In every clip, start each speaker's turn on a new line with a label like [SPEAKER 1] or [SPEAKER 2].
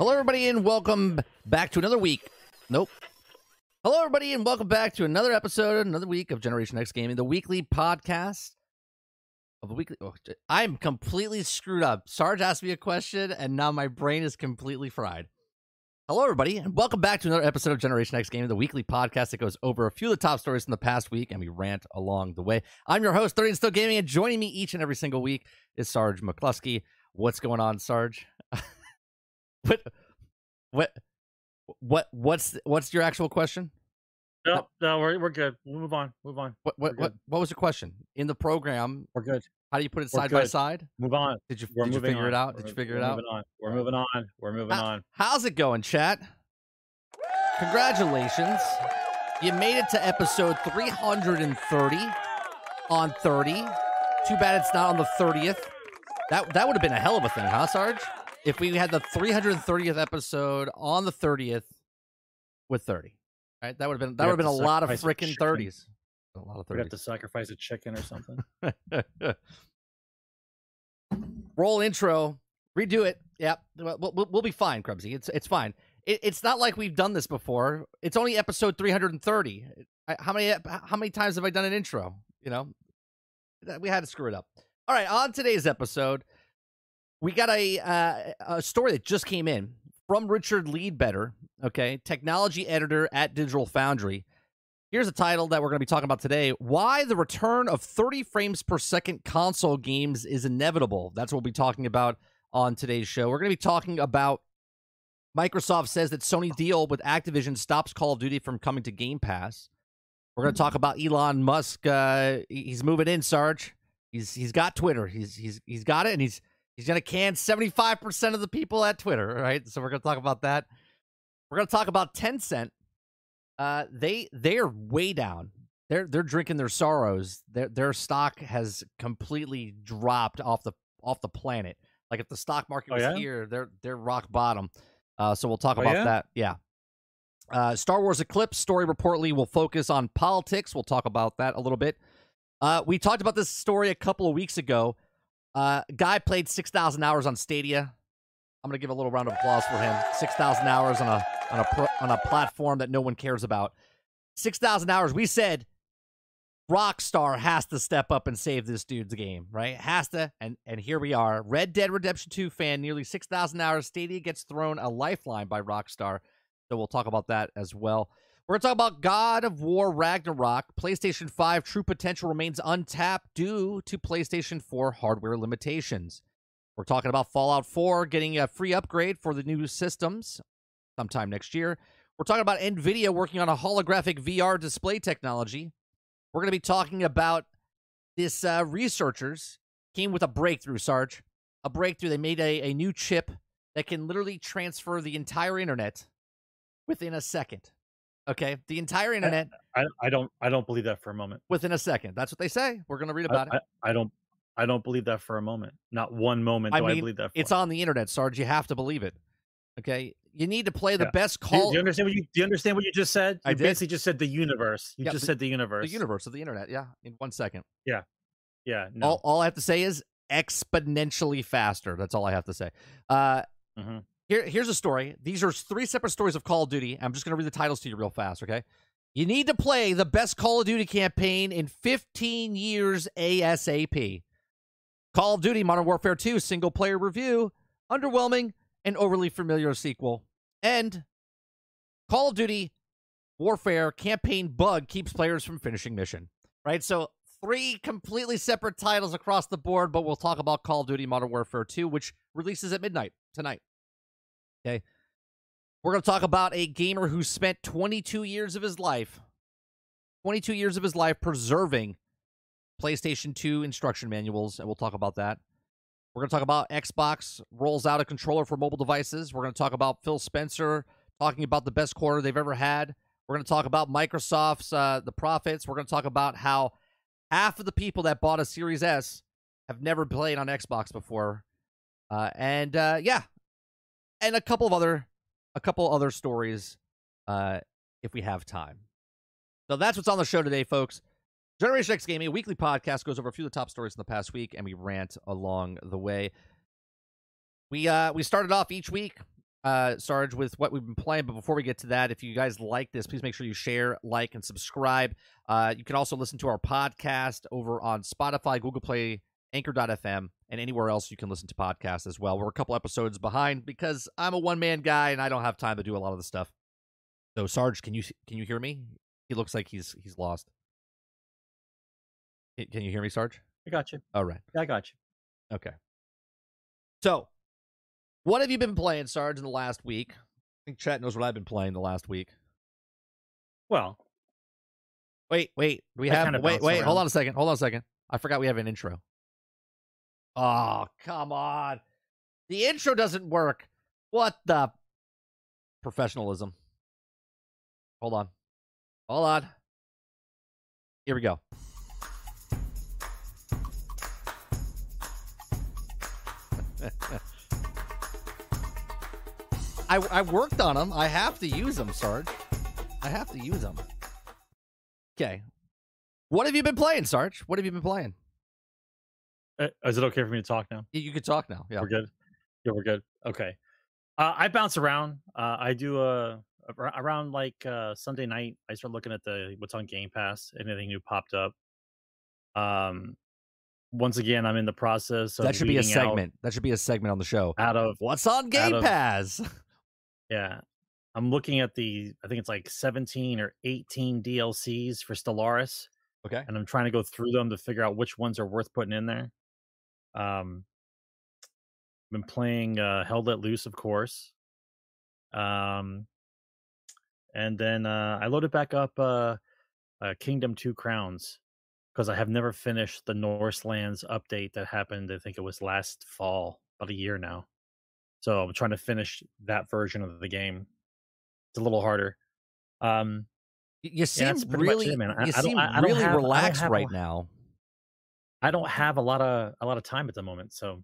[SPEAKER 1] Hello, everybody, and welcome back to another week. Nope. Hello, everybody, and welcome back to another episode, another week of Generation X Gaming, the weekly podcast of the weekly. Oh, I'm completely screwed up. Sarge asked me a question, and now my brain is completely fried. Hello, everybody, and welcome back to another episode of Generation X Gaming, the weekly podcast that goes over a few of the top stories from the past week, and we rant along the way. I'm your host, 30 and Still Gaming, and joining me each and every single week is Sarge McCluskey. What's going on, Sarge? what what what what's what's your actual question
[SPEAKER 2] No, no, we're we're good. We'll move on. Move on.
[SPEAKER 1] what what what, what was your question in the program
[SPEAKER 2] We're good.
[SPEAKER 1] how do you put it
[SPEAKER 2] We're
[SPEAKER 1] side by side
[SPEAKER 2] Move on.
[SPEAKER 1] did you
[SPEAKER 2] We're
[SPEAKER 1] did you figure
[SPEAKER 2] on.
[SPEAKER 1] it out
[SPEAKER 2] We're
[SPEAKER 1] did you figure it out
[SPEAKER 2] on. We're moving on. We're moving
[SPEAKER 1] How-
[SPEAKER 2] on.
[SPEAKER 1] how's it going chat congratulations you made it to episode 330 on 30 too bad it's not on the 30th that that would have been a hell of a thing huh sarge if we had the 330th episode on the 30th with 30 right that would have been that would have been a lot of freaking 30s a lot of 30s.
[SPEAKER 2] We have to sacrifice a chicken or something.
[SPEAKER 1] roll intro, redo it. Yep, we'll, we'll, we'll be fine, Krubsy. It's it's fine. It, it's not like we've done this before. It's only episode 330. I- How many how many times have I done an intro? You know, we had to screw it up. All right, on today's episode, we got a uh, a story that just came in from Richard Leadbetter. Okay, technology editor at Digital Foundry. Here's a title that we're going to be talking about today Why the Return of 30 Frames Per Second Console Games is Inevitable. That's what we'll be talking about on today's show. We're going to be talking about Microsoft says that Sony deal with Activision stops Call of Duty from coming to Game Pass. We're going to talk about Elon Musk. Uh, he's moving in, Sarge. He's he's got Twitter. He's he's he's got it, and he's he's going to can 75% of the people at Twitter. right? so we're going to talk about that. We're going to talk about Tencent uh, they they're way down. They're they're drinking their sorrows. Their their stock has completely dropped off the off the planet. Like if the stock market
[SPEAKER 2] Oh,
[SPEAKER 1] was
[SPEAKER 2] yeah?
[SPEAKER 1] here, they're they're rock bottom. Uh, so we'll talk
[SPEAKER 2] Oh,
[SPEAKER 1] about
[SPEAKER 2] yeah?
[SPEAKER 1] that. Yeah. Uh, Star Wars Eclipse story reportedly will focus on politics. We'll talk about that a little bit. Uh, we talked about this story a couple of weeks ago. Uh, guy played six thousand hours on Stadia. I'm gonna give a little round of applause for him. Six thousand hours on a on a pro, on a platform that no one cares about. Six thousand hours. We said Rockstar has to step up and save this dude's game, right? Has to, and and here we are. Red Dead Redemption 2 fan, nearly six thousand hours. Stadia gets thrown a lifeline by Rockstar, so we'll talk about that as well. We're gonna talk about God of War Ragnarok. PlayStation 5 true potential remains untapped due to PlayStation 4 hardware limitations. We're talking about Fallout 4 getting a free upgrade for the new systems sometime next year. We're talking about NVIDIA working on a holographic VR display technology. We're going to be talking about this uh, researchers came with a breakthrough, Sarge. A breakthrough. They made a, a new chip that can literally transfer the entire internet within a second. Okay, the entire internet
[SPEAKER 2] I, I don't I don't believe that for a moment.
[SPEAKER 1] within a second. That's what they say. We're going to read
[SPEAKER 2] I,
[SPEAKER 1] about it.
[SPEAKER 2] I, I don't I don't believe that for a moment. Not one moment
[SPEAKER 1] I
[SPEAKER 2] do I,
[SPEAKER 1] mean,
[SPEAKER 2] believe that. For.
[SPEAKER 1] It's on the internet, Sarge. You have to believe it. Okay, you need to play the
[SPEAKER 2] Yeah.
[SPEAKER 1] best call.
[SPEAKER 2] do you understand what you do you understand what you just said? You
[SPEAKER 1] I did.
[SPEAKER 2] basically just said the universe. You
[SPEAKER 1] Yeah,
[SPEAKER 2] just
[SPEAKER 1] the-
[SPEAKER 2] said the universe.
[SPEAKER 1] the universe of the internet. Yeah, in one second.
[SPEAKER 2] Yeah. Yeah. No.
[SPEAKER 1] All, all I have to say is exponentially faster. That's all I have to say. Uh,
[SPEAKER 2] Mhm.
[SPEAKER 1] Here, here's a story. These are three separate stories of Call of Duty. I'm just going to read the titles to you real fast, okay? You need to play the best Call of Duty campaign in 15 years ASAP. Call of Duty Modern Warfare 2 single player review, underwhelming and overly familiar sequel. And Call of Duty Warfare campaign bug keeps players from finishing mission. Right? So, three completely separate titles across the board, but we'll talk about Call of Duty Modern Warfare 2, which releases at midnight tonight. Okay. We're going to talk about a gamer who spent 22 years of his life, 22 years of his life preserving PlayStation 2 instruction manuals, and we'll talk about that. We're going to talk about Xbox rolls out a controller for mobile devices. We're going to talk about Phil Spencer talking about the best quarter they've ever had. We're going to talk about Microsoft's uh, the profits. We're going to talk about how half of the people that bought a Series S have never played on Xbox before, uh, and uh, yeah, and a couple of other a couple other stories uh, if we have time. So that's what's on the show today, folks. Generation X Gaming, weekly podcast, goes over a few of the top stories in the past week, and we rant along the way. We uh we started off each week, uh, Sarge, with what we've been playing. But before we get to that, if you guys like this, please make sure you share, like, and subscribe. Uh, you can also listen to our podcast over on Spotify, Google Play, Anchor.fm, and anywhere else you can listen to podcasts as well. We're a couple episodes behind because I'm a one man guy and I don't have time to do a lot of the stuff. So, Sarge, can you can you hear me? He looks like he's he's lost. Can- you hear me, Sarge?
[SPEAKER 2] I got you.
[SPEAKER 1] All right.
[SPEAKER 2] I got you.
[SPEAKER 1] Okay. So, what have you been playing, Sarge, in the last week? I think Chat knows what I've been playing the last week.
[SPEAKER 2] Well,
[SPEAKER 1] Wait, wait. We
[SPEAKER 2] I
[SPEAKER 1] have
[SPEAKER 2] kinda
[SPEAKER 1] wait,
[SPEAKER 2] bounce
[SPEAKER 1] wait, hold on a second. Hold on a second. I forgot we have an intro. Oh, come on. The intro doesn't work. What the professionalism? Hold on. Hold on. Here we go. I I worked on them. I have to use them, Sarge. I have to use them. Okay. What have you been playing, Sarge? What have you been playing?
[SPEAKER 2] Uh, is it okay for me to talk now?
[SPEAKER 1] You, can talk now. Yeah.
[SPEAKER 2] We're good. Yeah, we're good. Okay. Uh, I bounce around. Uh, I do uh, around like uh, Sunday night. I start looking at the what's on Game Pass. Anything new popped up. Um, once again, I'm in the process of
[SPEAKER 1] That should be a segment. That should be a segment on the show.
[SPEAKER 2] out of
[SPEAKER 1] What's on Game
[SPEAKER 2] of-
[SPEAKER 1] Pass?
[SPEAKER 2] Yeah. I'm looking at the I think it's like 17 or 18 DLCs for Stellaris
[SPEAKER 1] Okay.
[SPEAKER 2] and I'm trying to go through them to figure out which ones are worth putting in there. Um been playing uh Hell Let Loose of course. Um and then uh I loaded back up uh, uh Kingdom 2 Crowns because I have never finished the Norselands update that happened I think it was last fall, about a year now. So I'm trying to finish that version of the game. It's a little harder. Um,
[SPEAKER 1] You seem
[SPEAKER 2] much
[SPEAKER 1] really,
[SPEAKER 2] it, man. I-
[SPEAKER 1] you
[SPEAKER 2] I
[SPEAKER 1] seem
[SPEAKER 2] I- I
[SPEAKER 1] really relaxed right now.
[SPEAKER 2] I don't have a lot of a lot of time at the moment, so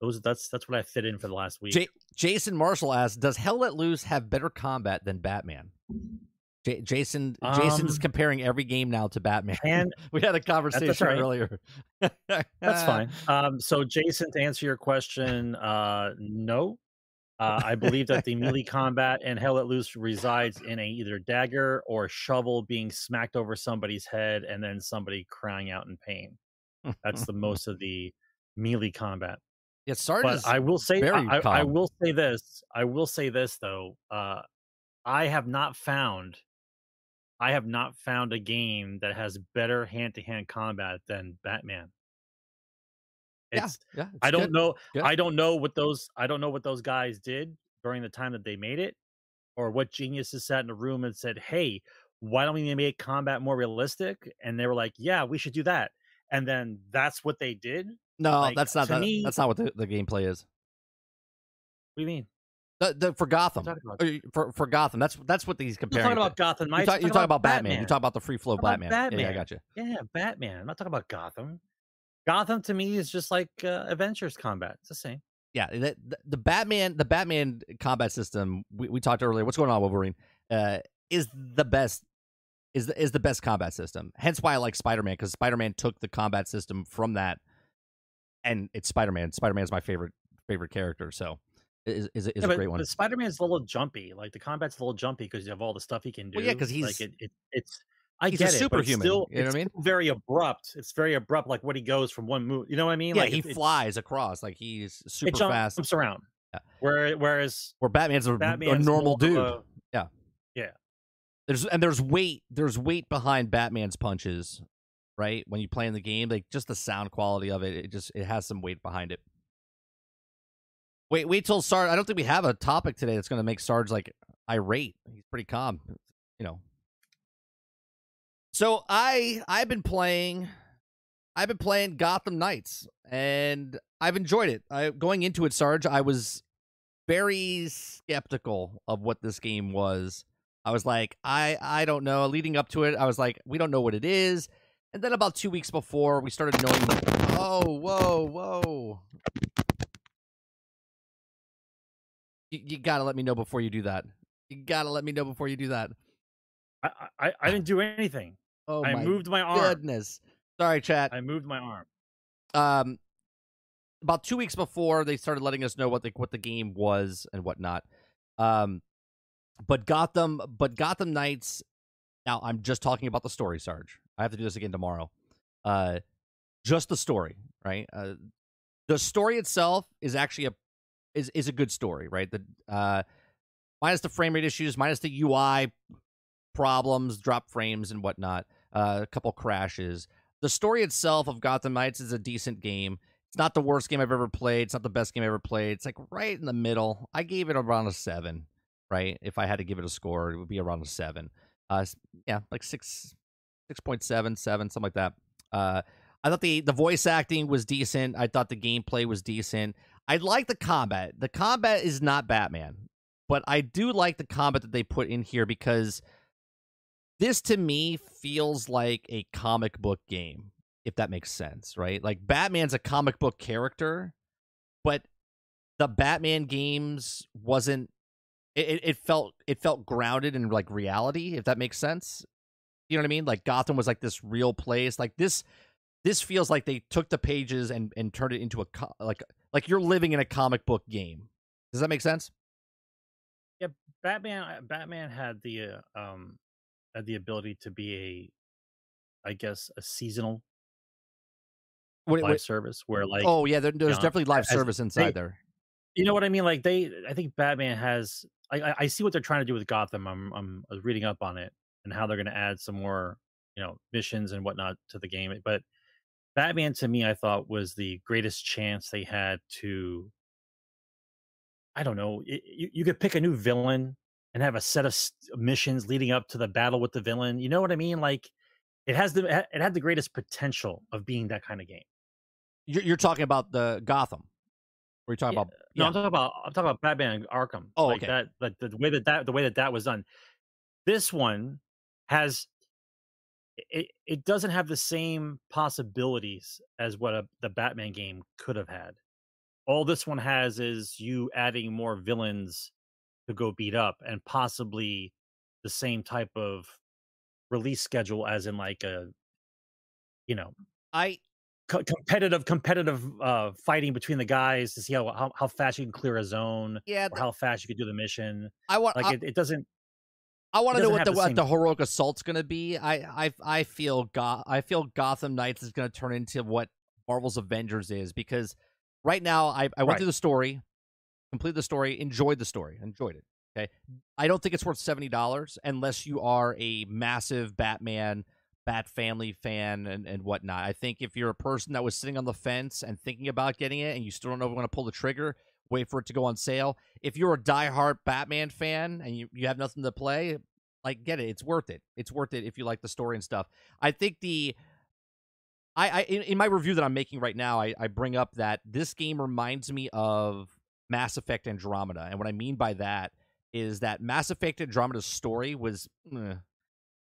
[SPEAKER 2] those that's that's what I fit in for the last week.
[SPEAKER 1] J- Jason Marshall asks, "Does Hell Let Loose have better combat than Batman?" J- Jason, Jason's
[SPEAKER 2] Um,
[SPEAKER 1] comparing every game now to Batman.
[SPEAKER 2] and
[SPEAKER 1] we had a conversation
[SPEAKER 2] right.
[SPEAKER 1] earlier.
[SPEAKER 2] that's fine. Um, so Jason, to answer your question, uh, no. Uh, I believe that the melee combat in Hell Let Loose resides in a either dagger or shovel being smacked over somebody's head and then somebody crying out in pain. That's the most of the melee combat.
[SPEAKER 1] Yeah, Sarge
[SPEAKER 2] but I will say,
[SPEAKER 1] very
[SPEAKER 2] I, I will say this. I will say this though. Uh, I have not found, I have not found a game that has better hand-to-hand combat than Batman.
[SPEAKER 1] yeah, yeah. it's
[SPEAKER 2] I don't
[SPEAKER 1] good.
[SPEAKER 2] know.
[SPEAKER 1] Good.
[SPEAKER 2] I don't know what those. I don't know what those guys did during the time that they made it, or what geniuses sat in a room and said, "Hey, why don't we make combat more realistic?" And they were like, "Yeah, we should do that." And then that's what they did.
[SPEAKER 1] No,
[SPEAKER 2] like,
[SPEAKER 1] that's not that,
[SPEAKER 2] me-
[SPEAKER 1] that's not what the, the gameplay is.
[SPEAKER 2] What do you mean?
[SPEAKER 1] The, the, for Gotham? Uh, for for Gotham, that's that's what he's
[SPEAKER 2] I'm
[SPEAKER 1] comparing.
[SPEAKER 2] talking about Gotham
[SPEAKER 1] You talk, you talk about Batman. You talk about the free flow
[SPEAKER 2] about
[SPEAKER 1] Batman. Yeah, I
[SPEAKER 2] Batman.
[SPEAKER 1] got you.
[SPEAKER 2] Yeah, Batman. I'm not talking about Gotham. Gotham to me is just like uh, Avengers combat. It's the same.
[SPEAKER 1] Yeah, the, the, the Batman, the Batman combat system we, we talked earlier. What's going on, Wolverine? Uh, is the best is the, is the best combat system. Hence why I like Spider Man because Spider Man took the combat system from that, and it's Spider Man. Spider Man's my favorite favorite character. So is is, is
[SPEAKER 2] yeah,
[SPEAKER 1] a
[SPEAKER 2] but,
[SPEAKER 1] great one.
[SPEAKER 2] but Spider-Man's a little jumpy. Like the combat's a little jumpy because you have all the stuff he can do.
[SPEAKER 1] Well, yeah, 'cause
[SPEAKER 2] like
[SPEAKER 1] he's-
[SPEAKER 2] it, it, it's. I
[SPEAKER 1] he's a
[SPEAKER 2] get it,
[SPEAKER 1] superhuman,
[SPEAKER 2] Still,
[SPEAKER 1] you know what I mean?
[SPEAKER 2] Very abrupt. It's very abrupt. Like what he goes from one move. You know what I mean?
[SPEAKER 1] yeah,
[SPEAKER 2] like
[SPEAKER 1] he
[SPEAKER 2] it-
[SPEAKER 1] flies across like he's super
[SPEAKER 2] It jumps
[SPEAKER 1] fast.
[SPEAKER 2] around.
[SPEAKER 1] Yeah.
[SPEAKER 2] Where, whereas
[SPEAKER 1] Where Batman's a, a normal
[SPEAKER 2] dude. of
[SPEAKER 1] yeah.
[SPEAKER 2] a-
[SPEAKER 1] There's and there's weight there's weight behind Batman's punches, right? When you play in the game, like just the sound quality of it, it just it has some weight behind it. Wait, wait till Sarge. I don't think we have a topic today that's going to make Sarge like irate. He's pretty calm, you know. So I I've been playing I've been playing Gotham Knights and I've enjoyed it. I going into it, Sarge, I was very skeptical of what this game was. I was like, I I don't know. Leading up to it, I was like, we don't know what it is. And then about two weeks before, we started knowing. Oh, whoa, whoa! You, you gotta let me know before you do that. You gotta let me know before you do that.
[SPEAKER 2] I I, I didn't do anything.
[SPEAKER 1] Oh
[SPEAKER 2] I
[SPEAKER 1] my
[SPEAKER 2] moved my arm.
[SPEAKER 1] goodness! Sorry, chat.
[SPEAKER 2] I moved my arm.
[SPEAKER 1] um about two weeks before they started letting us know what the what the game was and whatnot. Um but Gotham but Gotham Knights now I'm just talking about the story, Sarge. I have to do this again tomorrow. Uh just the story, right? Uh the story itself is actually a is is a good story, right? The uh minus the frame rate issues, minus the UI problems, drop frames and whatnot, uh, a couple crashes the story itself of Gotham Knights is a decent game. It's not the worst game I've ever played. It's not the best game I've ever played. It's like right in the middle. I gave it around a seven, right? If I had to give it a score, it would be around a seven. Uh, yeah, like six, six point seven, seven, something like that. Uh, I thought the the voice acting was decent. I thought the gameplay was decent. I like the combat. The combat is not Batman, but I do like the combat that they put in here because this to me feels like a comic book game if that makes sense right like batman's a comic book character but the batman games wasn't it, it felt it felt grounded in like reality if that makes sense. You know what i mean? Like gotham was like this real place. Like this this feels like they took the pages and and turned it into a co- like like you're living in a comic book game. Does that make sense?
[SPEAKER 2] Yeah, Batman Batman had the uh, um had the ability to be a I guess a seasonal
[SPEAKER 1] What-
[SPEAKER 2] live
[SPEAKER 1] what-
[SPEAKER 2] service where like
[SPEAKER 1] oh yeah there, there's
[SPEAKER 2] know,
[SPEAKER 1] definitely live service inside
[SPEAKER 2] they-
[SPEAKER 1] there.
[SPEAKER 2] you know what I mean? Like they, I think Batman has. I, I- see what they're trying to do with Gotham. I'm, I'm uh, reading up on it and how they're going to add some more, you know, missions and whatnot to the game. Eh, but Batman, to me, I thought was the greatest chance they had to. I don't know. y- You, you could pick a new villain and have a set of missions leading up to the battle with the villain. You know what I mean? Like it has the it had the greatest potential of being that kind of game.
[SPEAKER 1] You're, you're talking about the Gotham. You talking
[SPEAKER 2] Yeah,
[SPEAKER 1] about?
[SPEAKER 2] No, I'm talking about I'm talking about Batman Arkham.
[SPEAKER 1] Oh,
[SPEAKER 2] like
[SPEAKER 1] okay.
[SPEAKER 2] that, like the, the way that that the way that that was done. This one has it. It doesn't have the same possibilities as what a, the Batman game could have had. All this one has is you adding more villains to go beat up, and possibly the same type of release schedule as in like a, you know,
[SPEAKER 1] I
[SPEAKER 2] co- competitive competitive uh fighting between the guys to see how how, how fast you can clear a zone
[SPEAKER 1] yeah.
[SPEAKER 2] or how fast you can do the mission.
[SPEAKER 1] I want.
[SPEAKER 2] Like
[SPEAKER 1] I,
[SPEAKER 2] it, it doesn't.
[SPEAKER 1] I want to know what the
[SPEAKER 2] the
[SPEAKER 1] what the heroic assault's going to be. I I I feel Go- I feel Gotham Knights is going to turn into what Marvel's Avengers is because right now I I went
[SPEAKER 2] Right.
[SPEAKER 1] through the story, completed the story, enjoyed the story, enjoyed it. Okay, I don't think it's worth seventy dollars unless you are a massive Batman. Bat Family fan and, and whatnot. I think if you're a person that was sitting on the fence and thinking about getting it and you still don't know if you want to pull the trigger, wait for it to go on sale. If you're a diehard Batman fan and you, you have nothing to play, like get it. It's worth it. It's worth it if you like the story and stuff. I think the I, I in, in my review that I'm making right now, I, I bring up that this game reminds me of Mass Effect Andromeda. And what I mean by that is that Mass Effect Andromeda's story was eh,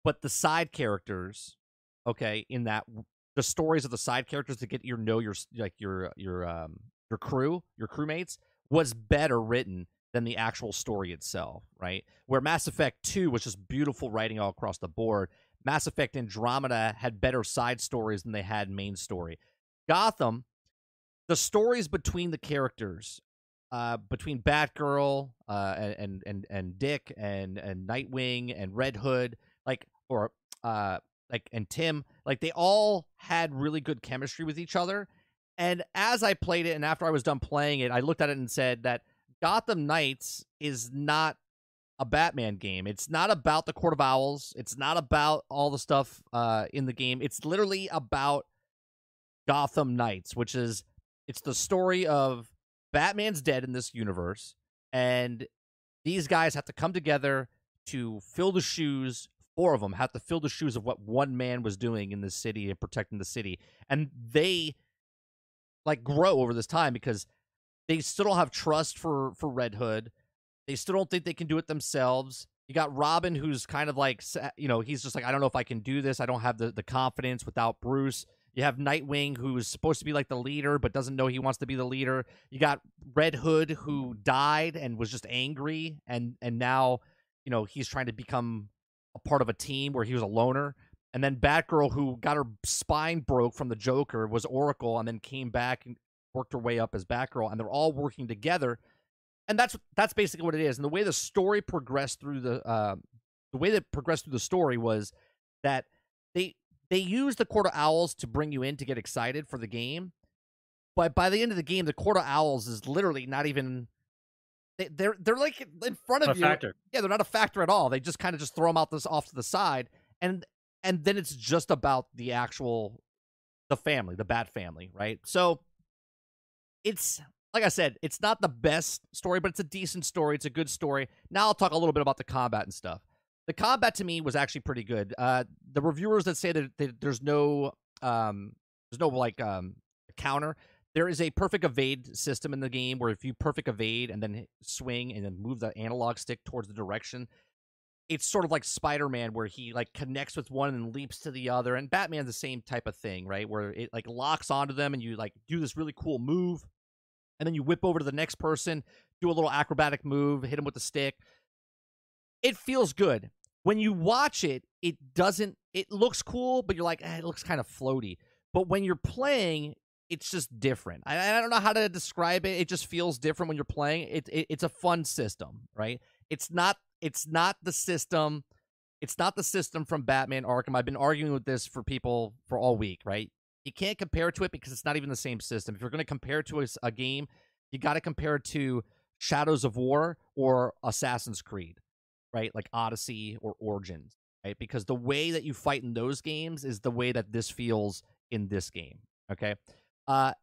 [SPEAKER 1] but the side characters, okay, in that the stories of the side characters to get your know your like your your um your crew, your crewmates was better written than the actual story itself, right? Where Mass Effect 2 was just beautiful writing all across the board. Mass Effect Andromeda had better side stories than they had main story. Gotham, the stories between the characters, uh, between Batgirl, uh, and, and and Dick and and Nightwing and Red Hood, like or uh like and Tim, like they all had really good chemistry with each other. And as I played it and after I was done playing it, I looked at it and said that Gotham Knights is not a Batman game. It's not about the Court of Owls. It's not about all the stuff uh, in the game. It's literally about Gotham Knights, which is it's the story of Batman's dead in this universe, and these guys have to come together to fill the shoes. Four of them have to fill the shoes of what one man was doing in the city and protecting the city, and they like grow over this time because they still don't have trust for for Red Hood. They still don't think they can do it themselves. You got Robin, who's kind of like, you know, he's just like, I don't know if I can do this. I don't have the, the confidence without Bruce. You have Nightwing, who's supposed to be like the leader, but doesn't know he wants to be the leader. You got Red Hood, who died and was just angry, and and now, you know, he's trying to become a part of a team where he was a loner. And then Batgirl, who got her spine broke from the Joker, was Oracle, and then came back and worked her way up as Batgirl, and they're all working together. And that's that's basically what it is. And the way the story progressed through the uh, the way that progressed through the story was that they they use the Court of Owls to bring you in to get excited for the game. But by the end of the game, the Court of Owls is literally not even they, they're they're like in front of
[SPEAKER 2] not
[SPEAKER 1] you.
[SPEAKER 2] Factor.
[SPEAKER 1] Yeah, they're not a factor at all. They just kind of just throw them out this off to the side, and and then it's just about the actual the family, the Bat family, right? So it's like I said, it's not the best story, but it's a decent story. It's a good story. Now I'll talk a little bit about the combat and stuff the combat to me was actually pretty good. Uh, the reviewers that say that, that there's no um, there's no like um, counter. There is a perfect evade system in the game where if you perfect evade and then swing and then move the analog stick towards the direction, it's sort of like Spider-Man where he like connects with one and leaps to the other. And Batman's the same type of thing, right? Where it like locks onto them and you like do this really cool move, and then you whip over to the next person, do a little acrobatic move, hit him with the stick it feels good. When you watch it, it doesn't. It looks cool, but you're like, eh, it looks kind of floaty. But when you're playing, it's just different. I, I, don't know how to describe it. It just feels different when you're playing. It, it, it's a fun system, right? It's not. It's not the system. It's not the system from Batman Arkham. I've been arguing with this for people for all week, right? You can't compare to it because it's not even the same system. If you're going to compare to a, a game, you got to compare it to Shadows of War or Assassin's Creed right? Like Odyssey or Origins, right? Because the way that you fight in those games is the way that this feels in this game. Okay. Uh,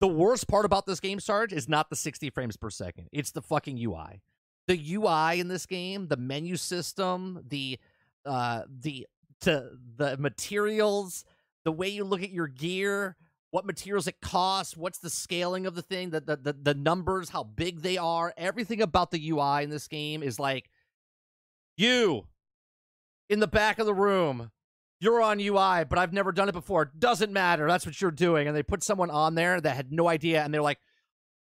[SPEAKER 1] the worst part about this game, Sarge, is not the 60 frames per second. It's the fucking UI. The UI in this game, the menu system, the uh the to the materials, the way you look at your gear, what materials it costs, what's the scaling of the thing, the, the the the numbers, how big they are, everything about the UI in this game is like you in the back of the room, you're on UI, but I've never done it before. Doesn't matter. That's what you're doing. And they put someone on there that had no idea. And they're like,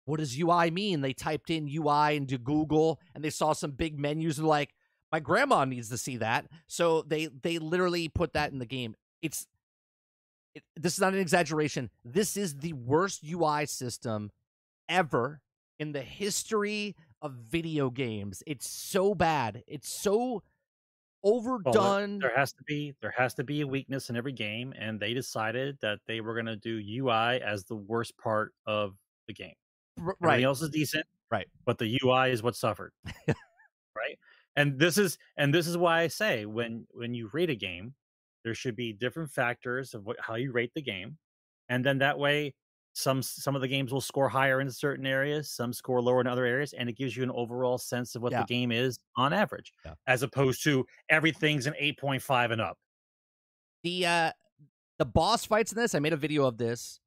[SPEAKER 1] what does UI mean? They typed in UI into Google and they saw some big menus. And like, my grandma needs to see that. So they they literally put that in the game. It's it, this is not an exaggeration. This is the worst UI system ever in the history of video games. It's so bad. It's so overdone.
[SPEAKER 2] Well, there has to be there has to be a weakness in every game, and they decided that they were going to do UI as the worst part of the game.
[SPEAKER 1] R-
[SPEAKER 2] Everything
[SPEAKER 1] right.
[SPEAKER 2] else is decent,
[SPEAKER 1] Right.
[SPEAKER 2] But the UI is what suffered, right? And this is and this is why I say when when you rate a game, there should be different factors of what, how you rate the game, and then that way some some of the games will score higher in certain areas some score lower in other areas and it gives you an overall sense of what
[SPEAKER 1] Yeah.
[SPEAKER 2] the game is on average
[SPEAKER 1] Yeah.
[SPEAKER 2] as opposed to everything's an 8.5 and up
[SPEAKER 1] The uh the boss fights in this, I made a video of this.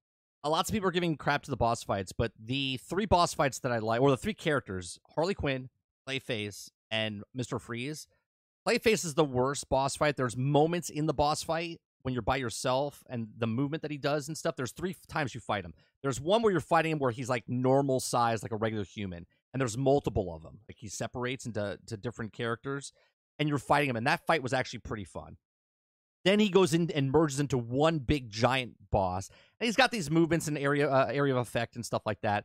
[SPEAKER 1] Uh, lots of people are giving crap to the boss fights, but the three boss fights that I like, or the three characters, Harley Quinn, Clayface, and Mister Freeze. Clayface is the worst boss fight. There's moments in the boss fight when you're by yourself and the movement that he does and stuff. There's three times you fight him. There's one where you're fighting him where he's like normal size, like a regular human, and there's multiple of them. Like he separates into to different characters, and you're fighting him. And that fight was actually pretty fun. Then he goes in and merges into one big giant boss, and he's got these movements and area uh, area of effect and stuff like that.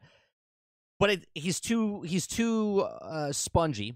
[SPEAKER 1] But it, he's too he's too uh, spongy,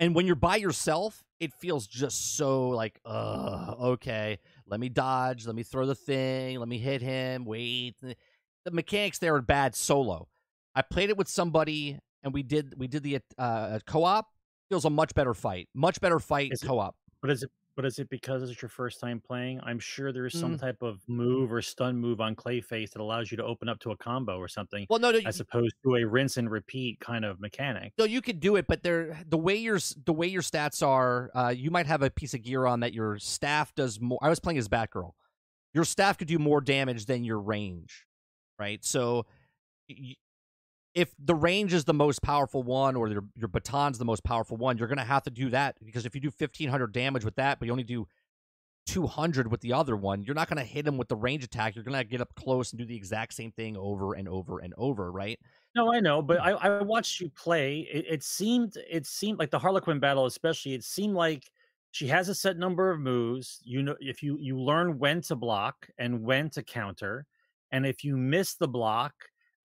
[SPEAKER 1] and when you're by yourself, it feels just so like, uh, okay, let me dodge, let me throw the thing, let me hit him, wait. The mechanics there are bad solo. I played it with somebody, and we did we did the uh, co-op. Feels a much better fight, much better fight
[SPEAKER 2] Is
[SPEAKER 1] co-op.
[SPEAKER 2] but is it but is it because it's your first time playing i'm sure there's
[SPEAKER 1] Mm.
[SPEAKER 2] some type of move or stun move on clayface that allows you to open up to a combo or something
[SPEAKER 1] Well, no, no, you-
[SPEAKER 2] as opposed to a rinse and repeat kind of mechanic
[SPEAKER 1] No, you could do it, but there the way your s- the way your stats are, uh, you might have a piece of gear on that your staff does more. I was playing as Batgirl. Your staff could do more damage than your range, right? So, y- if the range is the most powerful one or your your baton's the most powerful one, you're gonna have to do that because if you do 1500 damage with that, but you only do 200 with the other one, you're not gonna hit him with the range attack. You're gonna get up close and do the exact same thing over and over and over, right?
[SPEAKER 2] No, I know, but I, I watched you play. It, it seemed it seemed like the Harley Quinn battle, especially. It seemed like she has a set number of moves. You know, if you you learn when to block and when to counter, and if you miss the block,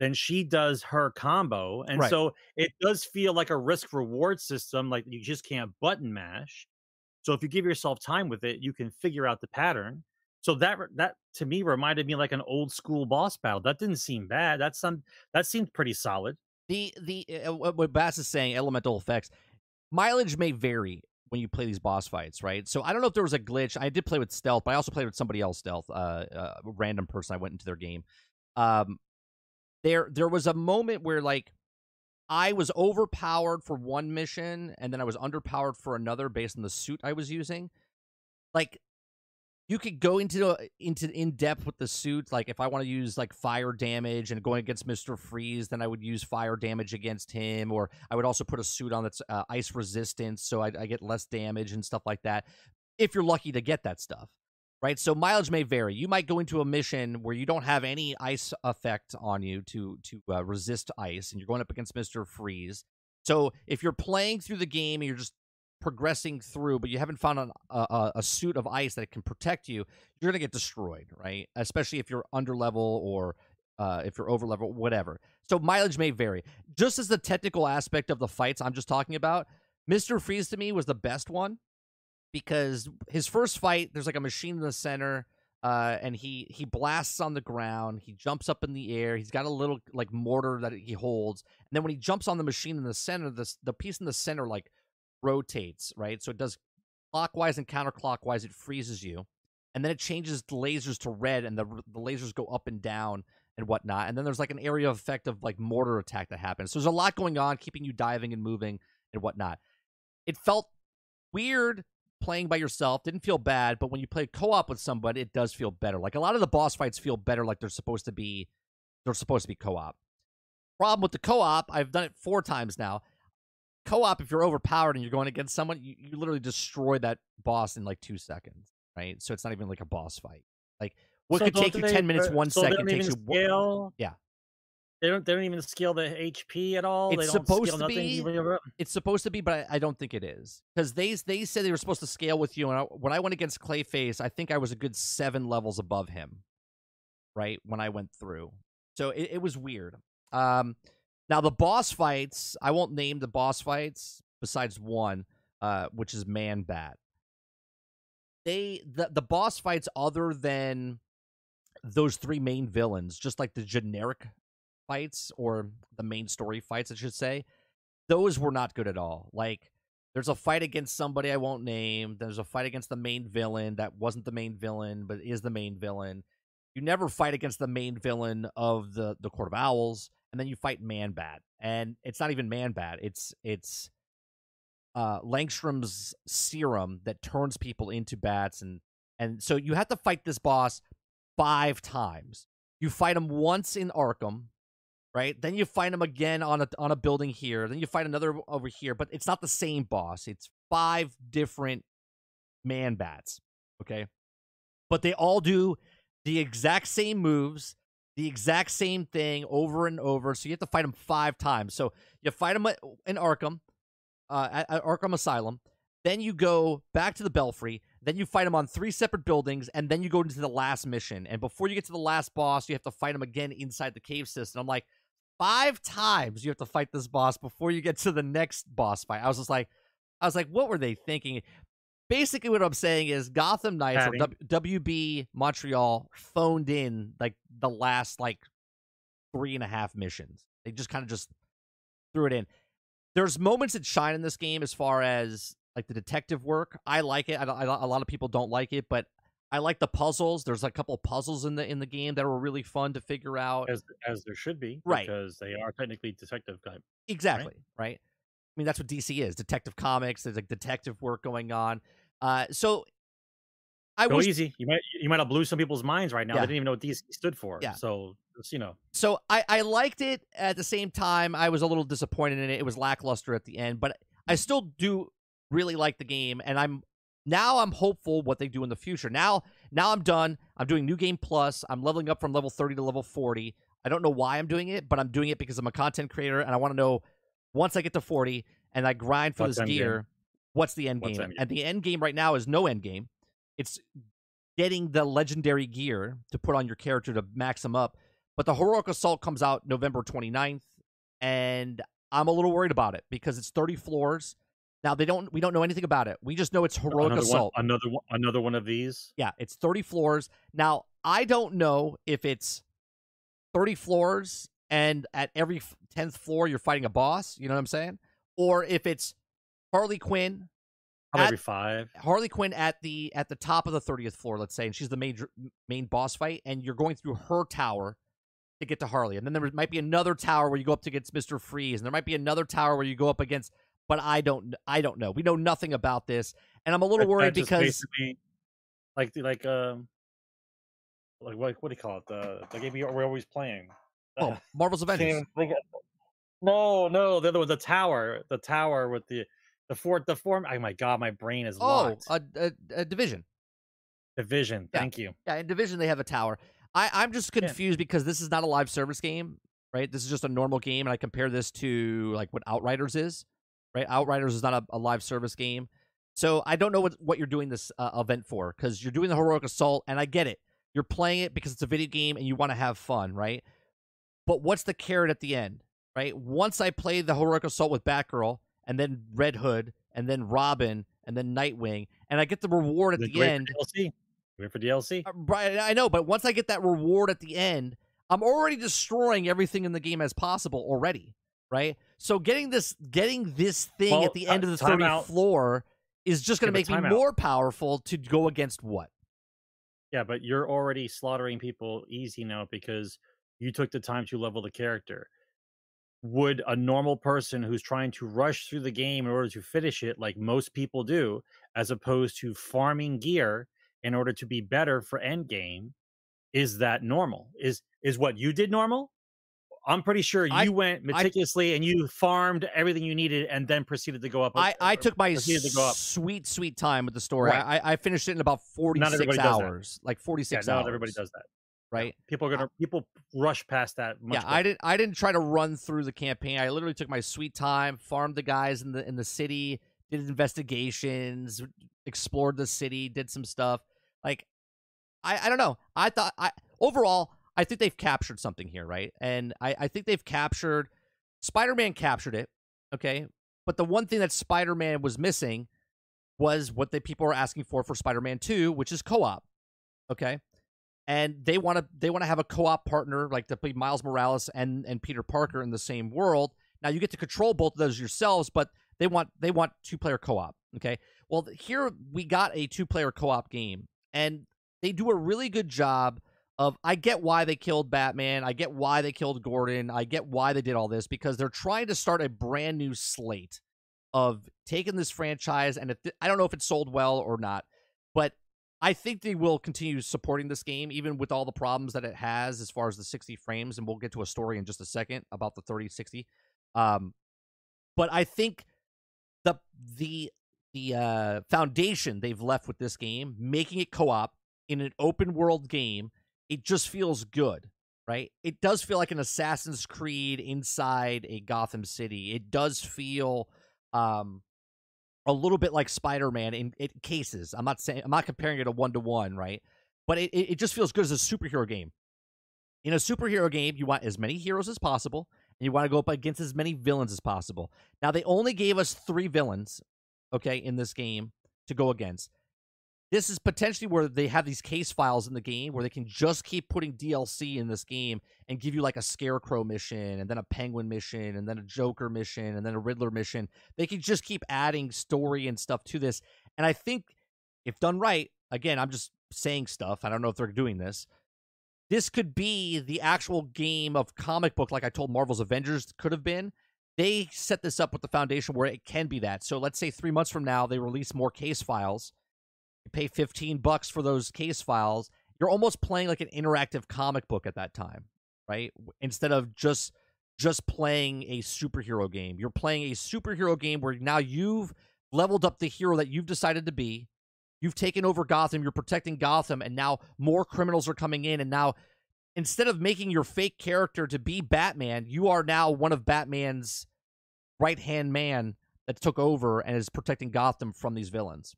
[SPEAKER 2] then she does her combo. And
[SPEAKER 1] Right.
[SPEAKER 2] so it does feel like a risk reward system, like you just can't button mash. So if you give yourself time with it, you can figure out the pattern. So that that to me reminded me like an old school boss battle. That didn't seem bad. That's some that seemed pretty solid.
[SPEAKER 1] The the uh, what Bass is saying, elemental effects, mileage may vary when you play these boss fights, right? So I don't know if there was a glitch. I did play with stealth, but I also played with somebody else stealth, uh, uh, a random person. I went into their game. Um, there there was a moment where like I was overpowered for one mission, and then I was underpowered for another based on the suit I was using. Like you could go into into in depth with the suit. Like if I want to use like fire damage and going against Mister Freeze, then I would use fire damage against him, or I would also put a suit on that's uh, ice resistance, so I, I get less damage and stuff like that. If you're lucky to get that stuff, right? So mileage may vary. You might go into a mission where you don't have any ice effect on you to to uh, resist ice, and you're going up against Mister Freeze. So if you're playing through the game and you're just progressing through, but you haven't found an, a, a, suit of ice that can protect you, you're gonna get destroyed, right? Especially if you're under level or uh, if you're over level, whatever. So mileage may vary. Just as the technical aspect of the fights I'm just talking about, Mister Freeze to me was the best one because his first fight, there's like a machine in the center. Uh, and he he blasts on the ground. He jumps up in the air. He's got a little like mortar that he holds, and then when he jumps on the machine in the center, the the piece in the center like rotates, right? So it does clockwise and counterclockwise. It freezes you, and then it changes the lasers to red, and the the lasers go up and down and whatnot. And then there's like an area of effect of like mortar attack that happens. So there's a lot going on, keeping you diving and moving and whatnot. It felt weird playing by yourself. Didn't feel bad, but when you play co-op with somebody, it does feel better. Like a lot of the boss fights feel better, like they're supposed to be. They're supposed to be co-op. Problem with the co-op, I've done it four times now co-op if you're overpowered and you're going against someone you, you literally destroy that boss in like two seconds right so it's not even like a boss fight like what
[SPEAKER 2] So
[SPEAKER 1] could take you
[SPEAKER 2] they-
[SPEAKER 1] 10 minutes
[SPEAKER 2] uh,
[SPEAKER 1] one
[SPEAKER 2] so
[SPEAKER 1] second takes you one-
[SPEAKER 2] scale.
[SPEAKER 1] Yeah.
[SPEAKER 2] They don't. They don't even scale the HP at all. they
[SPEAKER 1] It's
[SPEAKER 2] don't
[SPEAKER 1] supposed
[SPEAKER 2] scale
[SPEAKER 1] to
[SPEAKER 2] nothing.
[SPEAKER 1] be. It's supposed to be but i, I don't think it is because they they said they were supposed to scale with you and I, when i went against clayface i think i was a good seven levels above him right when i went through so it, it was weird um now the boss fights i won't name the boss fights besides one uh which is man bat they the the boss fights other than those three main villains just like the generic fights or the main story fights i should say those were not good at all. Like there's a fight against somebody i won't name there's a fight against the main villain that wasn't the main villain but is the main villain. You never fight against the main villain of the the court of owls and then you fight man bat and it's not even man bat it's it's uh langstrom's serum that turns people into bats and and so you have to fight this boss five times. You fight him once in arkham right then you fight him again on a on a building here then you fight another over here but it's not the same boss it's five different man bats okay but they all do the exact same moves the exact same thing over and over so you have to fight them five times so you fight them in arkham uh, at, Arkham Asylum. Then you go back to the Belfry. Then you fight him on three separate buildings, and then you go into the last mission. And before you get to the last boss, you have to fight him again inside the cave system. I'm like, five times you have to fight this boss before you get to the next boss fight. I was just like, I was like, what were they thinking? Basically, what I'm saying is Gotham Knights or w- WB Montreal phoned in like the last like three and a half missions. They just kind of just threw it in there's moments that shine in this game as far as like the detective work. I like it. I, I, a lot of people don't like it, but I like the puzzles. There's a couple puzzles in the in the game that were really fun to figure out.
[SPEAKER 2] as as there should be,
[SPEAKER 1] Right.
[SPEAKER 2] Because they are technically detective type.
[SPEAKER 1] Exactly. Right. I mean, that's what DC is. Detective comics. There's like detective work going on. Uh, so I
[SPEAKER 2] Go
[SPEAKER 1] wish
[SPEAKER 2] easy. You might you might have blew some people's minds right now.
[SPEAKER 1] Yeah.
[SPEAKER 2] They didn't even know what DC stood for.
[SPEAKER 1] Yeah.
[SPEAKER 2] So you know,
[SPEAKER 1] so I, I liked it at the same time i was a little disappointed in it it was lackluster at the end but i still do really like the game and i'm now i'm hopeful what they do in the future. Now now i'm done. I'm doing new game plus. I'm leveling up from level 30 to level 40 i don't know why i'm doing it but i'm doing it because i'm a content creator and i want to know once i get to 40 and i grind for
[SPEAKER 2] What's
[SPEAKER 1] this
[SPEAKER 2] end game?
[SPEAKER 1] gear what's the end
[SPEAKER 2] What's
[SPEAKER 1] game? and the end game right now is no end game. It's getting the legendary gear to put on your character to max them up. But the heroic assault comes out november 29th and i'm a little worried about it because it's 30 floors now they don't we don't know anything about it we just know it's heroic
[SPEAKER 2] another
[SPEAKER 1] assault
[SPEAKER 2] one, another one, another one of these.
[SPEAKER 1] yeah it's 30 floors now i don't know if it's 30 floors and at every 10th floor you're fighting a boss you know what i'm saying or if it's harley quinn
[SPEAKER 2] Probably
[SPEAKER 1] At-
[SPEAKER 2] every five.
[SPEAKER 1] Harley Quinn at the at the top of the 30th floor, let's say, and she's the major main boss fight, and you're going through her tower to get to Harley. And then there might be another tower where you go up to against Mr. Freeze, and there might be another tower where you go up against but I don't I don't know. We know nothing about this. And I'm a little
[SPEAKER 2] That- that
[SPEAKER 1] worried
[SPEAKER 2] just
[SPEAKER 1] because
[SPEAKER 2] like like um, like what what do you call it? The the game we- we're always playing.
[SPEAKER 1] oh, Marvel's Avengers.
[SPEAKER 2] even think of- No, no, the other one, the tower, the tower with the the fort, the form. Oh my god, my brain is
[SPEAKER 1] Oh, a, a, a division.
[SPEAKER 2] Division.
[SPEAKER 1] yeah.
[SPEAKER 2] Thank you.
[SPEAKER 1] Yeah, in Division they have a tower. I, I'm just
[SPEAKER 2] Yeah.
[SPEAKER 1] confused because this is not a live service game, right? This is just a normal game, and I compare this to like what Outriders is, right? Outriders is not a, a live service game, so I don't know what what you're doing this uh, event for because you're doing the heroic assault, and I get it. You're playing it because it's a video game and you want to have fun, right? But what's the carrot at the end, right? Once I play the heroic assault with Batgirl, and then Red Hood, and then Robin, and then Nightwing, and I get the reward at the end.
[SPEAKER 2] DLC. Wait for DLC.
[SPEAKER 1] Uh, Right, I know, but once I get that reward at the end, I'm already destroying everything in the game as possible already, right? So getting this getting this thing
[SPEAKER 2] Well,
[SPEAKER 1] at the
[SPEAKER 2] uh,
[SPEAKER 1] end of the
[SPEAKER 2] time
[SPEAKER 1] 30th
[SPEAKER 2] out.
[SPEAKER 1] floor is just going to
[SPEAKER 2] but
[SPEAKER 1] make me
[SPEAKER 2] out.
[SPEAKER 1] more powerful to go against what?
[SPEAKER 2] Yeah, but you're already slaughtering people easy now because you took the time to level the character. Would a normal person who's trying to rush through the game in order to finish it, like most people do, as opposed to farming gear in order to be better for end game, is that normal? Is is what you did normal? I'm pretty sure you
[SPEAKER 1] I-
[SPEAKER 2] went meticulously and you farmed everything you needed and then proceeded to go up.
[SPEAKER 1] I, I took my
[SPEAKER 2] to
[SPEAKER 1] sweet sweet time with the story.
[SPEAKER 2] Right.
[SPEAKER 1] I, I finished it in about 46
[SPEAKER 2] everybody
[SPEAKER 1] hours, like
[SPEAKER 2] Yeah,
[SPEAKER 1] 46
[SPEAKER 2] not
[SPEAKER 1] hours.
[SPEAKER 2] everybody does that.
[SPEAKER 1] right?
[SPEAKER 2] People are gonna people rush past that. Much
[SPEAKER 1] yeah, I didn't. I didn't try to run through the campaign. I literally took my sweet time, farmed the guys in the in the city, did investigations, explored the city, did some stuff. Like, I I don't know. I thought I overall I think they've captured something here, right? And I I think they've captured. Spider Man captured it, okay. But the one thing that Spider Man was missing was what the people are asking for for Spider Man Two, which is co op, okay and they want to they want to have a co-op partner like to play Miles Morales and and Peter Parker in the same world. Now you get to control both of those yourselves, but they want they want two player co-op. Okay, well here we got a two player co-op game, and they do a really good job of. I get why they killed Batman. I get why they killed Gordon. I get why they did all this because they're trying to start a brand new slate of taking this franchise, and if I don't know if it sold well or not, but I think they will continue supporting this game, even with all the problems that it has as far as the 60 frames. And we'll get to a story in just a second about the 30 60. Um, but I think the the the uh, foundation they've left with this game, making it co-op in an open world game, it just feels good, right? It does feel like an Assassin's Creed inside a Gotham City. It does feel um a little bit like Spider-Man in, cases. I'm not saying I'm not comparing it a one to one, right? But it it just feels good as a superhero game. In a superhero game, you want as many heroes as possible, and you want to go up against as many villains as possible. Now they only gave us three villains, okay, in this game to go against. This is potentially where they have these case files in the game where they can just keep putting DLC in this game and give you like a Scarecrow mission and then a Penguin mission and then a Joker mission and then a Riddler mission. They can just keep adding story and stuff to this. And I think if done right, again, I'm just saying stuff. I don't know if they're doing this. This could be the actual game of comic book, like I told Marvel's Avengers could have been. They set this up with the foundation where it can be that. So let's say three months from now, they release more case files. You pay 15 bucks for those case files. You're almost playing like an interactive comic book at that time, right? Instead of just just playing a superhero game. You're playing a superhero game where now you've leveled up the hero that you've decided to be. You've taken over Gotham, you're protecting Gotham, and now more criminals are coming in. And now, instead of making your fake character to be Batman, you are now one of Batman's right hand man that took over and is protecting Gotham from these villains.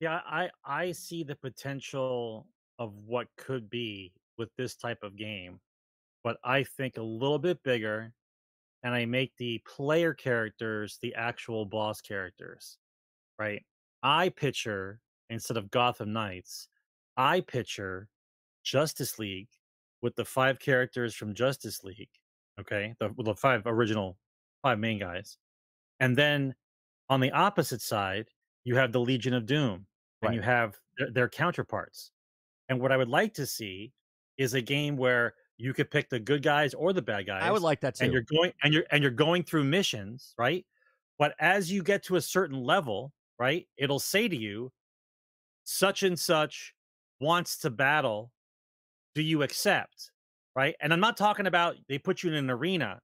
[SPEAKER 2] Yeah, I I see the potential of what could be with this type of game, but I think a little bit bigger and I make the player characters the actual boss characters. Right? I picture instead of Gotham Knights, I picture Justice League with the five characters from Justice League, okay? The the five original five main guys. And then on the opposite side, you have the Legion of Doom and
[SPEAKER 1] Right.
[SPEAKER 2] you have their, their counterparts. And what I would like to see is a game where you could pick the good guys or the bad guys.
[SPEAKER 1] I would like that too.
[SPEAKER 2] and you're going and you're and you're going through missions, right? But as you get to a certain level, right, it'll say to you, such and such wants to battle. Do you accept? Right. And I'm not talking about they put you in an arena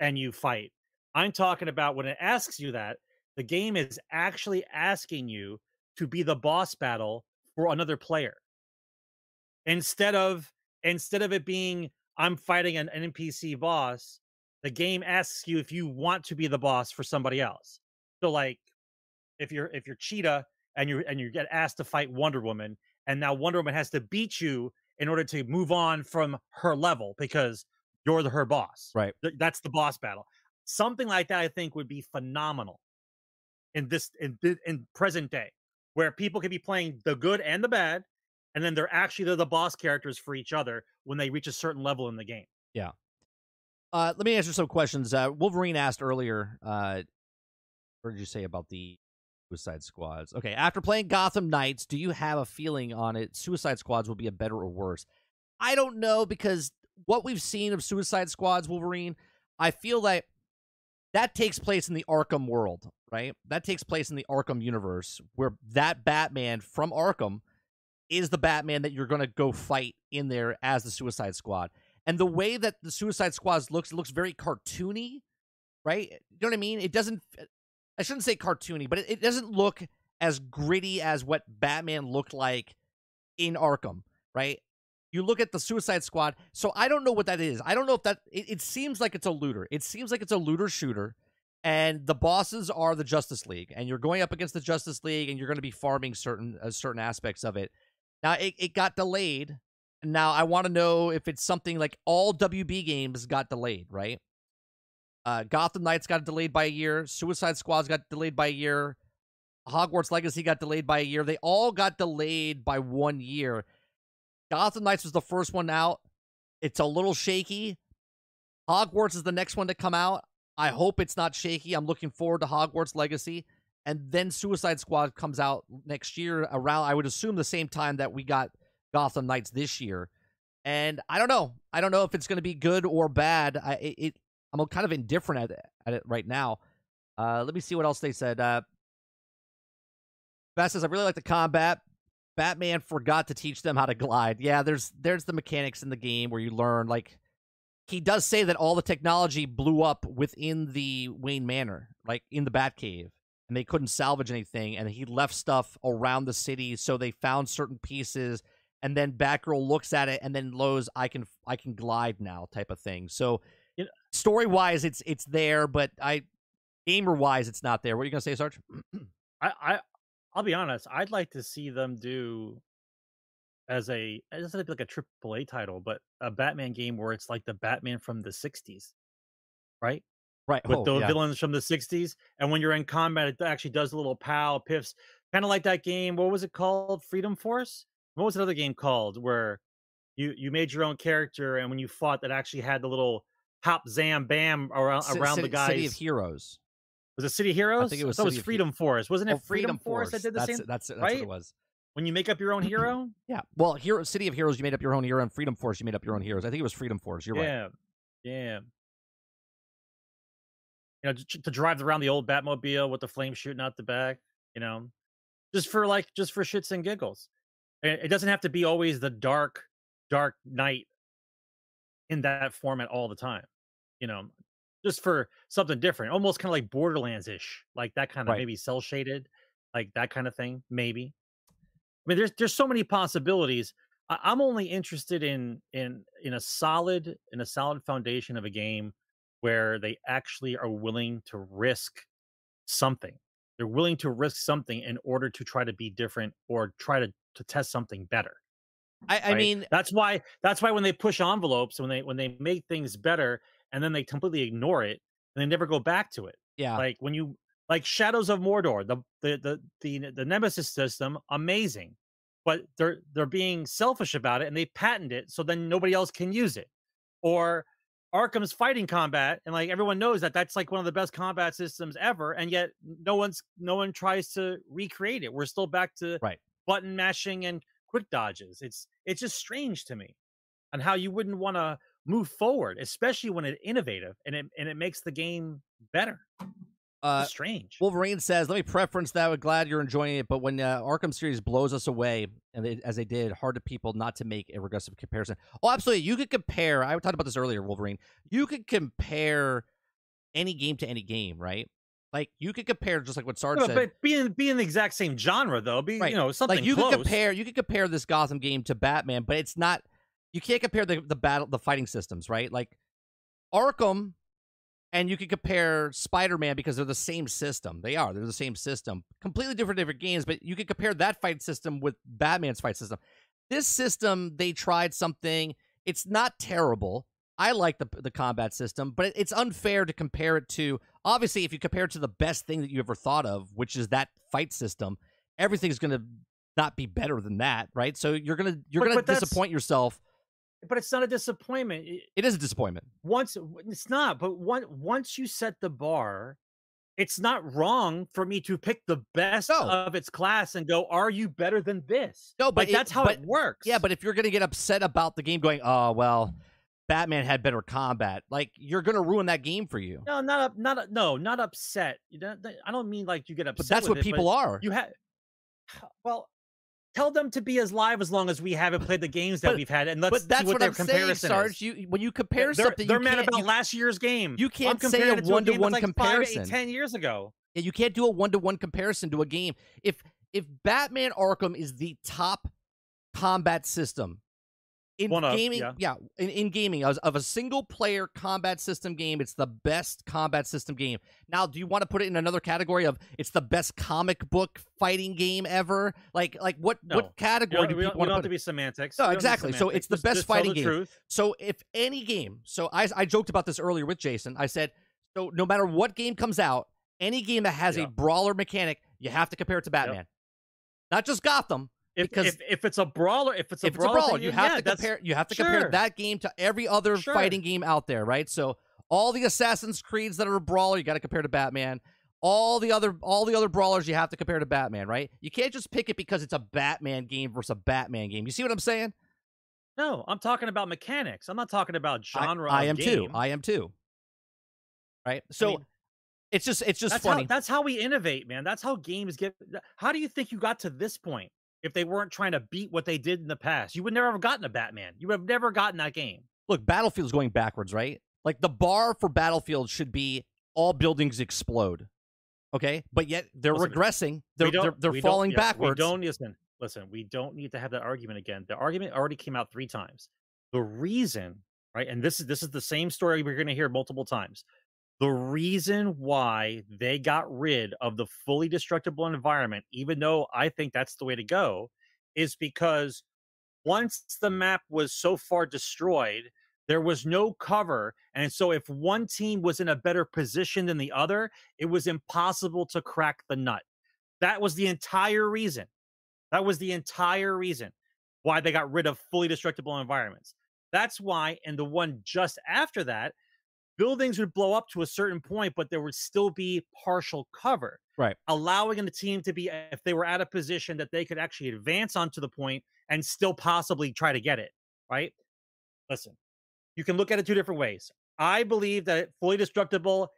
[SPEAKER 2] and you fight. I'm talking about when it asks you that, the game is actually asking you to be the boss battle for another player. Instead of instead of it being I'm fighting an, an NPC boss, the game asks you if you want to be the boss for somebody else. So like if you're if you're Cheetah and you and you get asked to fight Wonder Woman, and now Wonder Woman has to beat you in order to move on from her level because you're the, her boss.
[SPEAKER 1] Right.
[SPEAKER 2] Th- That's the boss battle. Something like that, I think, would be phenomenal in this in in present day, where people can be playing the good and the bad, and then they're actually they're the boss characters for each other when they reach a certain level in the game. Yeah.
[SPEAKER 1] Uh, let me answer some questions. Uh, Wolverine asked earlier, uh, what did you say about the Suicide Squads? Okay, after playing Gotham Knights, do you have a feeling on it? Suicide Squads will be a better or worse? I don't know because what we've seen of Suicide Squads, Wolverine, I feel like that takes place in the Arkham world, right? That takes place in the Arkham universe where that Batman from Arkham is the Batman that you're going to go fight in there as the Suicide Squad. And the way that the Suicide Squad looks, it looks very cartoony, right? You know what I mean? It doesn't. I shouldn't say cartoony, but it, it doesn't look as gritty as what Batman looked like in Arkham, right? You look at the Suicide Squad. So I don't know what that is. I don't know if that. It, it seems like it's a looter. It seems like it's a looter shooter, and the bosses are the Justice League, and you're going up against the Justice League, and you're going to be farming certain uh, certain aspects of it. Now it, it got delayed. Now I want to know if it's something like all WB games got delayed, right? Uh, Gotham Knights got delayed by a year. Suicide Squads got delayed by a year. Hogwarts Legacy got delayed by a year. They all got delayed by one year. Gotham Knights was the first one out. It's a little shaky. Hogwarts is the next one to come out. I hope it's not shaky. I'm looking forward to Hogwarts Legacy. And then Suicide Squad comes out next year around, I would assume, the same time that we got Gotham Knights this year. And I don't know. I don't know if it's going to be good or bad. I it, I'm kind of indifferent at, it- at it right now. Uh, let me see what else they said. Uh, Beth says, I really like the combat. Batman forgot to teach them how to glide. Yeah, there's there's the mechanics in the game where you learn. Like he does say that all the technology blew up within the Wayne Manor, like in the Batcave, and they couldn't salvage anything. And he left stuff around the city, so they found certain pieces. And then Batgirl looks at it, and then Lowe's, I can I can glide now, type of thing. So story wise, it's it's there, but I gamer wise, it's not there. What are you gonna say, Sarge?
[SPEAKER 2] I, I I'll be honest. I'd like to see them do as a it doesn't have to be like a triple A title, but a Batman game where it's like the Batman from the '60s, right?
[SPEAKER 1] Right,
[SPEAKER 2] With
[SPEAKER 1] oh,
[SPEAKER 2] the
[SPEAKER 1] yeah.
[SPEAKER 2] villains from the '60s, and when you're in combat, it actually does a little pow piffs, kind of like that game. What was it called? Freedom Force. What was another game called where you you made your own character, and when you fought, that actually had the little pop zam bam around
[SPEAKER 1] Ci-
[SPEAKER 2] around
[SPEAKER 1] City,
[SPEAKER 2] the guys.
[SPEAKER 1] City of Heroes.
[SPEAKER 2] Was it City Heroes?
[SPEAKER 1] it was
[SPEAKER 2] thought it was
[SPEAKER 1] of He-
[SPEAKER 2] Freedom Force. Wasn't it
[SPEAKER 1] Oh,
[SPEAKER 2] Freedom, Force that did the
[SPEAKER 1] that's,
[SPEAKER 2] same?
[SPEAKER 1] That's that's what it was.
[SPEAKER 2] When you make up your own hero.
[SPEAKER 1] Yeah. Well, Hero City of Heroes, you made up your own hero, and Freedom Force, you made up your own heroes. I think it was Freedom Force. You're right.
[SPEAKER 2] yeah, yeah. You know, to, to drive around the old Batmobile with the flame shooting out the back. You know, just for like just for shits and giggles. It doesn't have to be always the dark, dark night in that format all the time. You know, just for something different, almost kind of like Borderlands ish, like that kind of
[SPEAKER 1] Right.
[SPEAKER 2] maybe cell shaded, like that kind of thing. Maybe. I mean, there's there's so many possibilities. I, I'm only interested in in in a solid in a solid foundation of a game where they actually are willing to risk something. They're willing to risk something in order to try to be different or try to to test something better.
[SPEAKER 1] I, I
[SPEAKER 2] right?
[SPEAKER 1] mean,
[SPEAKER 2] that's why that's why when they push envelopes, when they when they make things better and then they completely ignore it and they never go back to it.
[SPEAKER 1] yeah,
[SPEAKER 2] Like when you like Shadows of Mordor, the the the the, the Nemesis system, amazing. But they're they're being selfish about it and they patent it so then nobody else can use it. Or Arkham's fighting combat and like everyone knows that that's like one of the best combat systems ever and yet no one's no one tries to recreate it. We're still back to
[SPEAKER 1] Right.
[SPEAKER 2] button mashing and quick dodges. It's it's just strange to me and how you wouldn't want to move forward, especially when it's innovative and it and it makes the game better.
[SPEAKER 1] uh,
[SPEAKER 2] strange.
[SPEAKER 1] Wolverine says, "Let me preference that. We're glad you're enjoying it, but when uh, Arkham series blows us away, and they, as they did, hard to people not to make a regressive comparison. Oh, absolutely. You could compare. I talked about this earlier, Wolverine. You could compare any game to any game, right? Like you could compare, just like what Sarge
[SPEAKER 2] Yeah,
[SPEAKER 1] said.
[SPEAKER 2] but being being the exact same genre though, be
[SPEAKER 1] Right.
[SPEAKER 2] you know something
[SPEAKER 1] like you
[SPEAKER 2] close.
[SPEAKER 1] could compare, you could compare this Gotham game to Batman, but it's not. You can't compare the the battle, the fighting systems, right? Like Arkham, and you can compare Spider Man because they're the same system. They are. They're the same system. Completely different, different games, but you can compare that fight system with Batman's fight system. This system, they tried something. It's not terrible. I like the the combat system, but it's unfair to compare it to. Obviously, if you compare it to the best thing that you ever thought of, which is that fight system, everything's going to not be better than that, right? So you're gonna you're gonna disappoint yourself.
[SPEAKER 2] But it's not a disappointment.
[SPEAKER 1] It is a disappointment.
[SPEAKER 2] Once it's not, but one once you set the bar, it's not wrong for me to pick the best
[SPEAKER 1] No.
[SPEAKER 2] of its class and go, "Are you better than this?"
[SPEAKER 1] No, but
[SPEAKER 2] like
[SPEAKER 1] it-
[SPEAKER 2] that's how
[SPEAKER 1] but-
[SPEAKER 2] it works.
[SPEAKER 1] Yeah, but if you're gonna get upset about the game, going, oh well, Batman had better combat, like you're gonna ruin that game for you.
[SPEAKER 2] no, not up, not no, not upset. I don't mean like you get upset.
[SPEAKER 1] But that's what
[SPEAKER 2] it,
[SPEAKER 1] people are.
[SPEAKER 2] You have well. Tell them to be as live as long as we haven't played the games that
[SPEAKER 1] But-
[SPEAKER 2] we've had, and let's
[SPEAKER 1] but that's
[SPEAKER 2] see what,
[SPEAKER 1] what,
[SPEAKER 2] their
[SPEAKER 1] I'm saying,
[SPEAKER 2] comparison
[SPEAKER 1] Sarge.
[SPEAKER 2] is.
[SPEAKER 1] You when you compare
[SPEAKER 2] they're,
[SPEAKER 1] something,
[SPEAKER 2] they're
[SPEAKER 1] you
[SPEAKER 2] mad
[SPEAKER 1] can't,
[SPEAKER 2] about
[SPEAKER 1] you,
[SPEAKER 2] last year's game.
[SPEAKER 1] you
[SPEAKER 2] I'm
[SPEAKER 1] can't say a
[SPEAKER 2] it to that's like five, eight,
[SPEAKER 1] comparison.
[SPEAKER 2] 10 years ago.
[SPEAKER 1] Yeah, you can't do a one to one comparison to a game. If if Batman Arkham is the top combat system in
[SPEAKER 2] One
[SPEAKER 1] gaming,
[SPEAKER 2] yeah.
[SPEAKER 1] in, in gaming of, of a single player combat system game, it's the best combat system game. Now, do you want to put it in another category of it's the best comic book fighting game ever? Like like what
[SPEAKER 2] No.
[SPEAKER 1] what category
[SPEAKER 2] don't,
[SPEAKER 1] do
[SPEAKER 2] we
[SPEAKER 1] people
[SPEAKER 2] we
[SPEAKER 1] want
[SPEAKER 2] don't
[SPEAKER 1] to
[SPEAKER 2] to be semantics.
[SPEAKER 1] No, exactly. So it's the
[SPEAKER 2] semantics.
[SPEAKER 1] best
[SPEAKER 2] just, just
[SPEAKER 1] fighting
[SPEAKER 2] the
[SPEAKER 1] game.
[SPEAKER 2] Truth.
[SPEAKER 1] So if any game, so I I joked about this earlier with Jason. I said, so no matter what game comes out, any game that has
[SPEAKER 2] Yeah.
[SPEAKER 1] a brawler mechanic, you have to compare it to Batman. Not just Gotham.
[SPEAKER 2] If,
[SPEAKER 1] because
[SPEAKER 2] if, if it's a brawler, if it's a
[SPEAKER 1] if it's a
[SPEAKER 2] brawler,
[SPEAKER 1] brawler,
[SPEAKER 2] thing,
[SPEAKER 1] you
[SPEAKER 2] yeah,
[SPEAKER 1] have to compare you have to compare that game to every other
[SPEAKER 2] Sure.
[SPEAKER 1] fighting game out there, right? So all the Assassin's Creeds that are a brawler, you got to compare to Batman. All the other all the other brawlers you have to compare to Batman, right? You can't just pick it because it's a Batman game versus a Batman game. You see what I'm saying?
[SPEAKER 2] No, I'm talking about mechanics. I'm not talking about genre.
[SPEAKER 1] I,
[SPEAKER 2] of
[SPEAKER 1] am too. I am too. Right? So
[SPEAKER 2] mean,
[SPEAKER 1] it's just it's just
[SPEAKER 2] that's
[SPEAKER 1] funny.
[SPEAKER 2] How, that's how we innovate, man. That's how games get. How do you think you got to this point? If they weren't trying to beat what they did in the past, you would never have gotten a Batman. You would have never gotten that game.
[SPEAKER 1] Look, Battlefield's going backwards, right? Like the bar for Battlefield should be all buildings explode. Okay? But yet they're
[SPEAKER 2] Listen,
[SPEAKER 1] regressing. They're they're, they're falling
[SPEAKER 2] yeah,
[SPEAKER 1] backwards.
[SPEAKER 2] We don't listen. Listen, we don't need to have that argument again. The argument already came out three times. The reason, right, and this is this is the same story we're going to hear multiple times. The reason why they got rid of the fully destructible environment, even though I think that's the way to go, is because once the map was so far destroyed, there was no cover. And so if one team was in a better position than the other, it was impossible to crack the nut. That was the entire reason. That was the entire reason why they got rid of fully destructible environments. That's why, and the one just after that, buildings would blow up to a certain point, but there would still be partial cover.
[SPEAKER 1] Right.
[SPEAKER 2] Allowing the team to be, if they were at a position that they could actually advance onto the point and still possibly try to get it. Right. Listen, you can look at it two different ways. I believe that fully destructible,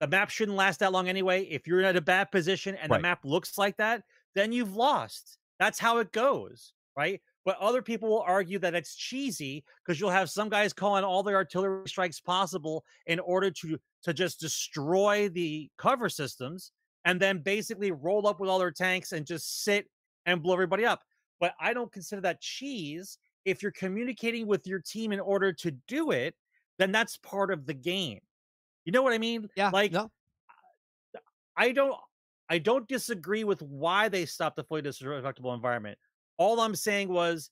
[SPEAKER 2] the map shouldn't last that long anyway. If you're in a bad position and
[SPEAKER 1] Right.
[SPEAKER 2] the map looks like that, then you've lost. That's how it goes, right? But other people will argue that it's cheesy because you'll have some guys calling all the artillery strikes possible in order to to just destroy the cover systems and then basically roll up with all their tanks and just sit and blow everybody up. But I don't consider that cheese. If you're communicating with your team in order to do it, then that's part of the game. You know what I mean?
[SPEAKER 1] Yeah.
[SPEAKER 2] Like
[SPEAKER 1] no.
[SPEAKER 2] I don't I don't disagree with why they stopped the fully destructible environment. All I'm saying was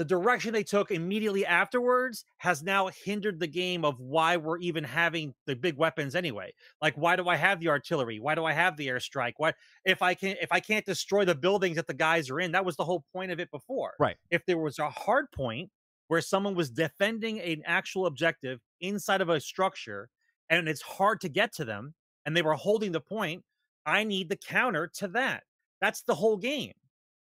[SPEAKER 2] the direction they took immediately afterwards has now hindered the game of why we're even having the big weapons anyway. Like why do I have the artillery? Why do I have the airstrike? What if I can if I can't destroy the buildings that the guys are in? That was the whole point of it before.
[SPEAKER 1] Right.
[SPEAKER 2] If there was a hard point where someone was defending an actual objective inside of a structure and it's hard to get to them and they were holding the point, I need the counter to that. That's the whole game,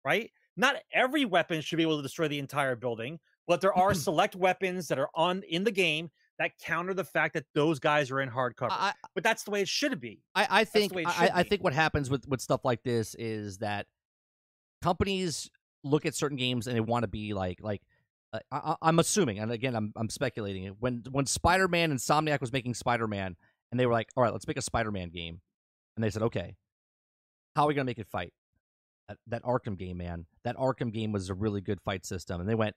[SPEAKER 2] right? Not every weapon should be able to destroy the entire building, but there are select weapons that are on in the game that counter the fact that those guys are in hard cover.
[SPEAKER 1] I,
[SPEAKER 2] but that's the way it should be.
[SPEAKER 1] I, I think I, I think what happens with with stuff like this is that companies look at certain games and they want to be like like uh, I, I'm assuming, and again, I'm I'm speculating. When when Spider Man and Insomniac was making Spider Man, and they were like, "All right, let's make a Spider Man game," and they said, "Okay, how are we gonna make it fight?" That, that Arkham game, man, that Arkham game was a really good fight system, and they went,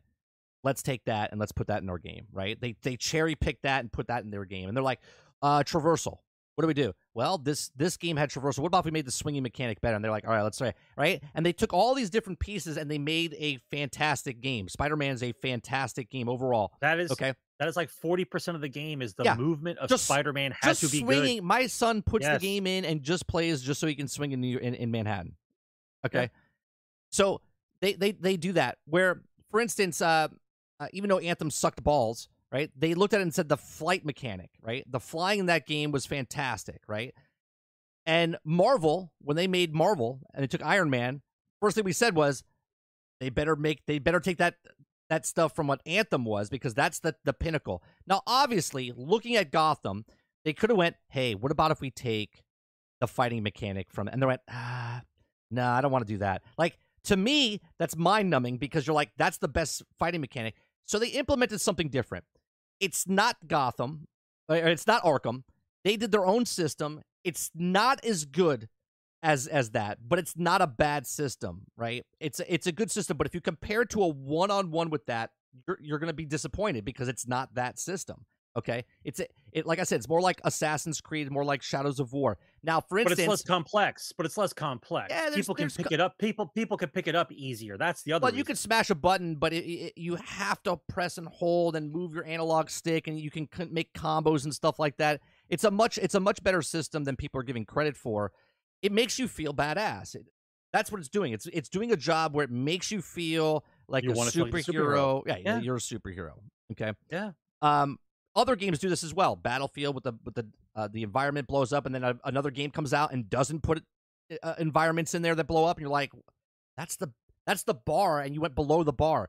[SPEAKER 1] "Let's take that and let's put that in our game." Right? They they cherry picked that and put that in their game, and they're like, uh, "Traversal." What do we do? Well, this this game had traversal. What about if we made the swinging mechanic better? And they're like, all right, let's try, right? And they took all these different pieces and they made a fantastic game. Spider Man is a fantastic game overall.
[SPEAKER 2] That is
[SPEAKER 1] Okay,
[SPEAKER 2] that is like 40% of the game is the
[SPEAKER 1] Yeah.
[SPEAKER 2] movement of
[SPEAKER 1] Just-
[SPEAKER 2] Spider-Man has
[SPEAKER 1] just
[SPEAKER 2] to be
[SPEAKER 1] swinging.
[SPEAKER 2] good.
[SPEAKER 1] My son puts
[SPEAKER 2] Yes.
[SPEAKER 1] the game in and just plays just so he can swing in New, in, in Manhattan. Okay,
[SPEAKER 2] Yeah.
[SPEAKER 1] so they they they do that. Where, for instance, uh, uh, even though Anthem sucked balls, right? They looked at it and said the flight mechanic, right? The flying in that game was fantastic, right? And Marvel, when they made Marvel and they took Iron Man, first thing we said was they better make they better take that that stuff from what Anthem was because that's the the pinnacle. Now, obviously, looking at Gotham, they could have went, "Hey, what about if we take the fighting mechanic from?" And they went, "Ah, no, I don't want to do that." Like to me, that's mind numbing because you're like, "That's the best fighting mechanic." So they implemented something different. It's not Gotham, it's not Arkham. They did their own system. It's not as good as as that, but it's not a bad system, right? It's a, it's a good system, but if you compare it to a one on one with that, you're you're going to be disappointed because it's not that system. Okay, it's a, it like I said, it's more like Assassin's Creed, more like Shadows of War. Now, for instance, But
[SPEAKER 2] it's less complex. But it's less complex.
[SPEAKER 1] Yeah, there's-
[SPEAKER 2] people can pick
[SPEAKER 1] co-
[SPEAKER 2] it up. People people can pick it up easier. That's the other.
[SPEAKER 1] Well, you can smash a button, but it, it, you have to press and hold and move your analog stick, and you can c- make combos and stuff like that. It's a much it's a much better system than people are giving credit for. It makes you feel badass. It, that's what it's doing. It's it's doing a job where it makes you feel like
[SPEAKER 2] You
[SPEAKER 1] a
[SPEAKER 2] wanna feel like a
[SPEAKER 1] superhero.
[SPEAKER 2] superhero.
[SPEAKER 1] Yeah,
[SPEAKER 2] Yeah.
[SPEAKER 1] you're a superhero. Okay.
[SPEAKER 2] Yeah.
[SPEAKER 1] Um, other games do this as well. Battlefield with the with the uh, the environment blows up, and then a, another game comes out and doesn't put uh, environments in there that blow up, and you're like, that's the that's the bar, and you went below the bar.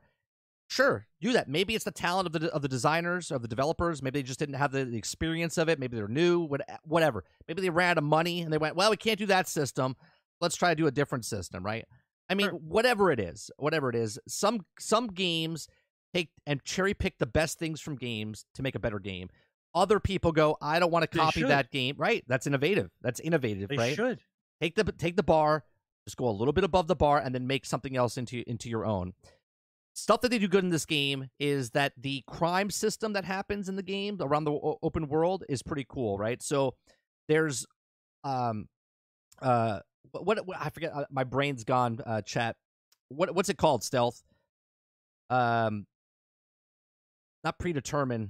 [SPEAKER 1] Sure, do that. Maybe it's the talent of the of the designers of the developers. Maybe they just didn't have the, the experience of it. Maybe they're new. what- Whatever. Maybe they ran out of money and they went, well, we can't do that system. Let's try to do a different system, right? I mean,
[SPEAKER 2] Sure.
[SPEAKER 1] whatever it is, whatever it is, some some games take and cherry pick the best things from games to make a better game. Other people go, I don't want to copy that game. Right? That's innovative. That's innovative,
[SPEAKER 2] They
[SPEAKER 1] right?
[SPEAKER 2] should.
[SPEAKER 1] Take the take the bar, just go a little bit above the bar, and then make something else into into your own. Stuff that they do good in this game is that the crime system that happens in the game around the open world is pretty cool, right? So there's um uh what, what I forget uh, my brain's gone uh chat. What what's it called? Stealth. Um not predetermined.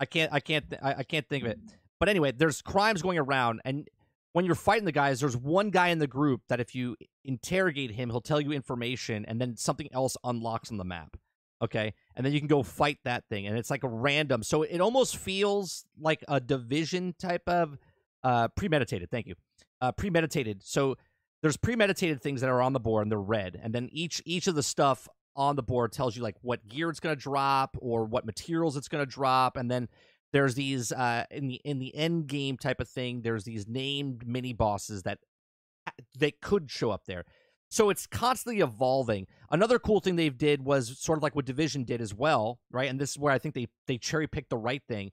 [SPEAKER 1] I can't I can't th- I, I can't think of it. But anyway, there's crimes going around and when you're fighting the guys, there's one guy in the group that if you interrogate him, he'll tell you information, and then something else unlocks on the map. Okay, and then you can go fight that thing, and it's like a random. So it almost feels like a division type of uh, premeditated. Thank you, uh, premeditated. So there's premeditated things that are on the board, and they're red, and then each each of the stuff on the board tells you like what gear it's going to drop or what materials it's going to drop, and then there's these uh in the in the end game type of thing there's these named mini bosses that they could show up there So it's constantly evolving. Another cool thing they've did was sort of like what Division did as well, right? And this is where I think they they cherry picked the right thing.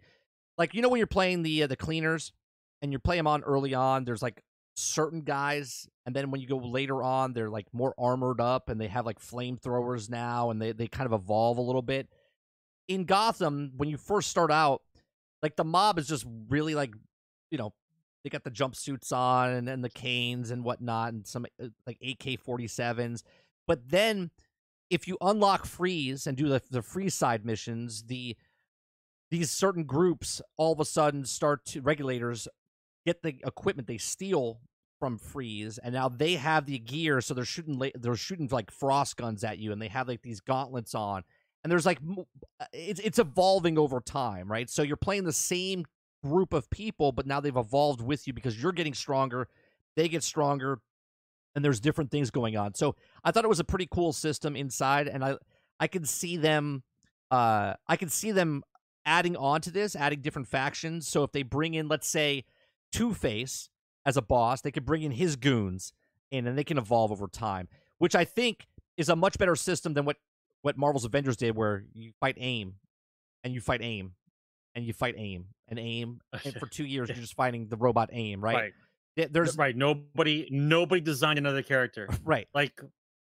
[SPEAKER 1] Like you know when you're playing the uh, the cleaners and you play them on early on, there's like certain guys, and then when you go later on, they're like more armored up and they have like flamethrowers now, and they they kind of evolve a little bit. In Gotham, when you first start out, like the mob is just really like you know they got the jumpsuits on and, and the canes and whatnot and some uh, like AK 47s. But then if you unlock freeze and do the, the freeze side missions, the these certain groups all of a sudden start to regulators get the equipment they steal from freeze and now they have the gear so they're shooting they're shooting like frost guns at you and they have like these gauntlets on and there's like uh, it's it's evolving over time right so you're playing the same group of people, but now they've evolved with you because you're getting stronger, they get stronger, and there's different things going on. So I thought it was a pretty cool system inside, and I I can see them uh I can see them adding on to this, adding different factions. So if they bring in, let's say, Two Face as a boss, they could bring in his goons and then they can evolve over time, which I think is a much better system than what what Marvel's Avengers did, where you fight AIM and you fight AIM and you fight AIM and AIM, and for two years you're just fighting the robot AIM, right?
[SPEAKER 2] right.
[SPEAKER 1] There's
[SPEAKER 2] right. Nobody, nobody designed another character,
[SPEAKER 1] right?
[SPEAKER 2] Like,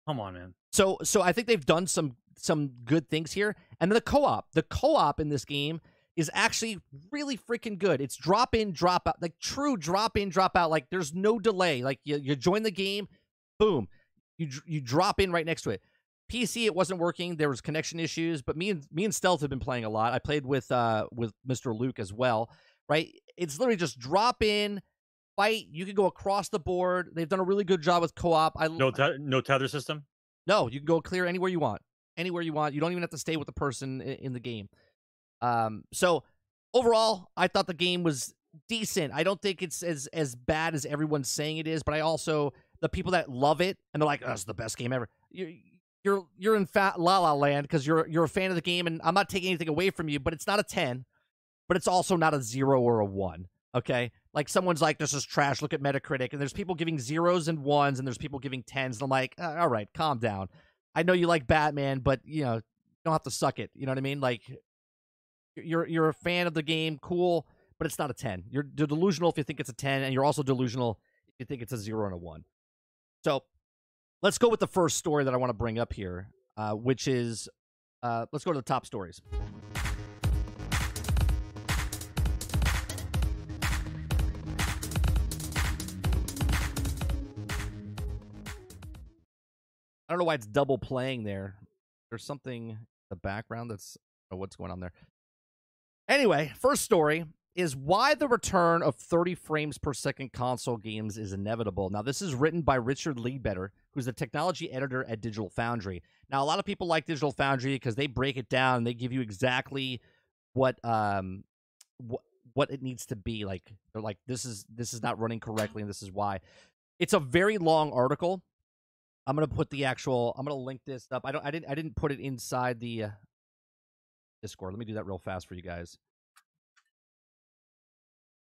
[SPEAKER 2] come on, man.
[SPEAKER 1] So, so I think they've done some some good things here, and the co-op, the co-op in this game is actually really freaking good. It's drop in, drop out, like true drop in, drop out. Like there's no delay. Like you, you join the game, boom, you you drop in right next to it. PC it wasn't working. There was connection issues, but me and me and Stealth have been playing a lot. I played with uh with Mr. Luke as well. Right? It's literally just drop in, fight. You can go across the board. They've done a really good job with co-op. I
[SPEAKER 2] no te- no tether system.
[SPEAKER 1] No, you can go clear anywhere you want, anywhere you want. You don't even have to stay with the person in, in the game. Um, so overall, I thought the game was decent. I don't think it's as as bad as everyone's saying it is, but I also the people that love it and they're like, "That's the best game ever." You you're you're in fat la la land because you're you're a fan of the game, and I'm not taking anything away from you, but it's not a ten, but it's also not a zero or a one. Okay, like someone's like, "This is trash." Look at Metacritic, and there's people giving zeros and ones, and there's people giving tens. And I'm like, uh, all right, calm down. I know you like Batman, but you know, you don't have to suck it. You know what I mean? Like, you're you're a fan of the game, cool, but it's not a ten. You're delusional if you think it's a ten, and you're also delusional if you think it's a zero and a one. So let's go with the first story that I want to bring up here, uh, which is uh, let's go to the top stories. I don't know why it's double playing there. There's something in the background that's what's going on there. Anyway, first story is why the return of 30 frames per second console games is inevitable. Now, this is written by Richard Leadbetter, who's the technology editor at Digital Foundry. Now, a lot of people like Digital Foundry because they break it down and they give you exactly what um what what it needs to be. Like they're like this is this is not running correctly and this is why. It's a very long article. I'm gonna put the actual. I'm gonna link this up. I don't. I didn't. I didn't put it inside the uh, Discord. Let me do that real fast for you guys.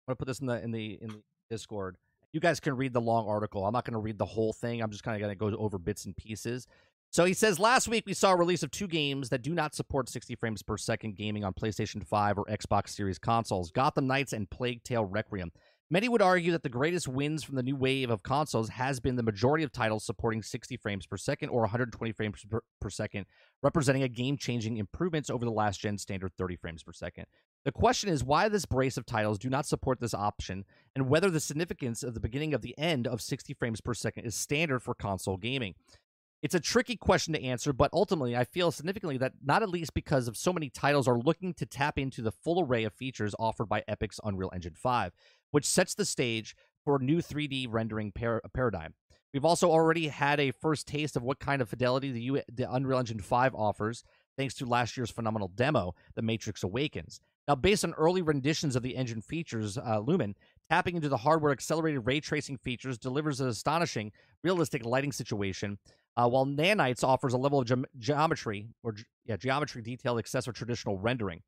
[SPEAKER 1] I'm gonna put this in the in the in the Discord. You guys can read the long article. I'm not gonna read the whole thing. I'm just kind of gonna go over bits and pieces. So he says last week we saw a release of two games that do not support 60 frames per second gaming on PlayStation 5 or Xbox Series consoles: Gotham Knights and Plague Tale Requiem. Many would argue that the greatest wins from the new wave of consoles has been the majority of titles supporting 60 frames per second or 120 frames per, per second, representing a game-changing improvements over the last gen standard 30 frames per second. The question is why this brace of titles do not support this option, and whether the significance of the beginning of the end of 60 frames per second is standard for console gaming. It's a tricky question to answer, but ultimately, I feel significantly that not at least because of so many titles are looking to tap into the full array of features offered by Epic's Unreal Engine 5, which sets the stage for a new 3D rendering par- paradigm. We've also already had a first taste of what kind of fidelity the, U- the Unreal Engine 5 offers, thanks to last year's phenomenal demo, The Matrix Awakens. Now, based on early renditions of the engine features, uh, Lumen, tapping into the hardware accelerated ray tracing features delivers an astonishing, realistic lighting situation, uh, while Nanites offers a level of ge- geometry or ge- yeah, geometry detail excess of traditional rendering.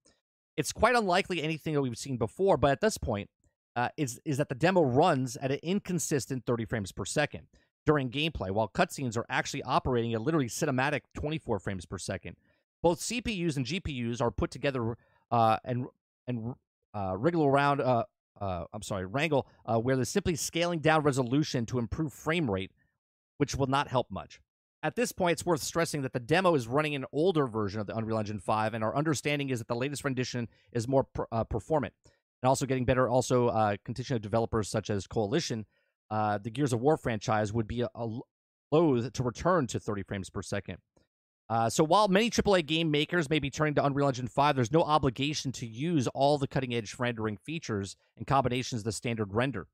[SPEAKER 1] It's quite unlikely anything that we've seen before, but at this point, uh, is is that the demo runs at an inconsistent 30 frames per second. during gameplay, while cutscenes are actually operating at literally cinematic 24 frames per second. Both CPUs and GPUs are put together uh, and and uh, wriggle around. Uh, uh, I'm sorry, wrangle uh, where they're simply scaling down resolution to improve frame rate, which will not help much. At this point, it's worth stressing that the demo is running an older version of the Unreal Engine 5, and our understanding is that the latest rendition is more per, performant and also getting better. Also, uh, contingent of developers such as Coalition, uh, the Gears of War franchise would be a, a loath to return to 30 frames per second. Uh, so while many AAA game makers may be turning to Unreal Engine 5, there's no obligation to use all the cutting edge rendering features and combinations the standard render.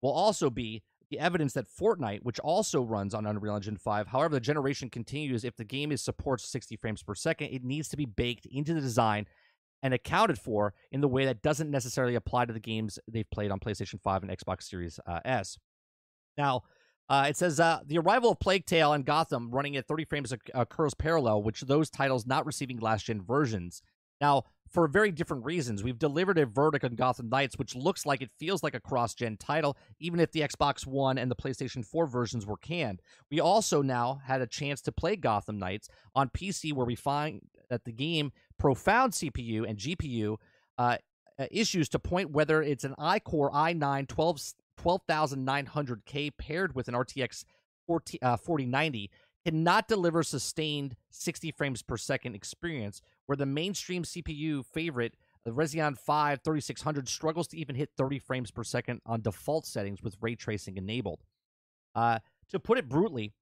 [SPEAKER 1] Will also be the evidence that Fortnite, which also runs on Unreal Engine 5, however, the generation continues, if the game is supports 60 frames per second, it needs to be baked into the design and accounted for in the way that doesn't necessarily apply to the games they've played on PlayStation 5 and Xbox Series uh, S. Now, uh, it says uh, the arrival of Plague Tale and Gotham running at 30 frames occurs parallel, which those titles not receiving last gen versions. Now, for very different reasons, we've delivered a verdict on Gotham Knights, which looks like it feels like a cross gen title, even if the Xbox One and the PlayStation 4 versions were canned. We also now had a chance to play Gotham Knights on PC, where we find that the game profound CPU and GPU uh, issues to point whether it's an iCore i9 12 12900K paired with an RTX 40, uh, 4090 cannot deliver sustained 60 frames per second experience, where the mainstream CPU favorite, the Radeon 5 3600, struggles to even hit 30 frames per second on default settings with ray tracing enabled. Uh, to put it brutally,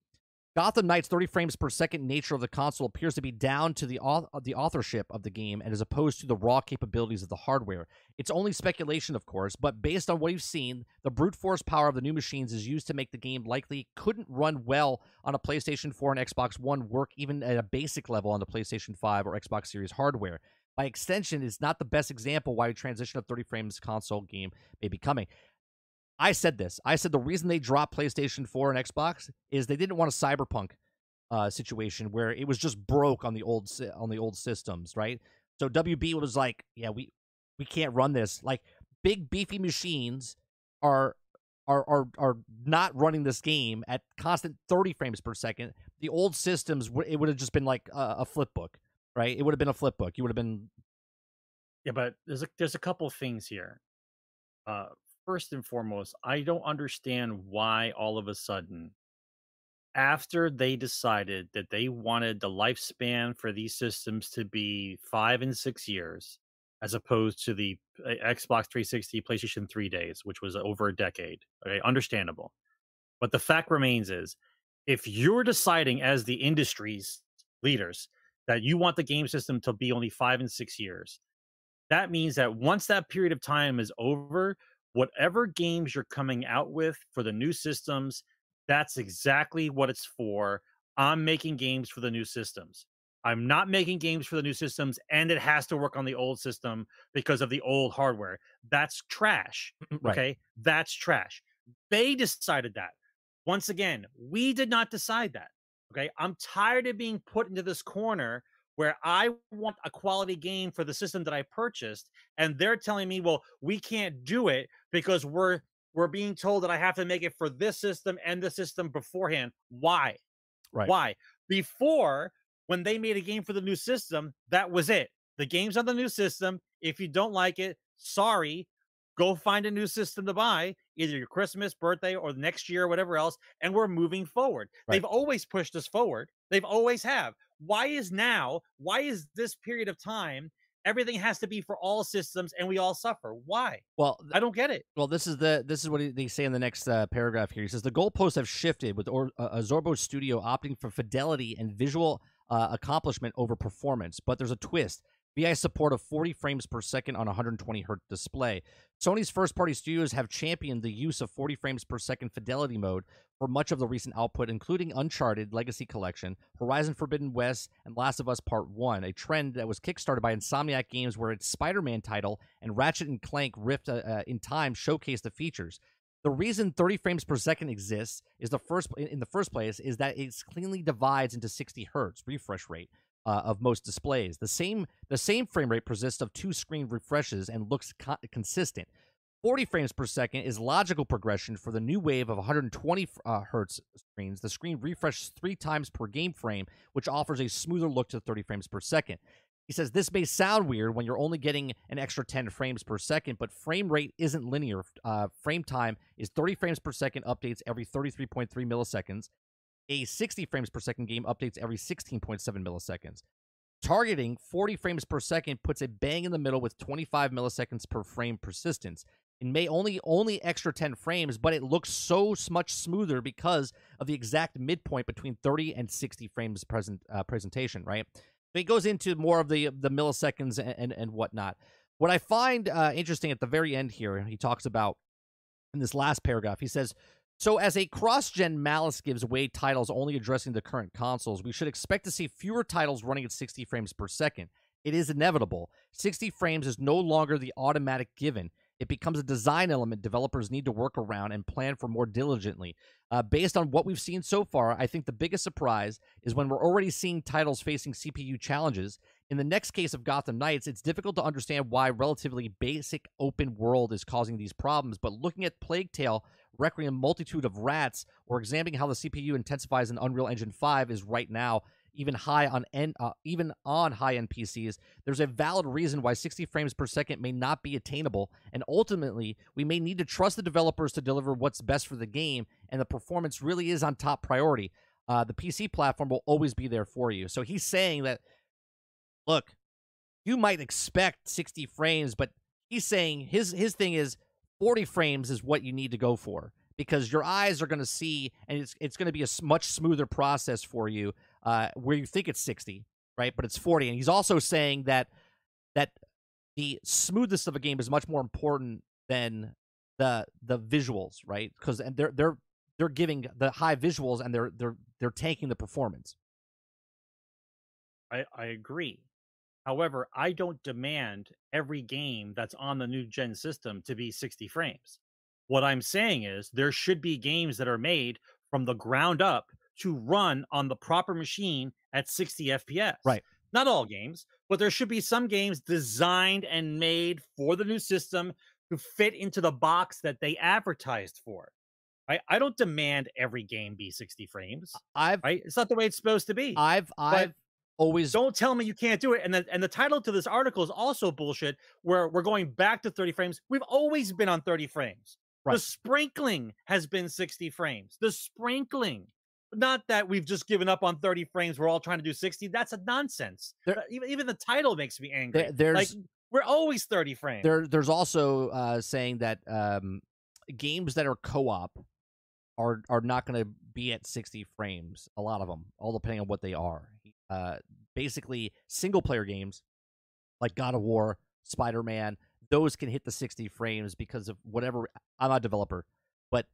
[SPEAKER 1] Gotham Knights 30 frames per second nature of the console appears to be down to the uh, the authorship of the game and as opposed to the raw capabilities of the hardware. It's only speculation, of course, but based on what you've seen, the brute force power of the new machines is used to make the game likely couldn't run well on a PlayStation 4 and Xbox One work even at a basic level on the PlayStation 5 or Xbox Series hardware. By extension, it's not the best example why a transition of 30 frames console game may be coming. I said this. I said the reason they dropped PlayStation 4 and Xbox is they didn't want a cyberpunk uh, situation where it was just broke on the old on the old systems, right? So WB was like, yeah, we we can't run this. Like big beefy machines are are are are not running this game at constant 30 frames per second. The old systems it would have just been like a, a flip book, right? It would have been a flip book. You would have been
[SPEAKER 2] Yeah, but there's a there's a couple things here. Uh first and foremost, I don't understand why all of a sudden, after they decided that they wanted the lifespan for these systems to be five and six years, as opposed to the uh, Xbox 360, PlayStation 3 days, which was over a decade. Okay, understandable. But the fact remains is if you're deciding as the industry's leaders that you want the game system to be only five and six years, that means that once that period of time is over, whatever games you're coming out with for the new systems, that's exactly what it's for. I'm making games for the new systems. I'm not making games for the new systems, and it has to work on the old system because of the old hardware. That's trash.
[SPEAKER 1] right.
[SPEAKER 2] Okay. That's trash. They decided that. Once again, we did not decide that. Okay. I'm tired of being put into this corner where I want a quality game for the system that I purchased, and they're telling me, well, we can't do it because we're we're being told that I have to make it for this system and the system beforehand. Why?
[SPEAKER 1] Right.
[SPEAKER 2] Why? Before, when they made a game for the new system, that was it. The game's on the new system. If you don't like it, sorry, go find a new system to buy, either your Christmas, birthday, or next year, or whatever else, and we're moving forward. Right. They've always pushed us forward. They've always have. Why is now? Why is this period of time? Everything has to be for all systems, and we all suffer. Why?
[SPEAKER 1] Well,
[SPEAKER 2] I don't get it.
[SPEAKER 1] Well, this is the this is what they say in the next uh, paragraph here. He says the goalposts have shifted with or, uh, Asobo Studio opting for fidelity and visual uh, accomplishment over performance, but there's a twist. VI support of 40 frames per second on 120 hertz display. Sony's first party studios have championed the use of 40 frames per second fidelity mode for much of the recent output, including Uncharted Legacy Collection, Horizon Forbidden West, and Last of Us Part 1, a trend that was kickstarted by Insomniac Games, where its Spider Man title and Ratchet and Clank Rift uh, uh, in Time showcase the features. The reason 30 frames per second exists is the first in the first place is that it cleanly divides into 60 hertz refresh rate, uh, of most displays. The same the same frame rate persists of two screen refreshes and looks co- consistent. 40 frames per second is logical progression for the new wave of 120 uh, hertz screens. The screen refreshes three times per game frame, which offers a smoother look to 30 frames per second. He says this may sound weird when you're only getting an extra 10 frames per second, but frame rate isn't linear. Uh, frame time is 30 frames per second, updates every 33.3 milliseconds. A 60 frames per second game updates every 16.7 milliseconds. Targeting 40 frames per second puts a bang in the middle with 25 milliseconds per frame persistence. It may only only extra 10 frames, but it looks so much smoother because of the exact midpoint between 30 and 60 frames present uh, presentation, right? But it goes into more of the the milliseconds and and, and whatnot. What I find uh, interesting at the very end here, he talks about in this last paragraph, he says, so, as a cross gen Malice gives way titles only addressing the current consoles, we should expect to see fewer titles running at 60 frames per second. It is inevitable. 60 frames is no longer the automatic given. It becomes a design element developers need to work around and plan for more diligently. Uh, based on what we've seen so far, I think the biggest surprise is when we're already seeing titles facing CPU challenges. In the next case of Gotham Knights, it's difficult to understand why relatively basic open world is causing these problems, but looking at Plague Tale, Requiem Multitude of Rats, or examining how the CPU intensifies in Unreal Engine 5 is right now even high on end, uh, even on high end PCs, there's a valid reason why 60 frames per second may not be attainable, and ultimately we may need to trust the developers to deliver what's best for the game, and the performance really is on top priority. Uh, the PC platform will always be there for you. So he's saying that, look, you might expect 60 frames, but he's saying his his thing is 40 frames is what you need to go for because your eyes are going to see, and it's it's going to be a much smoother process for you uh, where you think it's 60, right? But it's 40. And he's also saying that that the smoothness of a game is much more important than the the visuals, right? Because and they're they're they're giving the high visuals and they're they're they're tanking the performance.
[SPEAKER 2] I I agree. However, I don't demand every game that's on the new gen system to be 60 frames. What I'm saying is there should be games that are made from the ground up to run on the proper machine at 60 FPS.
[SPEAKER 1] Right.
[SPEAKER 2] Not all games, but there should be some games designed and made for the new system to fit into the box that they advertised for. Right? I don't demand every game be 60 frames.
[SPEAKER 1] I've
[SPEAKER 2] right? It's not the way it's supposed to be.
[SPEAKER 1] I've I've always
[SPEAKER 2] don't tell me you can't do it. And the and the title to this article is also bullshit where we're going back to 30 frames. We've always been on 30 frames. Right. The sprinkling has been 60 frames. The sprinkling not that we've just given up on 30 frames. We're all trying to do 60. That's a nonsense. There, even even the title makes me angry. There, there's like we're always 30 frames.
[SPEAKER 1] There, there's also uh, saying that um, games that are co-op are are not going to be at 60 frames. A lot of them, all depending on what they are. Uh, basically, single player games like God of War, Spider Man, those can hit the 60 frames because of whatever. I'm not a developer, but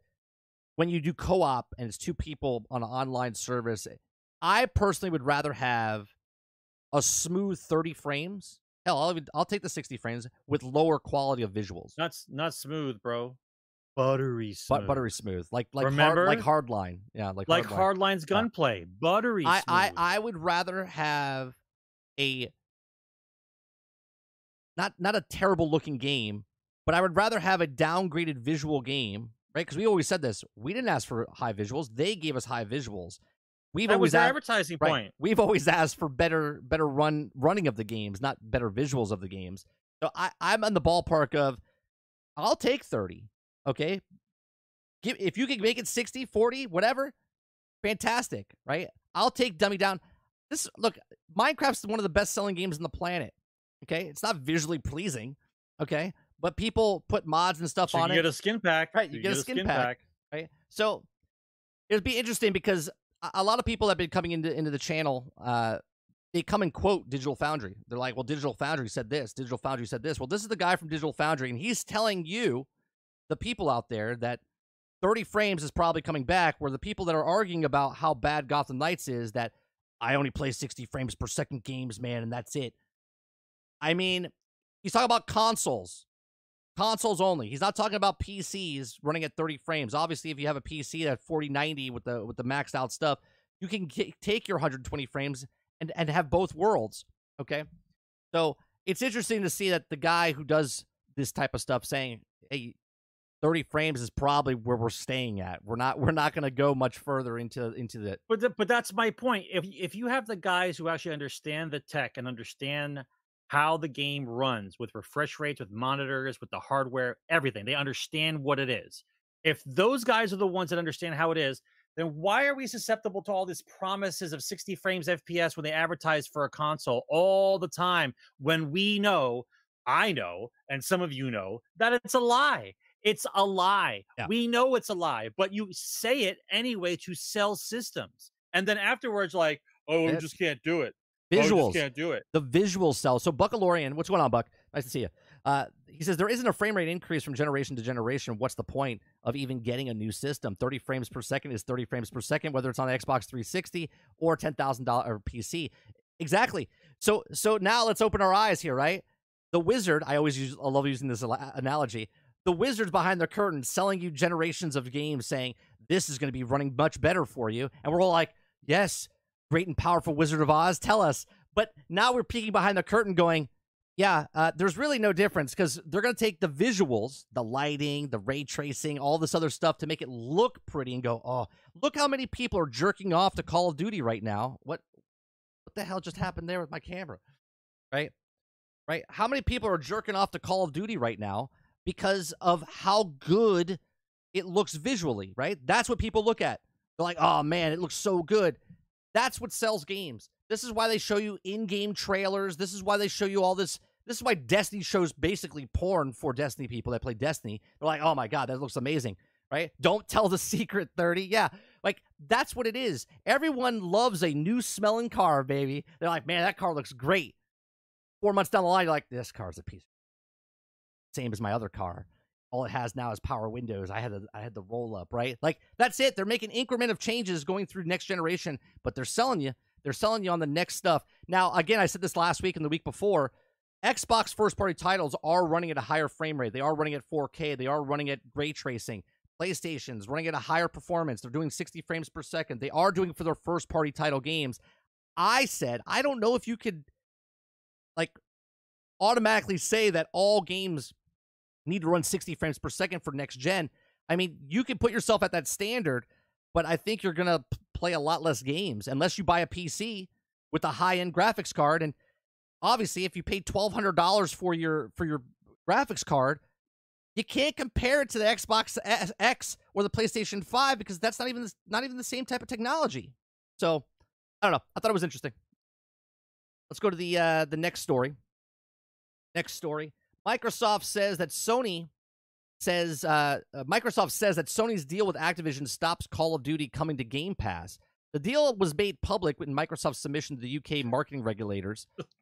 [SPEAKER 1] when you do co-op and it's two people on an online service, I personally would rather have a smooth 30 frames. Hell, I'll even I'll take the 60 frames with lower quality of visuals.
[SPEAKER 2] Not not smooth, bro. Buttery smooth.
[SPEAKER 1] But buttery smooth. Like like Remember? hard, like hardline. Yeah, like
[SPEAKER 2] like hardline. hardline's gunplay. Yeah. Buttery I,
[SPEAKER 1] I I would rather have a not not a terrible looking game, but I would rather have a downgraded visual game right? Because we always said this. We didn't ask for high visuals; they gave us high visuals.
[SPEAKER 2] We've that always was asked, advertising right, point.
[SPEAKER 1] We've always asked for better, better run running of the games, not better visuals of the games. So I, I'm in the ballpark of, I'll take thirty. Okay, Give, if you can make it 60, 40, whatever, fantastic, right? I'll take dummy down. This look, Minecraft's one of the best selling games on the planet. Okay, it's not visually pleasing. Okay, but people put mods and stuff
[SPEAKER 2] so
[SPEAKER 1] on
[SPEAKER 2] you
[SPEAKER 1] it.
[SPEAKER 2] You get a skin pack.
[SPEAKER 1] Right, you, you get, get, a skin, skin pack, pack, Right. So it'd be interesting because a lot of people have been coming into into the channel. Uh, they come and quote Digital Foundry. They're like, "Well, Digital Foundry said this. Digital Foundry said this." Well, this is the guy from Digital Foundry, and he's telling you, the people out there, that 30 frames is probably coming back. Where the people that are arguing about how bad Gotham Knights is, that I only play 60 frames per second games, man, and that's it. I mean, he's talking about consoles consoles only. He's not talking about PCs running at 30 frames. Obviously, if you have a PC at 4090 with the with the maxed out stuff, you can take your 120 frames and and have both worlds. Okay, so it's interesting to see that the guy who does this type of stuff, saying, "Hey, 30 frames is probably where we're staying at. We're not we're not going to go much further into into the
[SPEAKER 2] But th- but that's my point. If if you have the guys who actually understand the tech and understand how the game runs with refresh rates, with monitors, with the hardware, everything, they understand what it is. If those guys are the ones that understand how it is, then why are we susceptible to all these promises of 60 frames FPS when they advertise for a console all the time when we know, I know, and some of you know that it's a lie. It's a lie.
[SPEAKER 1] Yeah.
[SPEAKER 2] We know it's a lie, but you say it anyway to sell systems. And then afterwards, like, oh, we just can't do it. Oh,
[SPEAKER 1] visuals.
[SPEAKER 2] just can't do it.
[SPEAKER 1] the visual sell. So Buckalorian, what's going on, Buck? Nice to see you. Uh, he says there isn't a frame rate increase from generation to generation. What's the point of even getting a new system? 30 frames per second is 30 frames per second, whether it's on the Xbox 360 or $10,000 PC. Exactly. So so now let's open our eyes here, right? The wizard, I always use, I love using this analogy. The wizard's behind the curtain selling you generations of games, saying this is going to be running much better for you, and we're all like, yes, great and powerful Wizard of Oz, tell us. But now we're peeking behind the curtain, going, yeah, uh, there's really no difference because they're going to take the visuals, the lighting, the ray tracing, all this other stuff to make it look pretty and go, oh, look how many people are jerking off to Call of Duty right now. What, what the hell just happened there with my camera? Right, right. How many people are jerking off to Call of Duty right now because of how good it looks visually? Right, that's what people look at. They're like, oh man, it looks so good. That's what sells games. This is why they show you in-game trailers. This is why they show you all this. This is why Destiny shows basically porn for Destiny people that play Destiny. They're like, "Oh my god, that looks amazing." Right? Don't tell the secret 30. Yeah. Like that's what it is. Everyone loves a new smelling car, baby. They're like, "Man, that car looks great." 4 months down the line, you're like, "This car's a piece." Same as my other car. All it has now is power windows. I had the I had the roll up, right? Like that's it. They're making increment of changes going through next generation, but they're selling you they're selling you on the next stuff. Now, again, I said this last week and the week before. Xbox first party titles are running at a higher frame rate. They are running at 4K. They are running at ray tracing. PlayStation's running at a higher performance. They're doing 60 frames per second. They are doing for their first party title games. I said, I don't know if you could like automatically say that all games need to run 60 frames per second for next gen. I mean, you can put yourself at that standard, but I think you're going to play a lot less games unless you buy a PC with a high-end graphics card and obviously if you paid $1200 for your for your graphics card, you can't compare it to the Xbox X or the PlayStation 5 because that's not even the, not even the same type of technology. So, I don't know. I thought it was interesting. Let's go to the uh the next story. Next story. Microsoft says that Sony says uh, uh, Microsoft says that Sony's deal with Activision stops Call of Duty coming to Game Pass. The deal was made public in Microsoft's submission to the UK marketing regulators.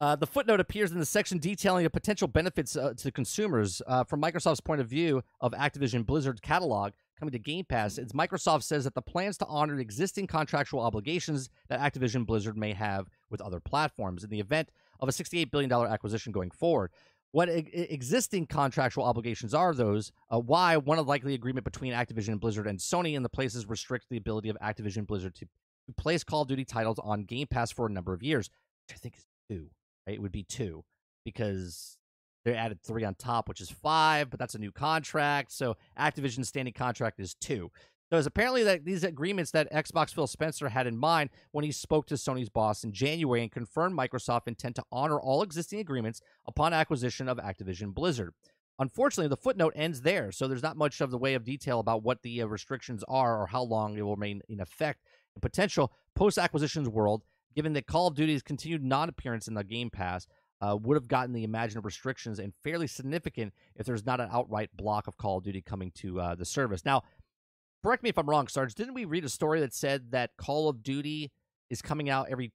[SPEAKER 1] Uh, the footnote appears in the section detailing the potential benefits uh, to consumers. Uh, from Microsoft's point of view of Activision Blizzard's catalog coming to Game Pass, it's Microsoft says that the plans to honor existing contractual obligations that Activision Blizzard may have with other platforms in the event of a $68 billion acquisition going forward. What e- existing contractual obligations are those? Uh, why one likely agreement between Activision Blizzard and Sony in the places restrict the ability of Activision Blizzard to, to place Call of Duty titles on Game Pass for a number of years, which I think is two. Right? It would be two because they added three on top, which is five, but that's a new contract. So Activision's standing contract is two. So it's apparently that these agreements that Xbox Phil Spencer had in mind when he spoke to Sony's boss in January and confirmed Microsoft intent to honor all existing agreements upon acquisition of Activision Blizzard. Unfortunately, the footnote ends there, so there's not much of the way of detail about what the uh, restrictions are or how long it will remain in effect. In potential post-acquisitions world, given that Call of Duty's continued non-appearance in the Game Pass uh, would have gotten the imagined restrictions and fairly significant if there's not an outright block of Call of Duty coming to uh, the service. Now, correct me if I'm wrong, Sarge. Didn't we read a story that said that Call of Duty is coming out every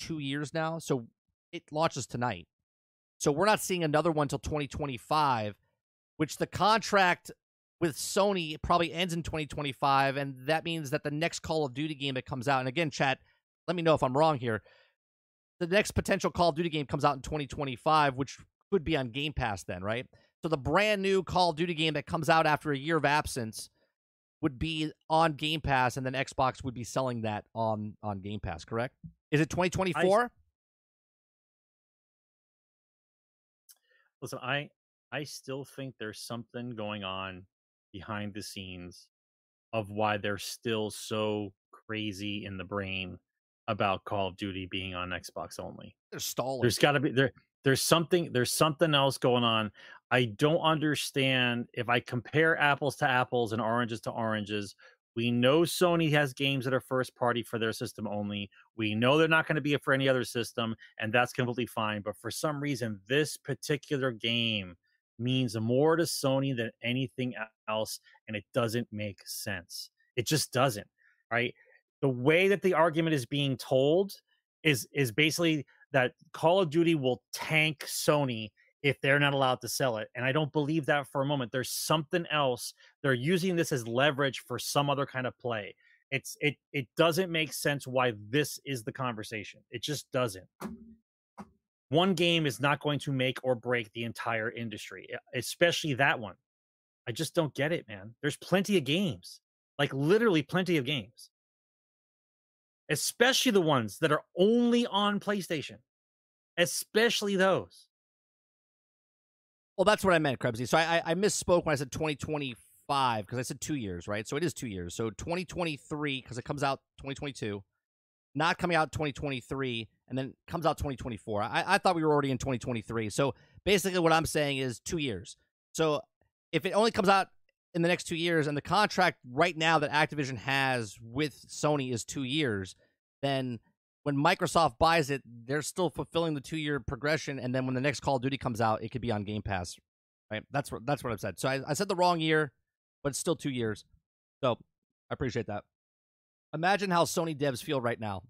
[SPEAKER 1] two years now? So it launches tonight. So we're not seeing another one till 2025, which the contract with Sony probably ends in 2025, and that means that the next Call of Duty game that comes out, and again, chat, let me know if I'm wrong here. The next potential Call of Duty game comes out in 2025, which could be on Game Pass then, right? So the brand new Call of Duty game that comes out after a year of absence would be on Game Pass, and then Xbox would be selling that on on Game Pass. Correct? Is it 2024?
[SPEAKER 2] Listen, I I still think there's something going on behind the scenes of why they're still so crazy in the brain about Call of Duty being on Xbox only.
[SPEAKER 1] They're stalling.
[SPEAKER 2] There's got to be there. There's something. There's something else going on. I don't understand if I compare apples to apples and oranges to oranges. We know Sony has games that are first party for their system only. We know they're not going to be for any other system, and that's completely fine. But for some reason, this particular game means more to Sony than anything else, and it doesn't make sense. It just doesn't, right? The way that the argument is being told is is basically that Call of Duty will tank Sony if they're not allowed to sell it. And I don't believe that for a moment. There's something else. They're using this as leverage for some other kind of play. It's it it doesn't make sense why this is the conversation. It just doesn't. One game is not going to make or break the entire industry, especially that one. I just don't get it, man. There's plenty of games. Like literally plenty of games. Especially the ones that are only on PlayStation. Especially those.
[SPEAKER 1] Well, that's what I meant, Krebsy. So I, I, misspoke when I said 2025 because I said two years, right? So it is two years. So 2023 because it comes out 2022, not coming out 2023, and then comes out 2024. I, I thought we were already in 2023. So basically, what I'm saying is two years. So if it only comes out in the next two years, and the contract right now that Activision has with Sony is two years, then when Microsoft buys it, they're still fulfilling the two year progression, and then when the next Call of Duty comes out, it could be on Game Pass. Right? That's what that's what I've said. So I, I said the wrong year, but it's still two years. So I appreciate that. Imagine how Sony devs feel right now.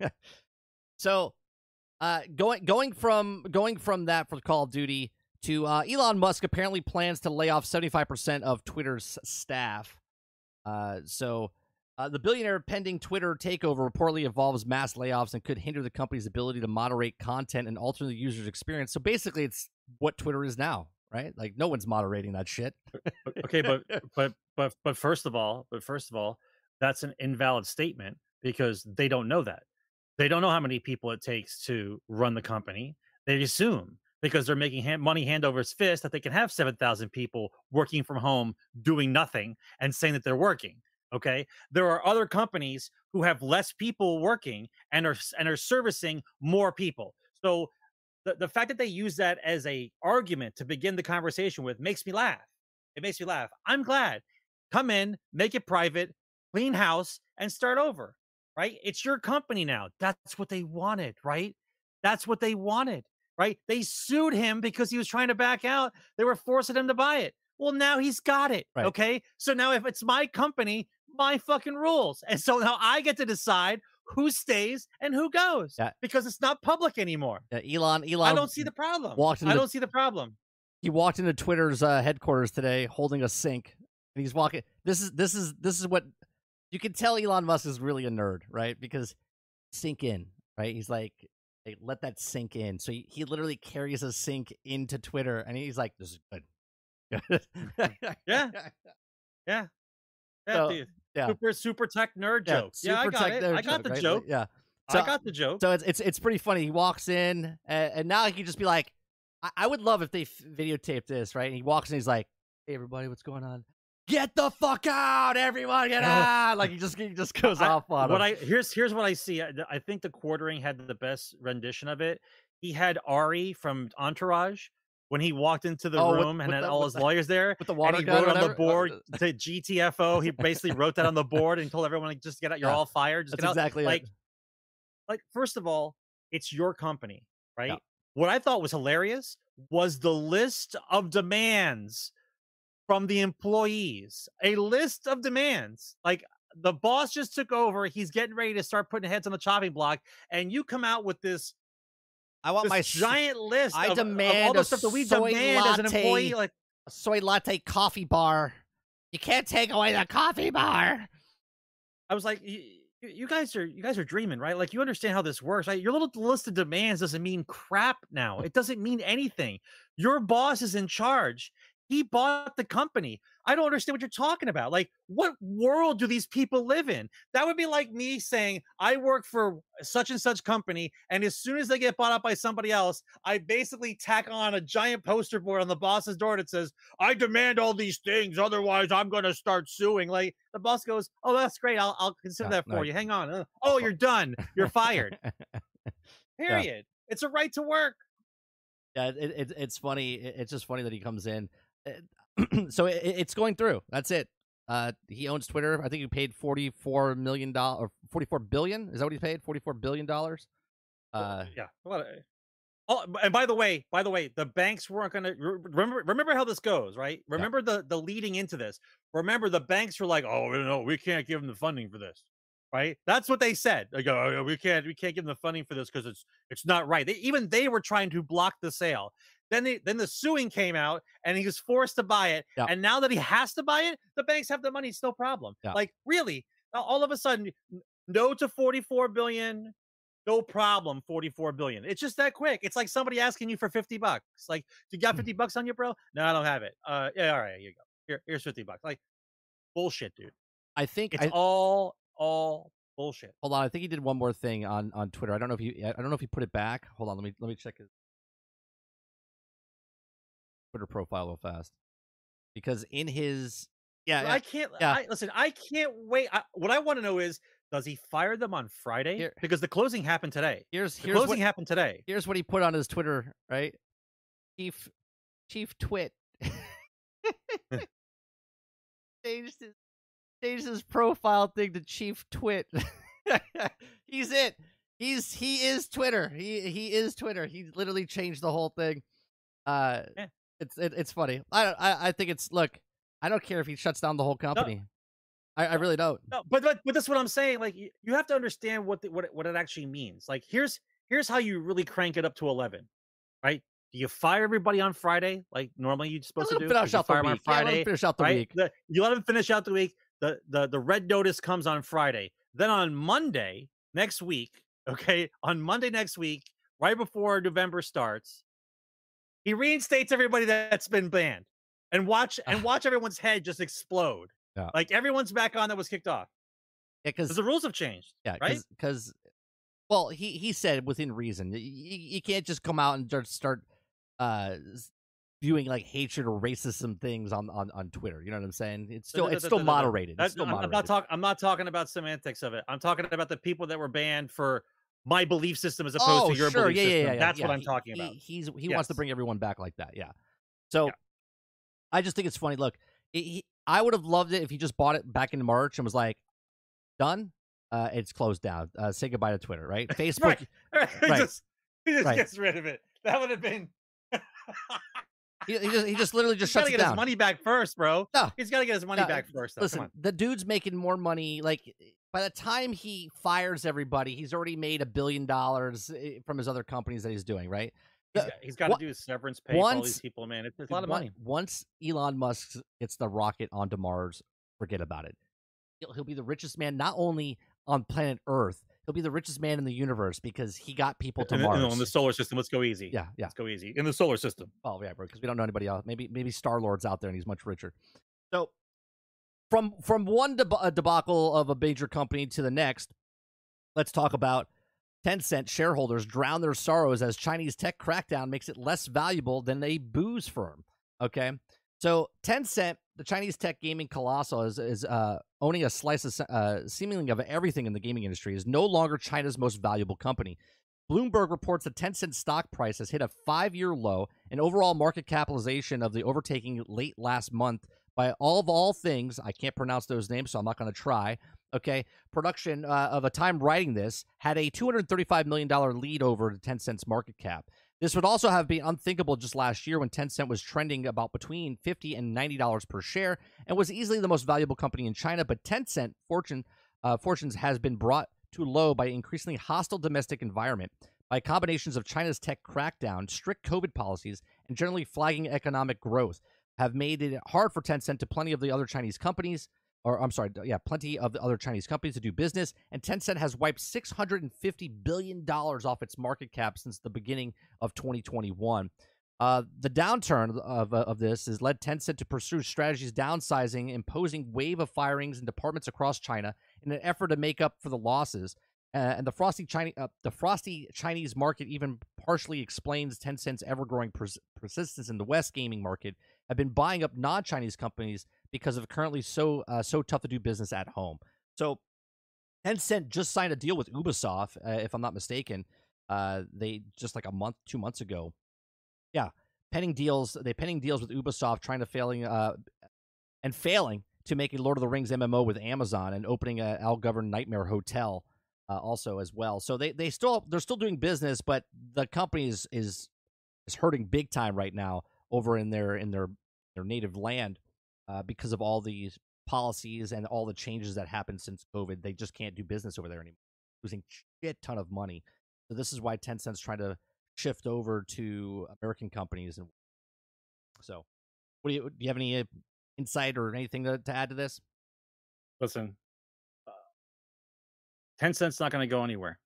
[SPEAKER 1] so uh, going going from going from that for Call of Duty to uh, Elon Musk apparently plans to lay off seventy five percent of Twitter's staff. Uh, so uh, the billionaire pending Twitter takeover reportedly involves mass layoffs and could hinder the company's ability to moderate content and alter the user's experience. So basically, it's what Twitter is now, right? Like no one's moderating that shit.
[SPEAKER 2] okay, but but but but first of all, but first of all, that's an invalid statement because they don't know that. They don't know how many people it takes to run the company. They assume because they're making hand, money hand over fist that they can have 7,000 people working from home doing nothing and saying that they're working. Okay. There are other companies who have less people working and are and are servicing more people. So the, the fact that they use that as a argument to begin the conversation with makes me laugh. It makes me laugh. I'm glad. Come in, make it private, clean house, and start over. Right? It's your company now. That's what they wanted, right? That's what they wanted, right? They sued him because he was trying to back out. They were forcing him to buy it. Well, now he's got it. Right. Okay. So now if it's my company, my fucking rules. And so now I get to decide who stays and who goes yeah. because it's not public anymore.
[SPEAKER 1] Yeah, Elon, Elon,
[SPEAKER 2] I don't see the problem. Walked into, I don't see the problem.
[SPEAKER 1] He walked into Twitter's uh, headquarters today holding a sink, and he's walking. This is this is this is what you can tell. Elon Musk is really a nerd, right? Because sink in, right? He's like, hey, let that sink in. So he, he literally carries a sink into Twitter, and he's like, this is
[SPEAKER 2] good. yeah, yeah, yeah, so, dude yeah. super super tech nerd yeah, joke. Yeah, I got it. I got joke, the right? joke.
[SPEAKER 1] yeah.
[SPEAKER 2] So, I got the joke.
[SPEAKER 1] So it's it's it's pretty funny. He walks in and, and now he can just be like, I, I would love if they f- videotape this, right? And he walks in, he's like, Hey everybody, what's going on? Get the fuck out, everyone, get out! like he just he just goes I, off on
[SPEAKER 2] what
[SPEAKER 1] him.
[SPEAKER 2] I here's here's what I see. I, I think the quartering had the best rendition of it. He had Ari from Entourage when he walked into the oh, room with, and with had the, all his the, lawyers there.
[SPEAKER 1] With the water
[SPEAKER 2] and
[SPEAKER 1] he wrote
[SPEAKER 2] on the board to GTFO. He basically wrote that on the board and told everyone like, just get out. You're yeah. all fired. Just
[SPEAKER 1] That's exactly
[SPEAKER 2] like,
[SPEAKER 1] it.
[SPEAKER 2] like first of all, it's your company, right? Yeah. What I thought was hilarious was the list of demands from the employees. A list of demands. Like the boss just took over. He's getting ready to start putting heads on the chopping block, and you come out with this
[SPEAKER 1] I want
[SPEAKER 2] this
[SPEAKER 1] my
[SPEAKER 2] giant list.
[SPEAKER 1] I
[SPEAKER 2] of,
[SPEAKER 1] demand
[SPEAKER 2] of all the stuff that we demand
[SPEAKER 1] latte,
[SPEAKER 2] as an employee, like
[SPEAKER 1] a soy latte coffee bar. You can't take away the coffee bar.
[SPEAKER 2] I was like, you, you guys are you guys are dreaming, right? Like you understand how this works, right? Your little list of demands doesn't mean crap now. It doesn't mean anything. Your boss is in charge. He bought the company. I don't understand what you're talking about. Like, what world do these people live in? That would be like me saying, I work for such and such company, and as soon as they get bought up by somebody else, I basically tack on a giant poster board on the boss's door that says, I demand all these things, otherwise I'm gonna start suing. Like the boss goes, Oh, that's great. I'll I'll consider
[SPEAKER 1] Yeah,
[SPEAKER 2] that for
[SPEAKER 1] no.
[SPEAKER 2] you. Hang on. Uh, Oh, you're done. You're fired. Period. It's a right to work.
[SPEAKER 1] Yeah, it, it, it's funny. It- It's just funny that he comes in. Uh, so it, it's going through. That's it. Uh, he owns Twitter. I think he paid forty four million dollars or forty four billion. Is that what he paid? Forty four billion dollars. Uh,
[SPEAKER 2] yeah. What a- Oh, and by the way, by the way, the banks weren't going to remember. Remember how this goes, right? Remember the the leading into this. Remember the banks were like, "Oh no, we can't give them the funding for this." Right? That's what they said. Like, "Oh, we can't, we can't give them the funding for this because it's it's not right." They even they were trying to block the sale. Then they, then the suing came out, and he was forced to buy it.
[SPEAKER 1] Yeah.
[SPEAKER 2] And now that he has to buy it, the banks have the money. It's no problem.
[SPEAKER 1] Yeah.
[SPEAKER 2] Like really, all of a sudden, no to forty four billion no problem 44 billion it's just that quick it's like somebody asking you for 50 bucks like you got 50 bucks on you bro no i don't have it uh yeah all right here you go here here's 50 bucks like bullshit dude
[SPEAKER 1] I think
[SPEAKER 2] it's
[SPEAKER 1] I,
[SPEAKER 2] all all bullshit
[SPEAKER 1] hold on. I think he did one more thing on on Twitter. I don't know if he. I don't know if he put it back. Hold on. Let me let me check his Twitter profile real fast because in his yeah,
[SPEAKER 2] Well,
[SPEAKER 1] yeah
[SPEAKER 2] i can't
[SPEAKER 1] yeah.
[SPEAKER 2] I, listen i can't wait I, what i want to know is does he fire them on friday
[SPEAKER 1] Here-
[SPEAKER 2] because the closing happened today
[SPEAKER 1] here's
[SPEAKER 2] the closing
[SPEAKER 1] what
[SPEAKER 2] happened today
[SPEAKER 1] here's what he put on his Twitter, right? Chief Chief Twit changed his changed his profile thing to Chief Twit. He's it. He's he is Twitter. He he is Twitter. He literally changed the whole thing. Uh,
[SPEAKER 2] Yeah.
[SPEAKER 1] It's it, it's funny. I. I I think it's look. I don't care if he shuts down the whole company. I, I really don't.
[SPEAKER 2] No, but but, but that's what I'm saying. Like you, you have to understand what the, what it, what it actually means. Like here's here's how you really crank it up to eleven, right? Do you fire everybody on Friday like normally you're supposed to do?
[SPEAKER 1] finish out the
[SPEAKER 2] fire on
[SPEAKER 1] week. Yeah, let
[SPEAKER 2] Friday,
[SPEAKER 1] finish out the
[SPEAKER 2] right?
[SPEAKER 1] week.
[SPEAKER 2] The- you let them finish out the week. The the the red notice comes on Friday. Then on Monday next week, okay, on Monday next week, right before November starts, he reinstates everybody that's been banned, and watch and watch everyone's head just explode.
[SPEAKER 1] Yeah.
[SPEAKER 2] Like everyone's back on that was kicked off
[SPEAKER 1] Yeah, because
[SPEAKER 2] the rules have changed.
[SPEAKER 1] Yeah,
[SPEAKER 2] right?
[SPEAKER 1] Because, well, he he said within reason. You, you can't just come out and just start uh viewing like hatred or racism things on on on Twitter. You know what I'm saying? It's still it's still moderated. It's still
[SPEAKER 2] I'm, I'm not talking. I'm not talking about semantics of it. I'm talking about the people that were banned for my belief system as opposed
[SPEAKER 1] oh,
[SPEAKER 2] to your
[SPEAKER 1] sure.
[SPEAKER 2] belief
[SPEAKER 1] yeah,
[SPEAKER 2] system.
[SPEAKER 1] yeah, yeah.
[SPEAKER 2] That's what I'm
[SPEAKER 1] He-
[SPEAKER 2] talking
[SPEAKER 1] he-
[SPEAKER 2] about.
[SPEAKER 1] He's he wants to bring everyone back like that. Yeah. So. I just think it's funny. Look, he, he- I would have loved it if he just bought it back in March and was like, done. Uh, it's closed down. Uh, say goodbye to Twitter, right? Facebook.
[SPEAKER 2] Right. he just, he just
[SPEAKER 1] Right.
[SPEAKER 2] gets rid of it. That would have been.
[SPEAKER 1] He, he just he just literally just
[SPEAKER 2] He's gotta
[SPEAKER 1] it
[SPEAKER 2] get his
[SPEAKER 1] down.
[SPEAKER 2] money back first, bro.
[SPEAKER 1] No.
[SPEAKER 2] He's got to get his money
[SPEAKER 1] No,
[SPEAKER 2] back first. Though.
[SPEAKER 1] Listen, the dude's making more money. Like by the time he fires everybody, he's already made a billion dollars eh, from his other companies that he's doing. Right?
[SPEAKER 2] He's got, he's got
[SPEAKER 1] wa-
[SPEAKER 2] to do severance pay for all these people, man. It's, it's a lot of money.
[SPEAKER 1] Once Elon Musk gets the rocket onto Mars, forget about it. He'll, he'll be the richest man not only on planet Earth, he'll be the richest man in the universe because he got people to
[SPEAKER 2] the-
[SPEAKER 1] Mars.
[SPEAKER 2] in the solar system, let's go easy.
[SPEAKER 1] yeah, yeah.
[SPEAKER 2] Let's go easy in the solar system.
[SPEAKER 1] Oh yeah, bro. Because we don't know anybody else. Maybe maybe Star Lord's out there and he's much richer. So from from one deb- debacle of a major company to the next, let's talk about Tencent shareholders drown their sorrows as Chinese tech crackdown makes it less valuable than a booze firm. Okay, so Tencent, the Chinese tech gaming colossal, is is uh, owning a slice of uh, seemingly of everything in the gaming industry. Is no longer China's most valuable company. Bloomberg reports that Tencent stock price has hit a five-year low, and overall market capitalization of the overtaking late last month by all of all things. I can't pronounce those names, so I'm not going to try. Okay, production uh, of a time writing this had a 235 million dollar lead over the Tencent's market cap. This would also have been unthinkable just last year when Tencent was trending about between 50 and 90 dollars per share and was easily the most valuable company in China. But Tencent fortune uh, fortunes has been brought too low by increasingly hostile domestic environment, by combinations of China's tech crackdown, strict COVID policies, and generally flagging economic growth have made it hard for Tencent to plenty of the other Chinese companies, or I'm sorry, yeah, plenty of the other Chinese companies to do business. And Tencent has wiped 650 billion dollars off its market cap since the beginning of 2021. Uh, the downturn of, of this has led Tencent to pursue strategies downsizing, imposing wave of firings in departments across China in an effort to make up for the losses. Uh, and the frosty Chinese, uh, the frosty Chinese market even partially explains Tencent's ever-growing pers- persistence in the West gaming market. Have been buying up non-Chinese companies because of currently so uh, so tough to do business at home. So Tencent just signed a deal with Ubisoft, uh, if I'm not mistaken. Uh, they just like a month, two months ago. Yeah, pending deals. They pending deals with Ubisoft, trying to failing uh, and failing to make a Lord of the Rings MMO with Amazon and opening a Al Govern Nightmare Hotel uh, also as well. So they they still they're still doing business, but the company is is is hurting big time right now over in their in their their native land uh, because of all these policies and all the changes that happened since COVID. They just can't do business over there anymore, losing shit ton of money. So this is why Tencent's trying to shift over to American companies. And so, what do you do? You have any uh, insight or anything to, to add to this?
[SPEAKER 2] Listen, uh, Tencent's not going to go anywhere,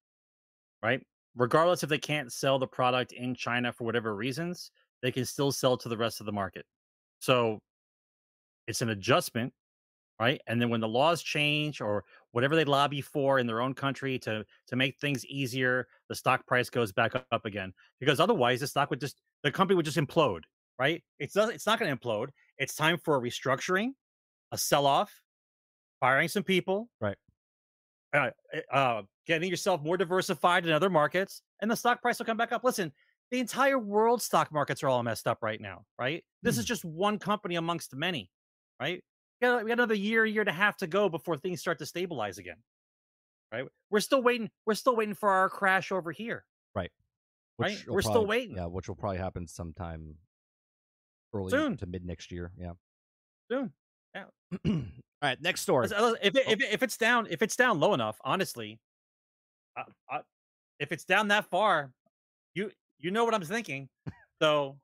[SPEAKER 2] right? Regardless if they can't sell the product in China for whatever reasons, they can still sell to the rest of the market. So it's an adjustment, right? And then when the laws change or whatever they lobby for in their own country to to make things easier, the stock price goes back up again. Because otherwise, the stock would just the company would just implode, right? It's not it's not going to implode. It's time for a restructuring, a sell off, firing some people,
[SPEAKER 1] Right.
[SPEAKER 2] Uh, uh, getting yourself more diversified in other markets, and the stock price will come back up. Listen, the entire world stock markets are all messed up right now, right? This is mm. just one company amongst many, right? We got, we got another year, year and a half to go before things start to stabilize again, right? We're still waiting. We're still waiting for our crash over here. Right?
[SPEAKER 1] Which will
[SPEAKER 2] We're still waiting.
[SPEAKER 1] Yeah, which will probably happen sometime early
[SPEAKER 2] Soon.
[SPEAKER 1] to mid next year. Yeah.
[SPEAKER 2] Soon. Yeah.
[SPEAKER 1] all right, next story.
[SPEAKER 2] If, it, oh. if, it- if it's down, if it's down low enough, honestly, I, I, if it's down that far, you know what I'm thinking. So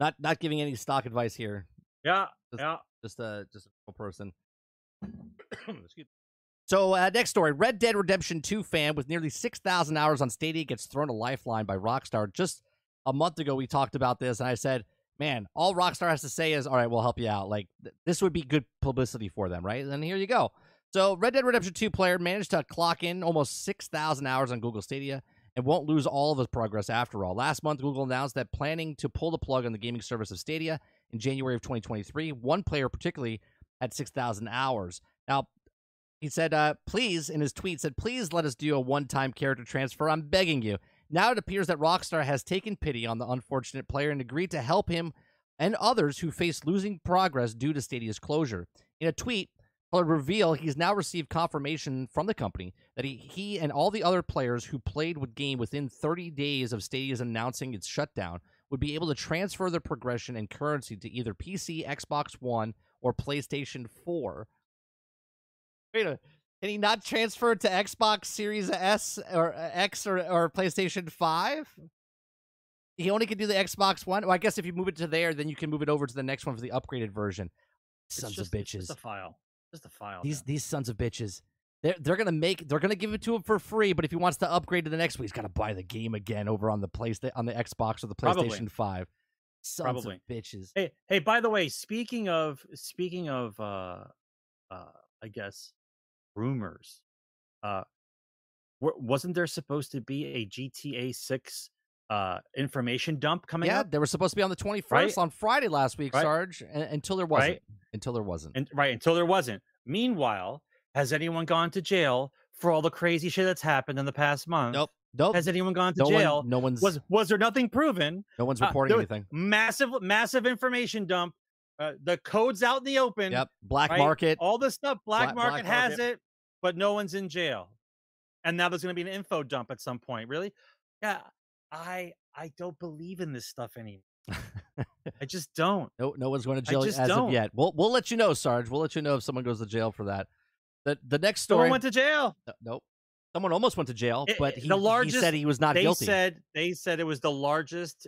[SPEAKER 1] Not not giving any stock advice here.
[SPEAKER 2] yeah,
[SPEAKER 1] Just-
[SPEAKER 2] yeah.
[SPEAKER 1] Just a just a person. So uh, next story: Red Dead Redemption 2 fan with nearly 6,000 hours on Stadia gets thrown a lifeline by Rockstar. Just a month ago, we talked about this, and I said, "Man, all Rockstar has to say is, all right, we'll help you out. Like th- this would be good publicity for them, right?" And here you go. So Red Dead Redemption 2 player managed to clock in almost 6,000 hours on Google Stadia and won't lose all of his progress after all. Last month, Google announced that planning to pull the plug on the gaming service of Stadia in January of 2023. One player particularly had 6,000 hours. Now, he said, uh, please, in his tweet, said, please let us do a one time character transfer. I'm begging you. Now it appears that Rockstar has taken pity on the unfortunate player and agreed to help him and others who face losing progress due to Stadia's closure. In a tweet, reveal he's now received confirmation from the company that he, he and all the other players who played with game within 30 days of Stadia's announcing its shutdown would be able to transfer their progression and currency to either PC, Xbox One, or PlayStation 4. Wait a can he not transfer it to Xbox Series S or uh, X or, or PlayStation 5? He only can do the Xbox One. Well, I guess if you move it to there, then you can move it over to the next one for the upgraded version.
[SPEAKER 2] It's
[SPEAKER 1] Sons
[SPEAKER 2] just,
[SPEAKER 1] of
[SPEAKER 2] it's
[SPEAKER 1] bitches.
[SPEAKER 2] just a file. Just a file.
[SPEAKER 1] These these sons of bitches. They're they're gonna make they're gonna give it to him for free, but if he wants to upgrade to the next one, he's gotta buy the game again over on the place on the Xbox or the
[SPEAKER 2] Probably.
[SPEAKER 1] PlayStation Five. Sons
[SPEAKER 2] Probably.
[SPEAKER 1] of bitches.
[SPEAKER 2] Hey, hey, by the way, speaking of speaking of uh uh I guess rumors. Uh wasn't there supposed to be a GTA 6 uh information dump coming up
[SPEAKER 1] Yeah,
[SPEAKER 2] up?
[SPEAKER 1] they were supposed to be on the twenty
[SPEAKER 2] Right?
[SPEAKER 1] on Friday last week,
[SPEAKER 2] Right?
[SPEAKER 1] Sarge, and, until there wasn't.
[SPEAKER 2] Right?
[SPEAKER 1] Until there wasn't.
[SPEAKER 2] And right until there wasn't. Meanwhile, has anyone gone to jail for all the crazy shit that's happened in the past month?
[SPEAKER 1] nope. Nope.
[SPEAKER 2] Has anyone gone to
[SPEAKER 1] no
[SPEAKER 2] jail?
[SPEAKER 1] one no one's
[SPEAKER 2] Was was there nothing proven?
[SPEAKER 1] no one's
[SPEAKER 2] uh,
[SPEAKER 1] reporting
[SPEAKER 2] there-
[SPEAKER 1] anything.
[SPEAKER 2] Massive massive information dump. Uh, the code's out in the open.
[SPEAKER 1] Yep. Black
[SPEAKER 2] right?
[SPEAKER 1] market.
[SPEAKER 2] All this stuff, black,
[SPEAKER 1] Black-
[SPEAKER 2] market
[SPEAKER 1] black
[SPEAKER 2] has
[SPEAKER 1] market.
[SPEAKER 2] it, but no one's in jail. And now there's going to be an info dump at some point. Really? Yeah. I I don't believe in this stuff anymore. I just don't.
[SPEAKER 1] No, no one's going to jail as
[SPEAKER 2] don't.
[SPEAKER 1] yet. We'll we'll let you know, Sarge. We'll let you know if someone goes to jail for that. The the next
[SPEAKER 2] Someone
[SPEAKER 1] story.
[SPEAKER 2] went to jail.
[SPEAKER 1] No- nope. Someone almost went to jail,
[SPEAKER 2] It-
[SPEAKER 1] but he,
[SPEAKER 2] the
[SPEAKER 1] he
[SPEAKER 2] largest-
[SPEAKER 1] said he was not
[SPEAKER 2] they
[SPEAKER 1] guilty.
[SPEAKER 2] said they said it was the largest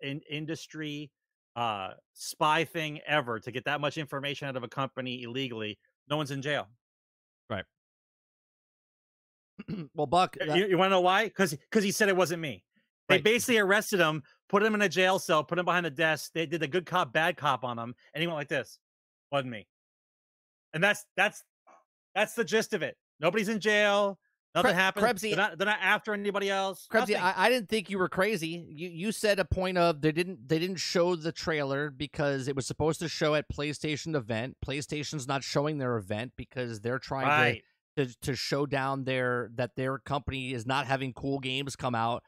[SPEAKER 2] in industry uh spy thing ever to get that much information out of a company illegally. No one's in jail. Right.
[SPEAKER 1] well, Buck, that-
[SPEAKER 2] you, want to know why? Because because he said it wasn't me. They
[SPEAKER 1] Right.
[SPEAKER 2] basically arrested him, put him in a jail cell, put him behind the desk. They did the good cop, bad cop on him, and he went like this. Wasn't me. And that's that's that's the gist of it. Nobody's in jail. Nothing
[SPEAKER 1] Kre-
[SPEAKER 2] happened.
[SPEAKER 1] Krebsy-
[SPEAKER 2] they're, not, they're not after anybody else.
[SPEAKER 1] Krebsy, I, I didn't think you were crazy. You you said a point of they didn't they didn't show the trailer because it was supposed to show at PlayStation event. PlayStation's not showing their event because they're trying
[SPEAKER 2] right.
[SPEAKER 1] to, to to show down their that their company is not having cool games come out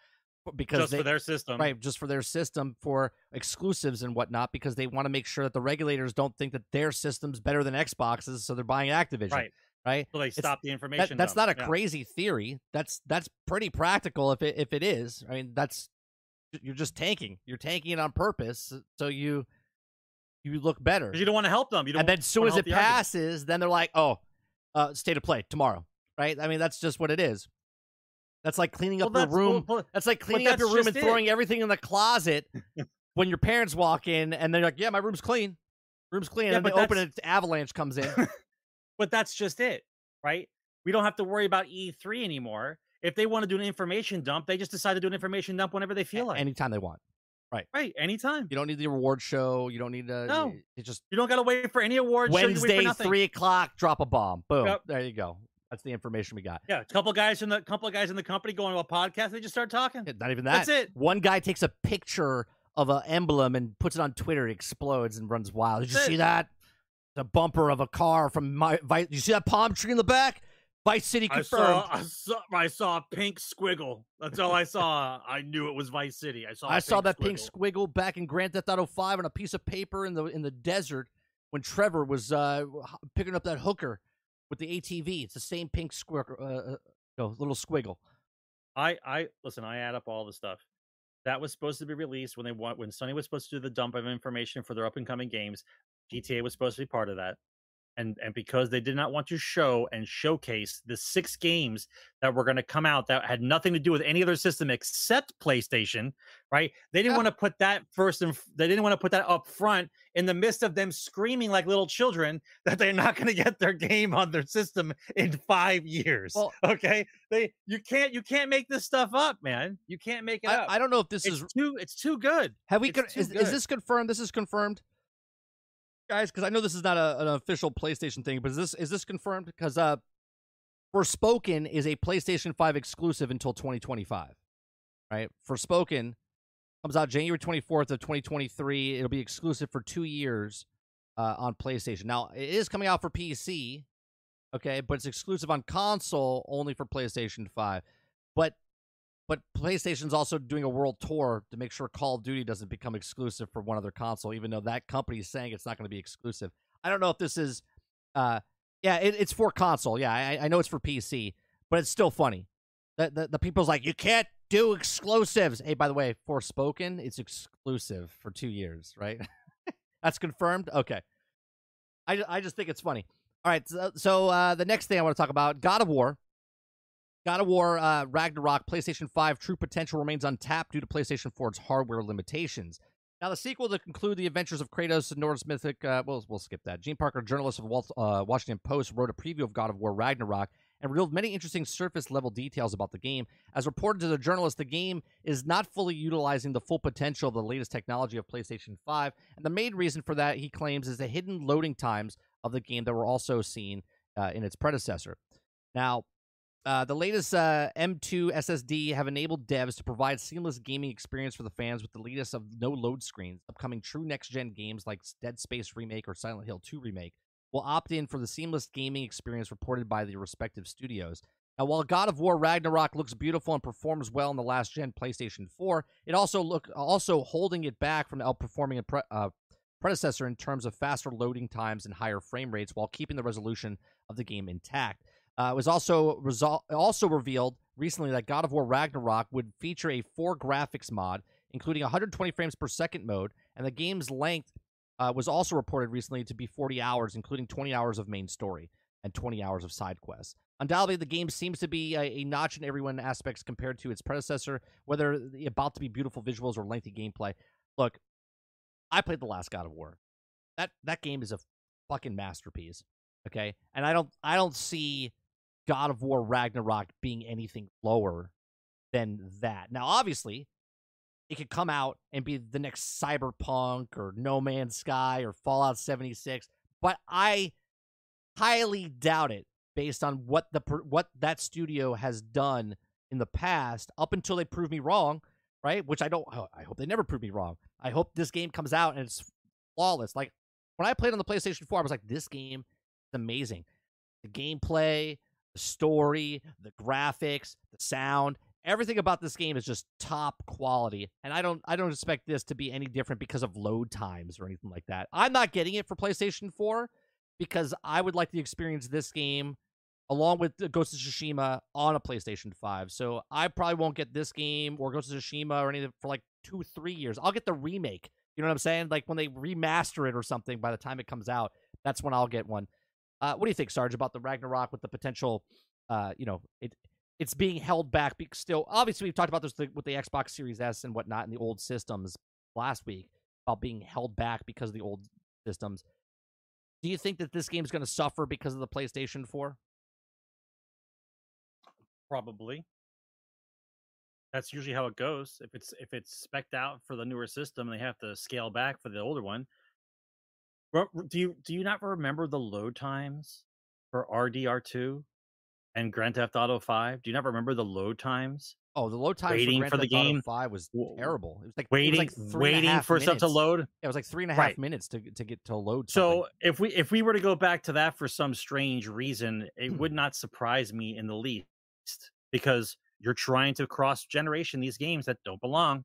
[SPEAKER 1] because
[SPEAKER 2] Just
[SPEAKER 1] they
[SPEAKER 2] for their system.
[SPEAKER 1] right just for their system for exclusives and whatnot because they want to make sure that the regulators don't think that their system's better than Xbox's, so they're buying Activision.
[SPEAKER 2] Right.
[SPEAKER 1] Right.
[SPEAKER 2] So they
[SPEAKER 1] It's-
[SPEAKER 2] stop the information.
[SPEAKER 1] That, that's
[SPEAKER 2] dump.
[SPEAKER 1] not a
[SPEAKER 2] Yeah.
[SPEAKER 1] crazy theory. That's that's pretty practical if it if it is. I mean, that's you're just tanking. You're tanking it on purpose so you you look better.
[SPEAKER 2] You don't want to help them. You don't
[SPEAKER 1] And then as soon as it
[SPEAKER 2] argument.
[SPEAKER 1] passes, then they're like, "Oh, uh, state of play tomorrow." Right? I mean, that's just what it is. That's like cleaning
[SPEAKER 2] Well,
[SPEAKER 1] up your
[SPEAKER 2] that's-
[SPEAKER 1] room.
[SPEAKER 2] well,
[SPEAKER 1] That's like cleaning up your room and
[SPEAKER 2] it.
[SPEAKER 1] throwing everything in the closet when your parents walk in and they're like, "Yeah, my room's clean. Room's clean."
[SPEAKER 2] Yeah,
[SPEAKER 1] and they open
[SPEAKER 2] that's-
[SPEAKER 1] it, avalanche comes in.
[SPEAKER 2] but that's just it, right? We don't have to worry about E3 anymore. If they want to do an information dump, they just decide to do an information dump whenever they feel like.
[SPEAKER 1] anytime they want.
[SPEAKER 2] right, Right. anytime.
[SPEAKER 1] You don't need the reward show. You don't need to.
[SPEAKER 2] No.
[SPEAKER 1] It just
[SPEAKER 2] You don't got to wait for any awards. show, you wait for
[SPEAKER 1] Wednesday, three o'clock, drop a bomb. Boom.
[SPEAKER 2] Yep.
[SPEAKER 1] There you go. That's the information we got.
[SPEAKER 2] Yeah, a couple guys in the couple guys in the company going to a podcast. They just start talking.
[SPEAKER 1] Not even that.
[SPEAKER 2] That's it.
[SPEAKER 1] One guy takes a picture of an emblem and puts it on Twitter. It explodes and runs wild. Did you
[SPEAKER 2] That's
[SPEAKER 1] see
[SPEAKER 2] it.
[SPEAKER 1] that? The bumper of a car from my. Vi- you see that palm tree in the back? Vice City
[SPEAKER 2] I
[SPEAKER 1] confirmed.
[SPEAKER 2] saw, I saw, I saw a pink squiggle. That's all I saw. I knew it was Vice City. I saw. I
[SPEAKER 1] I saw that pink squiggle back in Grand Theft Auto Five on a piece of paper in the in the desert when Trevor was uh, picking up that hooker with the ATV. It's the same pink squiggle, uh, uh, no, little squiggle.
[SPEAKER 2] I, I listen. I add up all the stuff that was supposed to be released when they want when Sony was supposed to do the dump of information for their up and coming games. GTA was supposed to be part of that, and and because they did not want to show and showcase the six games that were going to come out that had nothing to do with any other system except PlayStation, right? They didn't want to put that first and they didn't want to put that up front in the midst of them screaming like little children that they're not going to get their game on their system in five years.
[SPEAKER 1] Well-
[SPEAKER 2] okay, they you can't you can't make this stuff up, man. You can't make it up.
[SPEAKER 1] I, I don't know if this
[SPEAKER 2] it's
[SPEAKER 1] is
[SPEAKER 2] too it's too good.
[SPEAKER 1] Have we? Con- is, is this confirmed? This is confirmed, guys. Because I know this is not a, an official PlayStation thing, but is this is this confirmed? Because uh, Forspoken is a PlayStation Five exclusive until 2025. Right, Forspoken comes out January 24th of 2023. It'll be exclusive for two years uh, on PlayStation. Now it is coming out for PC, okay, but it's exclusive on console only for PlayStation Five. But but PlayStation's also doing a world tour to make sure Call of Duty doesn't become exclusive for one other console, even though that company is saying it's not going to be exclusive. I don't know if this is, uh, yeah, it, it's for console. Yeah, I, I know it's for PC, but it's still funny. The, the the people's like, you can't do exclusives. Hey, by the way, Forspoken, it's exclusive for two years, right? That's confirmed. Okay. I, I just think it's funny. All right, so, so uh, the next thing I want to talk about, God of War. God of War uh, Ragnarok PlayStation 5 true potential remains untapped due to PlayStation 4's hardware limitations. Now, the sequel to conclude the adventures of Kratos and Norse mythic, uh, we'll, we'll skip that. Gene Parker, journalist of Wal- uh, Washington Post, wrote a preview of God of War Ragnarok and revealed many interesting surface level details about the game. As reported to the journalist, the game is not fully utilizing the full potential of the latest technology of PlayStation 5. And the main reason for that, he claims, is the hidden loading times of the game that were also seen uh, in its predecessor. Now, uh, the latest uh, M2 SSD have enabled devs to provide seamless gaming experience for the fans with the latest of no load screens. Upcoming true next gen games like Dead Space Remake or Silent Hill 2 Remake will opt in for the seamless gaming experience reported by the respective studios. Now, while God of War Ragnarok looks beautiful and performs well in the last gen PlayStation 4, it also look also holding it back from outperforming a pre- uh, predecessor in terms of faster loading times and higher frame rates, while keeping the resolution of the game intact. Uh, it was also resol- also revealed recently that God of War Ragnarok would feature a four graphics mod, including 120 frames per second mode, and the game's length uh, was also reported recently to be 40 hours, including 20 hours of main story and 20 hours of side quests. Undoubtedly, the game seems to be a, a notch in every one aspects compared to its predecessor, whether the about to be beautiful visuals or lengthy gameplay. Look, I played the last God of War. That that game is a fucking masterpiece. Okay, and I don't I don't see God of War Ragnarok being anything lower than that. Now, obviously, it could come out and be the next Cyberpunk or No Man's Sky or Fallout 76, but I highly doubt it based on what the what that studio has done in the past up until they prove me wrong, right? Which I don't oh, I hope they never prove me wrong. I hope this game comes out and it's flawless. Like when I played on the PlayStation 4, I was like this game is amazing. The gameplay, the story, the graphics, the sound, everything about this game is just top quality and i don't i don't expect this to be any different because of load times or anything like that. I'm not getting it for playstation 4 because i would like to experience this game along with ghost of tsushima on a playstation 5 so i probably won't get this game or ghost of tsushima or anything for like two three years. I'll get the remake you know what i'm saying? Like when they remaster it or something by the time it comes out that's when i'll get one uh, what do you think sarge about the ragnarok with the potential uh, you know, it it's being held back still obviously we've talked about this with the Xbox Series S and whatnot in the old systems last week about being held back because of the old systems. Do you think that this game's going to suffer because of the PlayStation 4?
[SPEAKER 2] Probably. That's usually how it goes. If it's if it's specked out for the newer system, they have to scale back for the older one. Do you do you not remember the load times for RDR2? and Grand Theft Auto Five. Do you not remember the load times?
[SPEAKER 1] Oh, the load times
[SPEAKER 2] waiting
[SPEAKER 1] for,
[SPEAKER 2] for the
[SPEAKER 1] Theft
[SPEAKER 2] game
[SPEAKER 1] Auto Five was terrible. It was like
[SPEAKER 2] waiting,
[SPEAKER 1] was like
[SPEAKER 2] waiting for
[SPEAKER 1] minutes.
[SPEAKER 2] stuff to load.
[SPEAKER 1] It was like three and a half
[SPEAKER 2] right.
[SPEAKER 1] minutes to to get to load.
[SPEAKER 2] So if we if we were to go back to that for some strange reason, it
[SPEAKER 1] Hmm.
[SPEAKER 2] would not surprise me in the least because you're trying to cross generation these games that don't belong.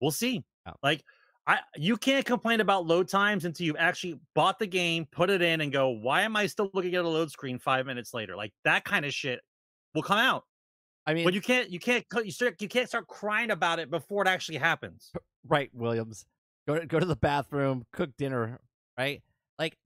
[SPEAKER 2] We'll see.
[SPEAKER 1] Yeah.
[SPEAKER 2] Like I you can't complain about load times until you've actually bought the game, put it in, and go, why am I still looking at a load screen five minutes later? Like that kind of shit will come out.
[SPEAKER 1] I mean,
[SPEAKER 2] But you can't you can't you start you can't start crying about it before it actually happens.
[SPEAKER 1] right, Williams, go to, go to the bathroom, cook dinner, right? Like,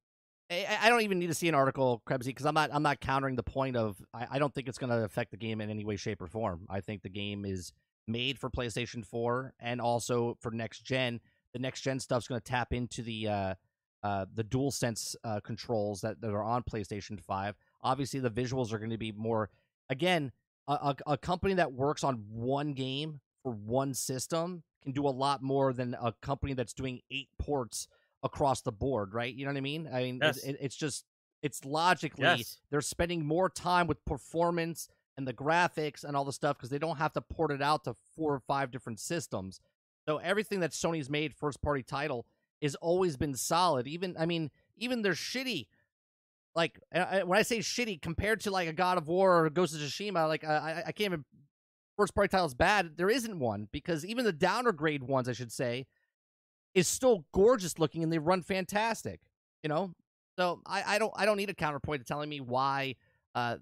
[SPEAKER 1] I, I don't even need to see an article, Krebsy, because I'm not I'm not countering the point of I, I don't think it's going to affect the game in any way, shape, or form. I think the game is made for PlayStation 4 and also for next gen. The next gen stuff's going to tap into the uh, uh, the dual sense uh, controls that, that are on PlayStation 5. Obviously, the visuals are going to be more again a, a, a company that works on one game for one system can do a lot more than a company that's doing eight ports across the board, right? You know what I mean? I mean,
[SPEAKER 2] Yes.
[SPEAKER 1] it, it, it's just it's logically
[SPEAKER 2] Yes.
[SPEAKER 1] they're spending more time with performance and the graphics and all the stuff because they don't have to port it out to four or five different systems. So everything that Sony's made first party title has always been solid. Even I mean, even their shitty like when I say shitty compared to like a God of War or Ghost of Tsushima, like I I can't even first party titles bad. There isn't one because even the downer grade ones, I should say, is still gorgeous looking and they run fantastic. You know, so I I don't I don't need a counterpoint to telling me why uh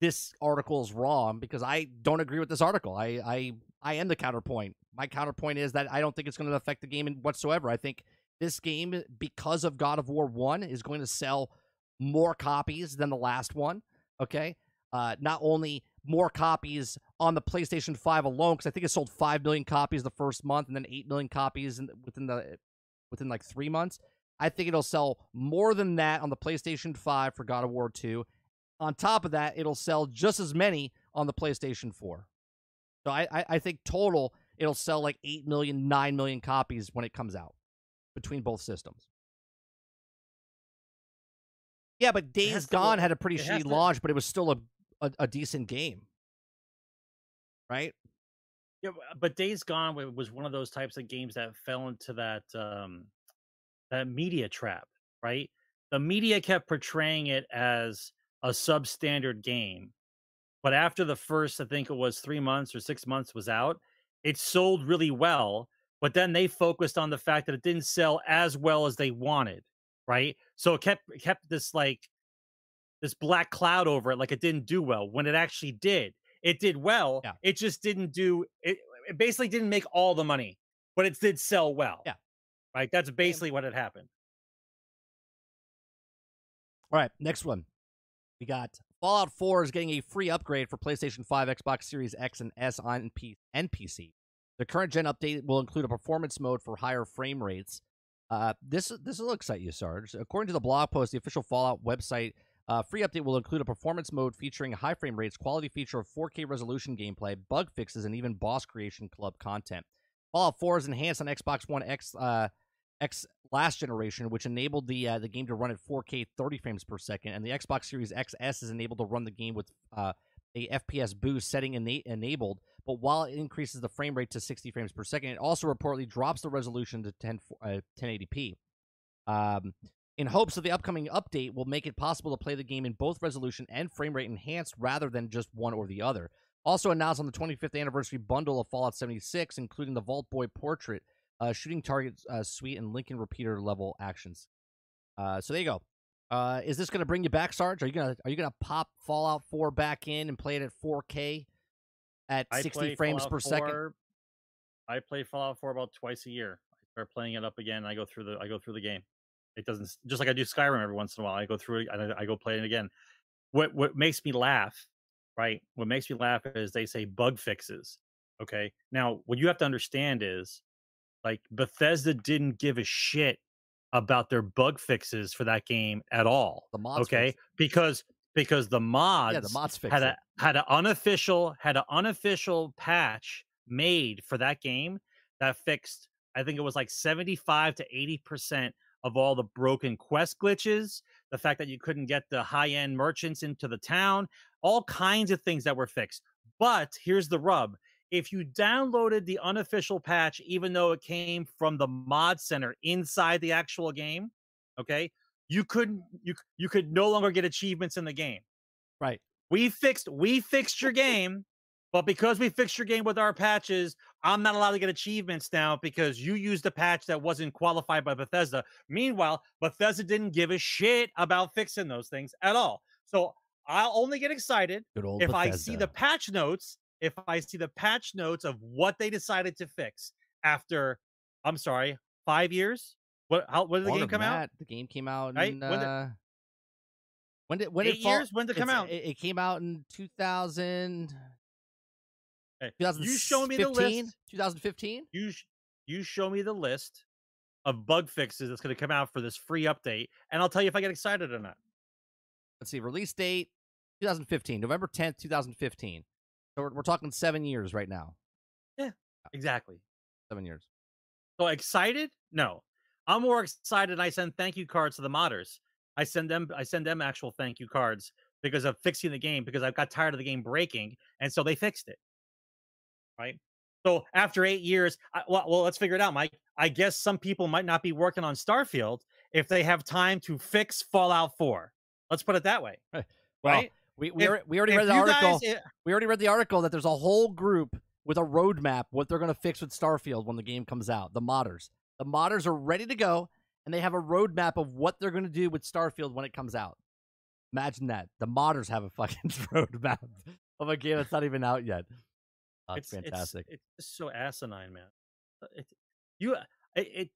[SPEAKER 1] this article is wrong because I don't agree with this article. I I I am the counterpoint. My counterpoint is that I don't think it's going to affect the game in whatsoever. I think this game, because of God of War One, is going to sell more copies than the last one. Okay, uh, not only more copies on the PlayStation Five alone, because I think it sold five million copies the first month, and then eight million copies in, within the within like three months. I think it'll sell more than that on the PlayStation Five for God of War Two. On top of that, it'll sell just as many on the PlayStation Four. So I, I, I think total it'll sell like 8 million, 9 million copies when it comes out between both systems. Yeah, but Days
[SPEAKER 2] has to
[SPEAKER 1] Gone had a pretty shitty launch, but it was still a, a, a decent game. Right?
[SPEAKER 2] Yeah, but Days Gone was one of those types of games that fell into that um that media trap, right? The media kept portraying it as a substandard game. But after the first, I think it was 3 months or 6 months was out, it sold really well, but then they focused on the fact that it didn't sell as well as they wanted, right? So it kept it kept this like this black cloud over it like it didn't do well when it actually did it did well
[SPEAKER 1] Yeah.
[SPEAKER 2] it just didn't do it it basically didn't make all the money but it did sell well
[SPEAKER 1] Yeah.
[SPEAKER 2] right that's basically what had happened
[SPEAKER 1] All right, next one. We got Fallout 4 is getting a free upgrade for PlayStation 5, Xbox Series X, and S on P- and PC. The current gen update will include a performance mode for higher frame rates. Uh, this this will excite you, Sarge. According to the blog post, the official Fallout website Uh, free update will include a performance mode featuring high frame rates, quality feature of 4K resolution gameplay, bug fixes, and even boss creation club content. Fallout 4 is enhanced on Xbox One X, uh, X last generation, which enabled the uh, the game to run at 4K 30 frames per second, and the Xbox Series XS is enabled to run the game with uh, a FPS boost setting ena- enabled. But while it increases the frame rate to 60 frames per second, it also reportedly drops the resolution to 10 uh, 1080p. Um, in hopes that the upcoming update will make it possible to play the game in both resolution and frame rate enhanced rather than just one or the other. Also announced on the 25th anniversary bundle of Fallout 76, including the Vault Boy portrait, uh, shooting targets uh, suite, and Lincoln repeater level actions. Uh, so there you go. Uh, is this going to bring you back, Sarge? Are you gonna Are you gonna pop Fallout 4 back in and play it at 4K at
[SPEAKER 2] I
[SPEAKER 1] 60 frames
[SPEAKER 2] Fallout
[SPEAKER 1] per second?
[SPEAKER 2] I play Fallout 4 about twice a year. I start playing it up again. And I go through the I go through the game. It doesn't just like I do Skyrim every once in a while. I go through it and I, I go play it again. What what makes me laugh, right? What makes me laugh is they say bug fixes. Okay. Now what you have to understand is like Bethesda didn't give a shit about their bug fixes for that game at all.
[SPEAKER 1] The mods,
[SPEAKER 2] okay, because because the
[SPEAKER 1] it.
[SPEAKER 2] mods
[SPEAKER 1] yeah, the mods fixed
[SPEAKER 2] had
[SPEAKER 1] it.
[SPEAKER 2] a had an unofficial had an unofficial patch made for that game that fixed I think it was like 75 to 80 percent of all the broken quest glitches, the fact that you couldn't get the high end merchants into the town, all kinds of things that were fixed. But here's the rub. If you downloaded the unofficial patch, even though it came from the mod center inside the actual game, okay, you couldn't you you could no longer get achievements in the game.
[SPEAKER 1] Right.
[SPEAKER 2] We fixed we fixed your game, but because we fixed your game with our patches, I'm not allowed to get achievements now because you used a patch that wasn't qualified by Bethesda. Meanwhile, Bethesda didn't give a shit about fixing those things at all. So I'll only get excited if I see the patch notes, if I see the patch notes of what they decided to fix after, I'm sorry, five years. What? How? When did the game come out?
[SPEAKER 1] The game came out
[SPEAKER 2] Right?
[SPEAKER 1] in
[SPEAKER 2] When did-
[SPEAKER 1] uh, when did when
[SPEAKER 2] Eight
[SPEAKER 1] did Fall-
[SPEAKER 2] years? When did it come out?
[SPEAKER 1] It, it came out in 2000,
[SPEAKER 2] Okay,
[SPEAKER 1] 2015.
[SPEAKER 2] You show me the list.
[SPEAKER 1] 2015.
[SPEAKER 2] You sh- you show me the list of bug fixes that's going to come out for this free update, and I'll tell you if I get excited or not.
[SPEAKER 1] Let's see. Release date 2015, November 10th, 2015. So we're, we're talking seven years right now.
[SPEAKER 2] Yeah, uh, exactly.
[SPEAKER 1] Seven years.
[SPEAKER 2] So excited? No. I'm more excited. I send thank you cards to the modders. I send them. I send them actual thank you cards because of fixing the game because I got tired of the game breaking, and so they fixed it. Right. So after eight years, I, well, well, let's figure it out, Mike. I guess some people might not be working on Starfield if they have time to fix Fallout 4. Let's put it that way. Right.
[SPEAKER 1] Well,
[SPEAKER 2] Right?
[SPEAKER 1] We we,
[SPEAKER 2] If-
[SPEAKER 1] alre- we already read the article.
[SPEAKER 2] guys-
[SPEAKER 1] we already read the article that there's a whole group with a roadmap what they're going to fix with Starfield when the game comes out. The modders. The modders are ready to go, and they have a roadmap of what they're going to do with Starfield when it comes out. Imagine that. The modders have a fucking roadmap of a game that's not even out yet. Oh, it's, fantastic.
[SPEAKER 2] It's, it's just so asinine, man. Uh, It, you, uh, it, it,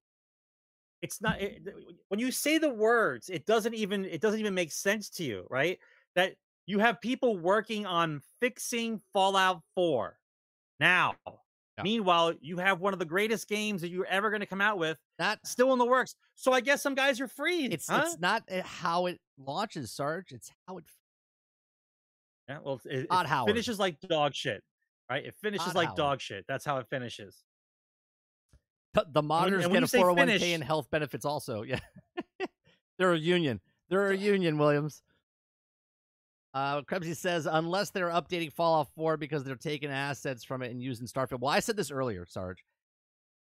[SPEAKER 2] it's not it, when you say the words, it doesn't even it doesn't even make sense to you, right? That you have people working on fixing Fallout 4 now.
[SPEAKER 1] Yeah.
[SPEAKER 2] Meanwhile, you have one of the greatest games that you're ever going to come out with
[SPEAKER 1] not
[SPEAKER 2] still in the works. So I guess some guys are free.
[SPEAKER 1] it's
[SPEAKER 2] huh?
[SPEAKER 1] it's not uh, how it launches, Sarge. It's how it
[SPEAKER 2] yeah, well, it, it finishes like dog shit, right? It finishes
[SPEAKER 1] Todd
[SPEAKER 2] like
[SPEAKER 1] Howard.
[SPEAKER 2] dog shit. That's how it finishes.
[SPEAKER 1] the modders
[SPEAKER 2] and when
[SPEAKER 1] get a
[SPEAKER 2] say
[SPEAKER 1] 401k
[SPEAKER 2] finish-
[SPEAKER 1] and health benefits also. Yeah. They're a union. They're a union, Williams. Uh, Krebsy says, unless they're updating Fallout 4 because they're taking assets from it and using Starfield. Well, I said this earlier, Sarge.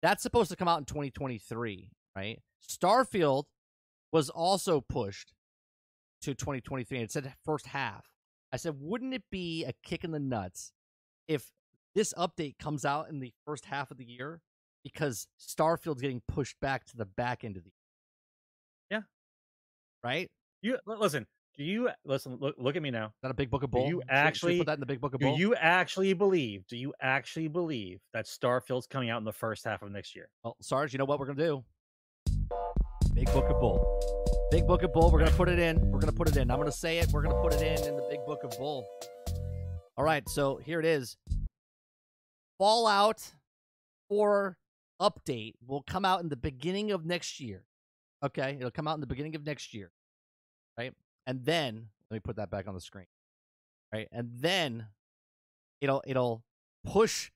[SPEAKER 1] That's supposed to come out in 2023, right? Starfield was also pushed to 2023, and it said first half. I said, wouldn't it be a kick in the nuts if this update comes out in the first half of the year because Starfield's getting pushed back to the back end of the year?
[SPEAKER 2] Yeah.
[SPEAKER 1] Right?
[SPEAKER 2] You listen. Do you listen? Look, look at me now.
[SPEAKER 1] Is that a big book of
[SPEAKER 2] Do
[SPEAKER 1] bull?
[SPEAKER 2] you
[SPEAKER 1] Should- should
[SPEAKER 2] actually-
[SPEAKER 1] put that in the big book of bull?
[SPEAKER 2] Do you actually believe? Do you actually believe that Starfield's coming out in the first half of next year?
[SPEAKER 1] Well, Sarge, you know what we're gonna do? Big book of bull. Big book of bull. We're gonna put it in. We're gonna put it in. I'm gonna say it. We're gonna put it in in the big book of bull. All right. So here it is. Fallout 4 update will come out in the beginning of next year. Okay, it'll come out in the beginning of next year? And then let me put that back on the screen. Right, and then it'll it'll push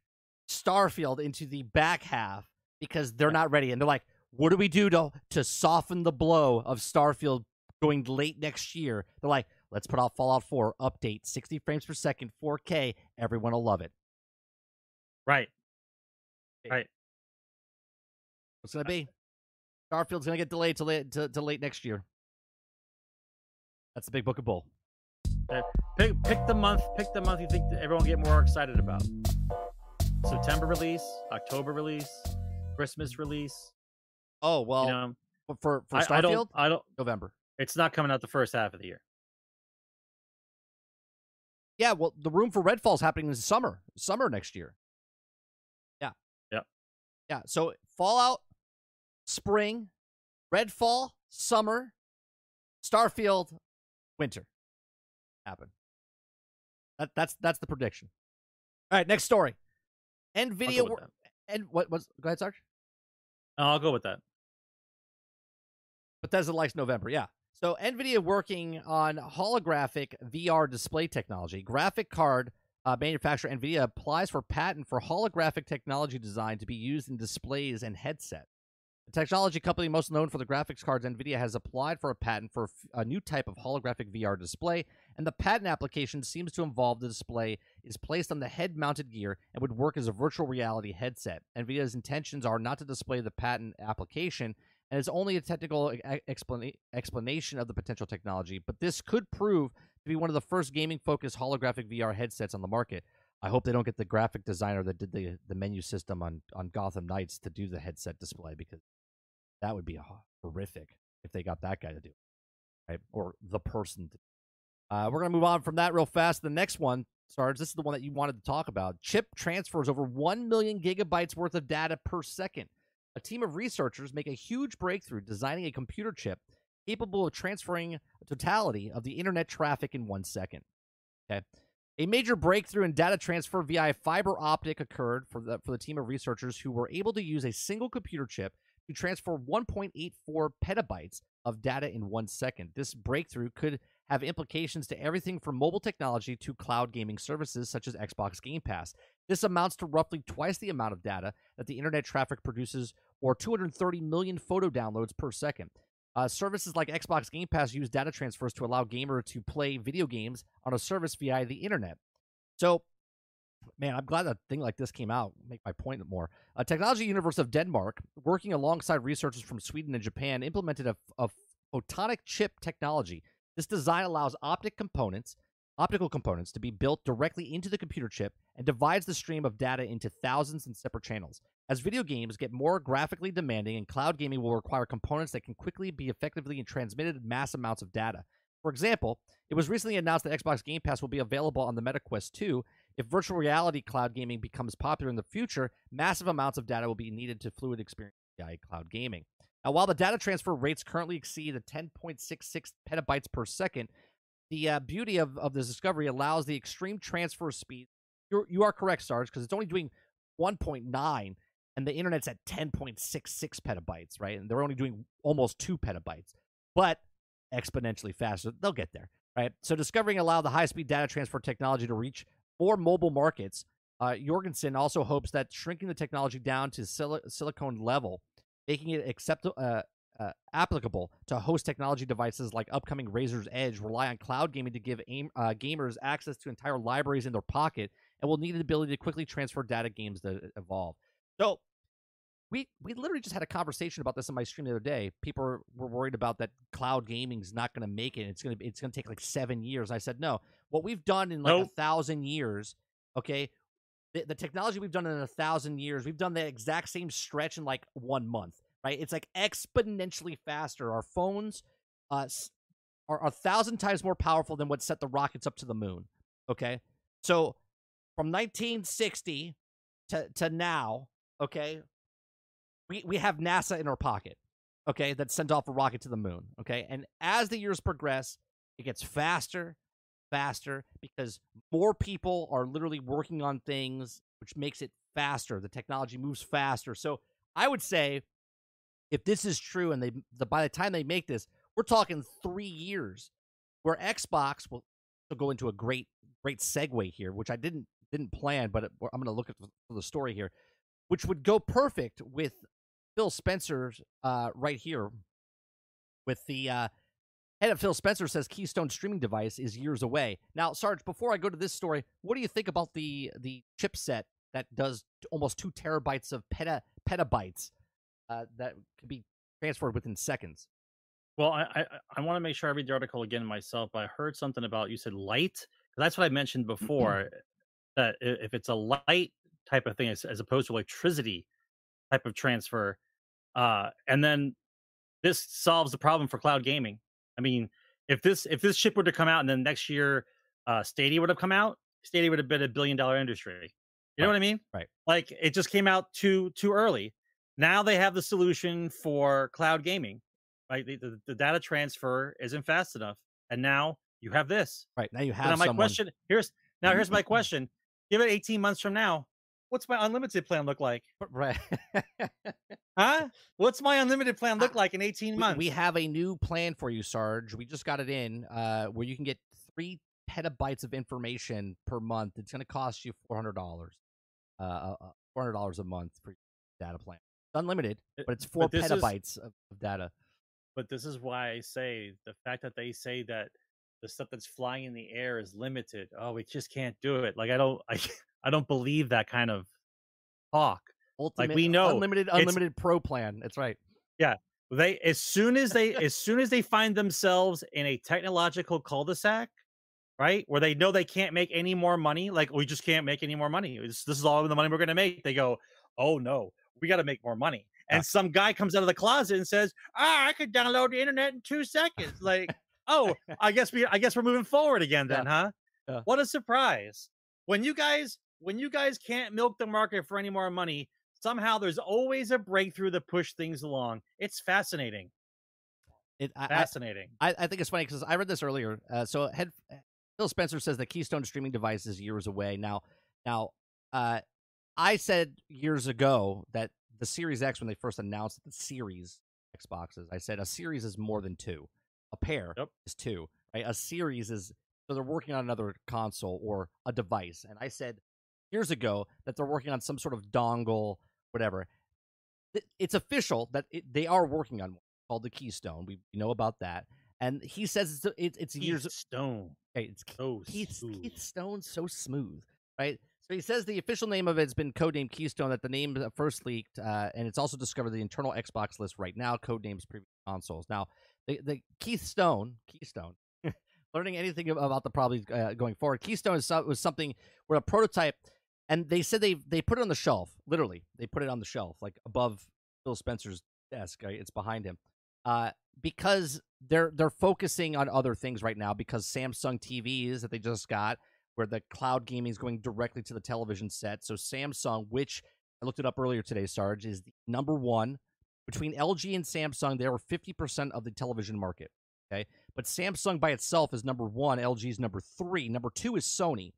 [SPEAKER 1] Starfield into the back half because they're not ready, and they're like, "What do we do to to soften the blow of Starfield going late next year?" They're like, "Let's put out Fallout 4 update, 60 frames per second, 4K. Everyone will love it."
[SPEAKER 2] Right. Right.
[SPEAKER 1] What's gonna be? Starfield's gonna get delayed to late to, to late next year. That's the big book of bull.
[SPEAKER 2] Uh, Pick pick the month. Pick the month you think everyone will get more excited about. September release, October release, Christmas release.
[SPEAKER 1] Oh well,
[SPEAKER 2] you know,
[SPEAKER 1] for for, for
[SPEAKER 2] I,
[SPEAKER 1] Starfield,
[SPEAKER 2] I don't. I don't.
[SPEAKER 1] November.
[SPEAKER 2] It's not coming out the first half of the year.
[SPEAKER 1] Yeah, well, the room for Redfall is happening in the summer, summer next year. Yeah.
[SPEAKER 2] Yep.
[SPEAKER 1] Yeah. So Fallout, spring, Redfall, summer, Starfield, winter. Happen. That that's that's the prediction. All right, next story. Nvidia wor- and what was go ahead, Sarge.
[SPEAKER 2] I'll go with that.
[SPEAKER 1] Bethesda likes November, yeah. So Nvidia working on holographic VR display technology. Graphic card uh, manufacturer Nvidia applies for patent for holographic technology design to be used in displays and headset. Technology company most known for the graphics cards, Nvidia, has applied for a patent for a new type of holographic VR display, and the patent application seems to involve the display is placed on the head-mounted gear and would work as a virtual reality headset. Nvidia's intentions are not to display the patent application and it's only a technical explana- explanation of the potential technology, but this could prove to be one of the first gaming focused holographic VR headsets on the market. I hope they don't get the graphic designer that did the, the menu system on, on Gotham Knights to do the headset display because that would be horrific if they got that guy to do it, right? Or the person. To. Uh, we're going to move on from that real fast. The next one, Sarge, this is the one that you wanted to talk about. Chip transfers over 1 million gigabytes worth of data per second a team of researchers make a huge breakthrough designing a computer chip capable of transferring a totality of the internet traffic in one second. Okay. A major breakthrough in data transfer via fiber optic occurred for the for the team of researchers who were able to use a single computer chip to transfer 1.84 petabytes of data in one second. This breakthrough could have implications to everything from mobile technology to cloud gaming services such as Xbox Game Pass. This amounts to roughly twice the amount of data that the internet traffic produces, or 230 million photo downloads per second. Uh, services like Xbox Game Pass use data transfers to allow gamer to play video games on a service via the internet. So, man, I'm glad that thing like this came out. Make my point more. A technology universe of Denmark, working alongside researchers from Sweden and Japan, implemented a, a photonic chip technology. This design allows optic components, optical components, to be built directly into the computer chip and divides the stream of data into thousands and separate channels. As video games get more graphically demanding and cloud gaming will require components that can quickly be effectively transmitted mass amounts of data. For example, it was recently announced that Xbox Game Pass will be available on the MetaQuest 2. If virtual reality cloud gaming becomes popular in the future, massive amounts of data will be needed to fluid experience AI cloud gaming. Now, while the data transfer rates currently exceed the 10.66 petabytes per second, the uh, beauty of, of this discovery allows the extreme transfer speed. You're, you are correct, Sarge, because it's only doing 1.9 and the internet's at 10.66 petabytes, right? And they're only doing almost 2 petabytes, but exponentially faster. They'll get there, right? So, discovering allowed the high speed data transfer technology to reach more mobile markets. Uh, Jorgensen also hopes that shrinking the technology down to sil- silicon level, making it accept- uh, uh, applicable to host technology devices like upcoming Razer's Edge, rely on cloud gaming to give aim, uh, gamers access to entire libraries in their pocket, and will need the ability to quickly transfer data games that evolve. So, we we literally just had a conversation about this in my stream the other day. People were, were worried about that cloud gaming is not going to make it. It's going to it's going to take like seven years. I said no. What we've done in like
[SPEAKER 2] Nope.
[SPEAKER 1] a thousand years, okay, the, the technology we've done in a thousand years, we've done the exact same stretch in like one month. Right? It's like exponentially faster. Our phones, uh, are a thousand times more powerful than what set the rockets up to the moon. Okay, so from 1960 to to now, okay, we we have NASA in our pocket, okay, that sent off a rocket to the moon, okay, and as the years progress, it gets faster, faster because more people are literally working on things, which makes it faster. The technology moves faster. So I would say, if this is true, and they the by the time they make this, we're talking three years where Xbox will go into a great great segue here, which I didn't didn't plan, but I'm going to look at the story here, which would go perfect with Phil Spencer's uh, right here with the uh, head of Phil Spencer says Keystone streaming device is years away. Now, Sarge, before I go to this story, what do you think about the the chipset that does almost two terabytes of peta petabytes uh, that can be transferred within seconds?
[SPEAKER 2] Well, I I, I want to make sure I read the article again myself. But I heard something about you said light. That's what I mentioned before. that if it's a light type of thing as, as opposed to electricity type of transfer, uh, and then this solves the problem for cloud gaming. I mean, if this if this chip were to come out and then next year uh, Stadia would have come out, Stadia would have been a billion dollar industry. You know
[SPEAKER 1] Right,
[SPEAKER 2] what I mean?
[SPEAKER 1] right.
[SPEAKER 2] Like it just came out too too early. Now they have the solution for cloud gaming. Right, the, the, the data transfer isn't fast enough, and now you have this.
[SPEAKER 1] Right now, you have
[SPEAKER 2] now my
[SPEAKER 1] someone.
[SPEAKER 2] question here's now here's my question. Give it 18 months from now. What's my unlimited plan look like?
[SPEAKER 1] Right.
[SPEAKER 2] Huh? What's my unlimited plan look
[SPEAKER 1] Uh,
[SPEAKER 2] like in 18 months?
[SPEAKER 1] we have a new plan for you, Sarge. We just got it in, uh, where you can get three petabytes of information per month. It's going to cost you four hundred dollars, uh, uh, four hundred dollars a month for your data plan. It's unlimited,
[SPEAKER 2] Uh,
[SPEAKER 1] but it's four
[SPEAKER 2] is-
[SPEAKER 1] petabytes of, of data.
[SPEAKER 2] but this is why I say the fact that they say that the stuff that's flying in the air is limited. Oh, we just can't do it. Like I don't I I don't believe that kind of talk.
[SPEAKER 1] Ultimate,
[SPEAKER 2] we know
[SPEAKER 1] unlimited, unlimited pro plan. That's right. Yeah.
[SPEAKER 2] They as soon as they as soon as they find themselves in a technological cul-de-sac, right? Where they know they can't make any more money, like we just can't make any more money. This, this is all the money we're going to make. They go, "Oh no, we got to make more money." And
[SPEAKER 1] Yeah.
[SPEAKER 2] some guy comes out of the closet and says, "Ah, I could download the internet in 2 seconds." Like, "Oh, I guess we I guess we're moving forward again then, huh?"
[SPEAKER 1] Yeah.
[SPEAKER 2] What a surprise. When you guys when you guys can't milk the market for any more money, somehow there's always a breakthrough to push things along. It's fascinating.
[SPEAKER 1] It, I,
[SPEAKER 2] Fascinating.
[SPEAKER 1] I, I think it's funny because I read this earlier. Uh, so head, Phil Spencer says the Keystone streaming device is years away. Now, now, uh, I said years ago that the Series X, when they first announced the Series Xboxes, I said a series is more than two. A pair
[SPEAKER 2] Yep.
[SPEAKER 1] is two. Right? A series is so they're working on another console or a device. And I said years ago that they're working on some sort of dongle, whatever. It's official that it, they are working on one called the Keystone. We know about that. And he says it's it's, it's years.
[SPEAKER 2] Keith Stone.
[SPEAKER 1] Okay, it's
[SPEAKER 2] Oh,
[SPEAKER 1] Keith,
[SPEAKER 2] smooth.
[SPEAKER 1] Keith Stone so smooth, right? So he says the official name of it's been codenamed Keystone. That the name first leaked, uh, and it's also discovered the internal Xbox list right now. Codenames previous consoles. Now, the, the Keith Stone, Keystone, learning anything about the probably uh, going forward. Keystone is, was something where a prototype, and they said they they put it on the shelf. Literally, they put it on the shelf, like above Phil Spencer's desk. Right? It's behind him, uh, because they're they're focusing on other things right now. Because Samsung TVs that they just got, where the cloud gaming is going directly to the television set. So Samsung, which I looked it up earlier today, Sarge, is the number one between LG and Samsung. They are fifty percent of the television market. Okay, but Samsung by itself is number one. LG is number three. Number two is Sony.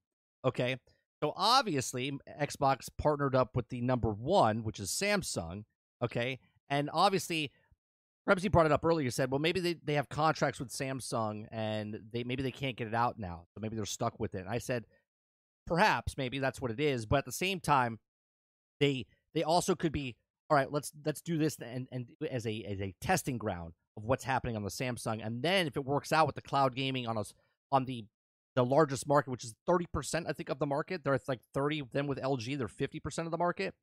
[SPEAKER 1] Okay, so obviously Xbox partnered up with the number one, which is Samsung. Okay, and obviously. Rebsy brought it up earlier. Said, "Well, maybe they, they have contracts with Samsung, and they maybe they can't get it out now, so maybe they're stuck with it." And I said, "Perhaps, maybe that's what it is." But at the same time, they they also could be all right. Let's let's do this and and as a as a testing ground of what's happening on the Samsung, and then if it works out with the cloud gaming on us on the the largest market, which is thirty percent, I think, of the market. They're like thirty. Then with LG, they're fifty percent of the market.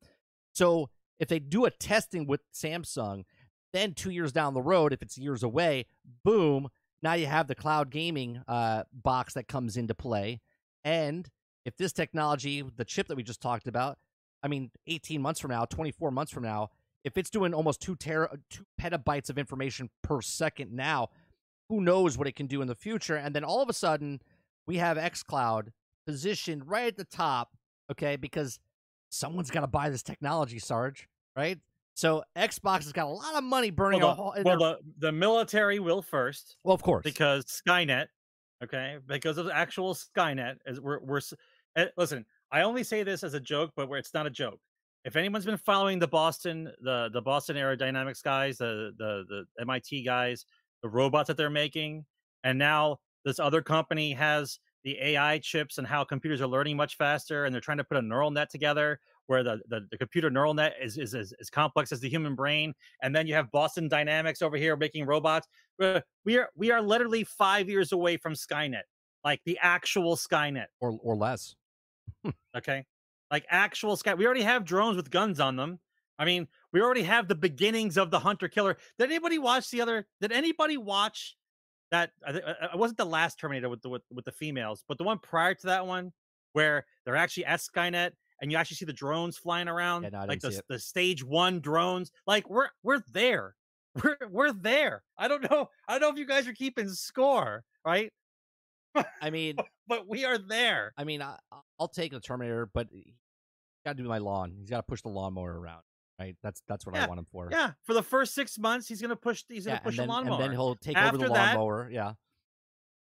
[SPEAKER 1] So if they do a testing with Samsung, then two years down the road, if it's years away, boom, now you have the cloud gaming uh, box that comes into play. And if this technology, the chip that we just talked about, I mean, 18 months from now, 24 months from now, if it's doing almost two tera, two petabytes of information per second now, who knows what it can do in the future? And then all of a sudden, we have XCloud positioned right at the top, okay? Because someone's got to buy this technology, Sarge, right? So Xbox has got a lot of money burning
[SPEAKER 2] Well, the, well the, the military will first
[SPEAKER 1] well, of course.
[SPEAKER 2] because Skynet, okay, because of actual Skynet. As we're we're eh, listen, I only say this as a joke, but where it's not a joke. If anyone's been following the Boston, the the Boston Aerodynamics guys, the the the MIT guys, the robots that they're making, and now this other company has the AI chips and how computers are learning much faster, and they're trying to put a neural net together where the, the, the computer neural net is, is, is as complex as the human brain, and then you have Boston Dynamics over here making robots. We are we are literally five years away from Skynet, like the actual Skynet.
[SPEAKER 1] or or less.
[SPEAKER 2] Okay, like actual Sky. We already have drones with guns on them. I mean, we already have the beginnings of the hunter killer. Did anybody watch the other? Did anybody watch that? I uh, It wasn't the last Terminator with the with, with the females, but the one prior to that one, where they're actually at Skynet and you actually see the drones flying around,
[SPEAKER 1] no,
[SPEAKER 2] like the the stage one drones. Like we're we're there. We're we're there. I don't know. I don't know if you guys are keeping score, right?
[SPEAKER 1] I mean,
[SPEAKER 2] But we are there.
[SPEAKER 1] I mean, I, I'll take the Terminator, but got to do my lawn. He's got to push the lawnmower around, right? That's that's what I want him for.
[SPEAKER 2] Yeah, for the first six months, he's gonna push. He's gonna
[SPEAKER 1] Yeah,
[SPEAKER 2] push
[SPEAKER 1] and then,
[SPEAKER 2] the lawnmower.
[SPEAKER 1] and then he'll take over
[SPEAKER 2] After
[SPEAKER 1] the
[SPEAKER 2] that-
[SPEAKER 1] lawnmower. Yeah.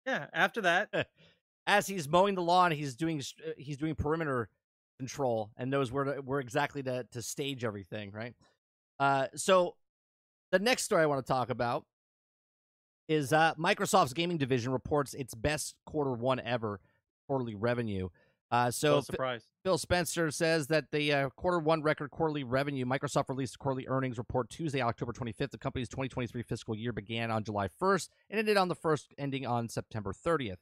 [SPEAKER 2] yeah, after that,
[SPEAKER 1] As he's mowing the lawn, he's doing uh, he's doing perimeter control and knows where to, where exactly to to stage everything, right? Uh, so the next story I want to talk about is uh, Microsoft's gaming division reports its best quarter one ever quarterly revenue. Uh, so
[SPEAKER 2] no
[SPEAKER 1] F-
[SPEAKER 2] surprise.
[SPEAKER 1] Phil Spencer says that the uh, quarter one record quarterly revenue, Microsoft released a quarterly earnings report Tuesday, October 25th. The company's 2023 fiscal year began on July 1st and ended on the 1st, ending on September 30th.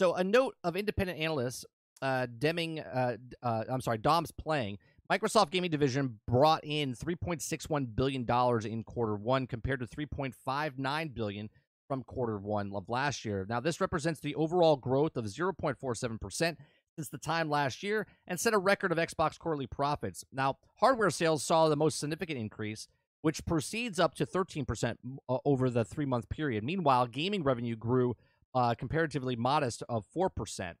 [SPEAKER 1] So, a note of independent analysts, uh, Deming, uh, uh, I'm sorry, Dom's playing. Microsoft Gaming Division brought in 3.61 billion dollars in quarter one, compared to 3.59 billion from quarter one of last year. Now, this represents the overall growth of 0.47 percent since the time last year and set a record of Xbox quarterly profits. Now, hardware sales saw the most significant increase, which proceeds up to 13% uh, over the three month period. Meanwhile, gaming revenue grew uh, comparatively modest of 4%.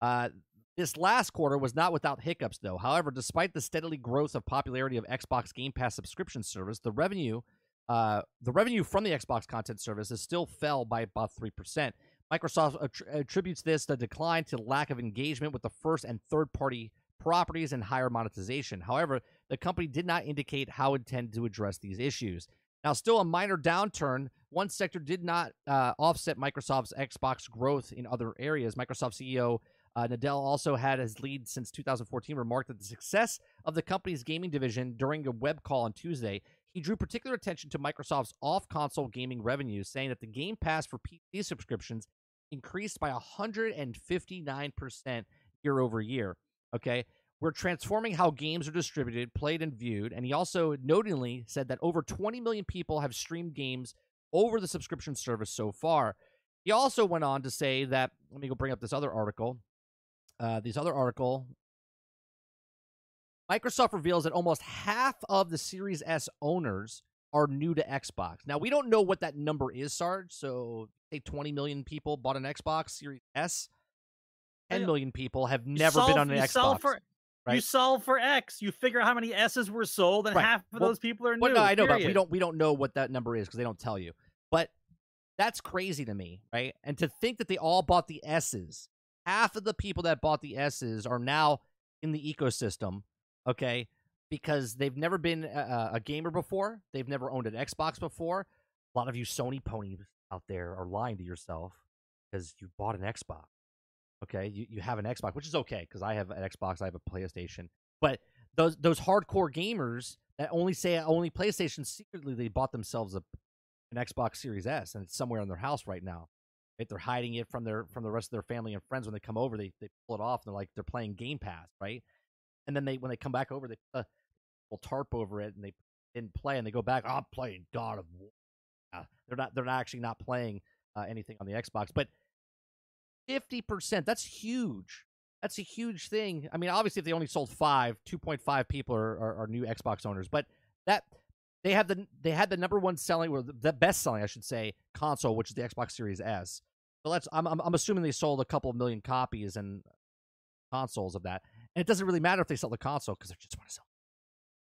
[SPEAKER 1] Uh, this last quarter was not without hiccups, though. However, despite the steadily growth of popularity of Xbox Game Pass subscription service, the revenue, uh, the revenue from the Xbox content services still fell by about three percent. Microsoft attributes this the decline to lack of engagement with the first and third party properties and higher monetization. However, the company did not indicate how it intended to address these issues. Now, still a minor downturn. One sector did not uh, offset Microsoft's Xbox growth in other areas. Microsoft CEO uh, Nadell also had his lead since 2014 remarked that the success of the company's gaming division during a web call on Tuesday. He drew particular attention to Microsoft's off console gaming revenues, saying that the Game Pass for PC subscriptions increased by 159% year over year. Okay. We're transforming how games are distributed, played, and viewed. And he also notingly said that over 20 million people have streamed games over the subscription service so far. He also went on to say that, let me go bring up this other article. Uh, this other article. Microsoft reveals that almost half of the Series S owners are new to Xbox. Now, we don't know what that number is, Sarge. So, say 20 million people bought an Xbox Series S. 10 million people have never been on an Xbox.
[SPEAKER 2] Solve for, You solve for X. You figure out how many S's were sold, and
[SPEAKER 1] Right.
[SPEAKER 2] half of
[SPEAKER 1] Well-
[SPEAKER 2] those people are new.
[SPEAKER 1] Well, no, I know, but we don't we don't know what that number is because they don't tell you. But that's crazy to me, right? And to think that they all bought the S's. Half of the people that bought the S's are now in the ecosystem, okay? Because they've never been a, a gamer before. They've never owned an Xbox before. A lot of you Sony ponies out there are lying to yourself because you bought an Xbox. Okay, you, you have an Xbox, which is okay because I have an Xbox, I have a PlayStation. But those those hardcore gamers that only say only PlayStation secretly they bought themselves a an Xbox Series S and it's somewhere in their house right now. Right? They're hiding it from their from the rest of their family and friends when they come over. They they pull it off and they're like they're playing Game Pass, right? And then they when they come back over, they put little tarp over it and they didn't play and they go back. "Oh, I'm playing God of War. Uh, they're not they're not actually not playing uh, anything on the Xbox, but fifty percent that's huge. That's a huge thing. I mean, obviously, if they only sold five, two point five people are, are, are new Xbox owners, but that they have the they had the number one selling or the best selling, I should say, console, which is the Xbox Series S. So let's I'm I'm, I'm assuming they sold a couple of million copies and consoles of that, and it doesn't really matter if they sell the console because they just want to sell.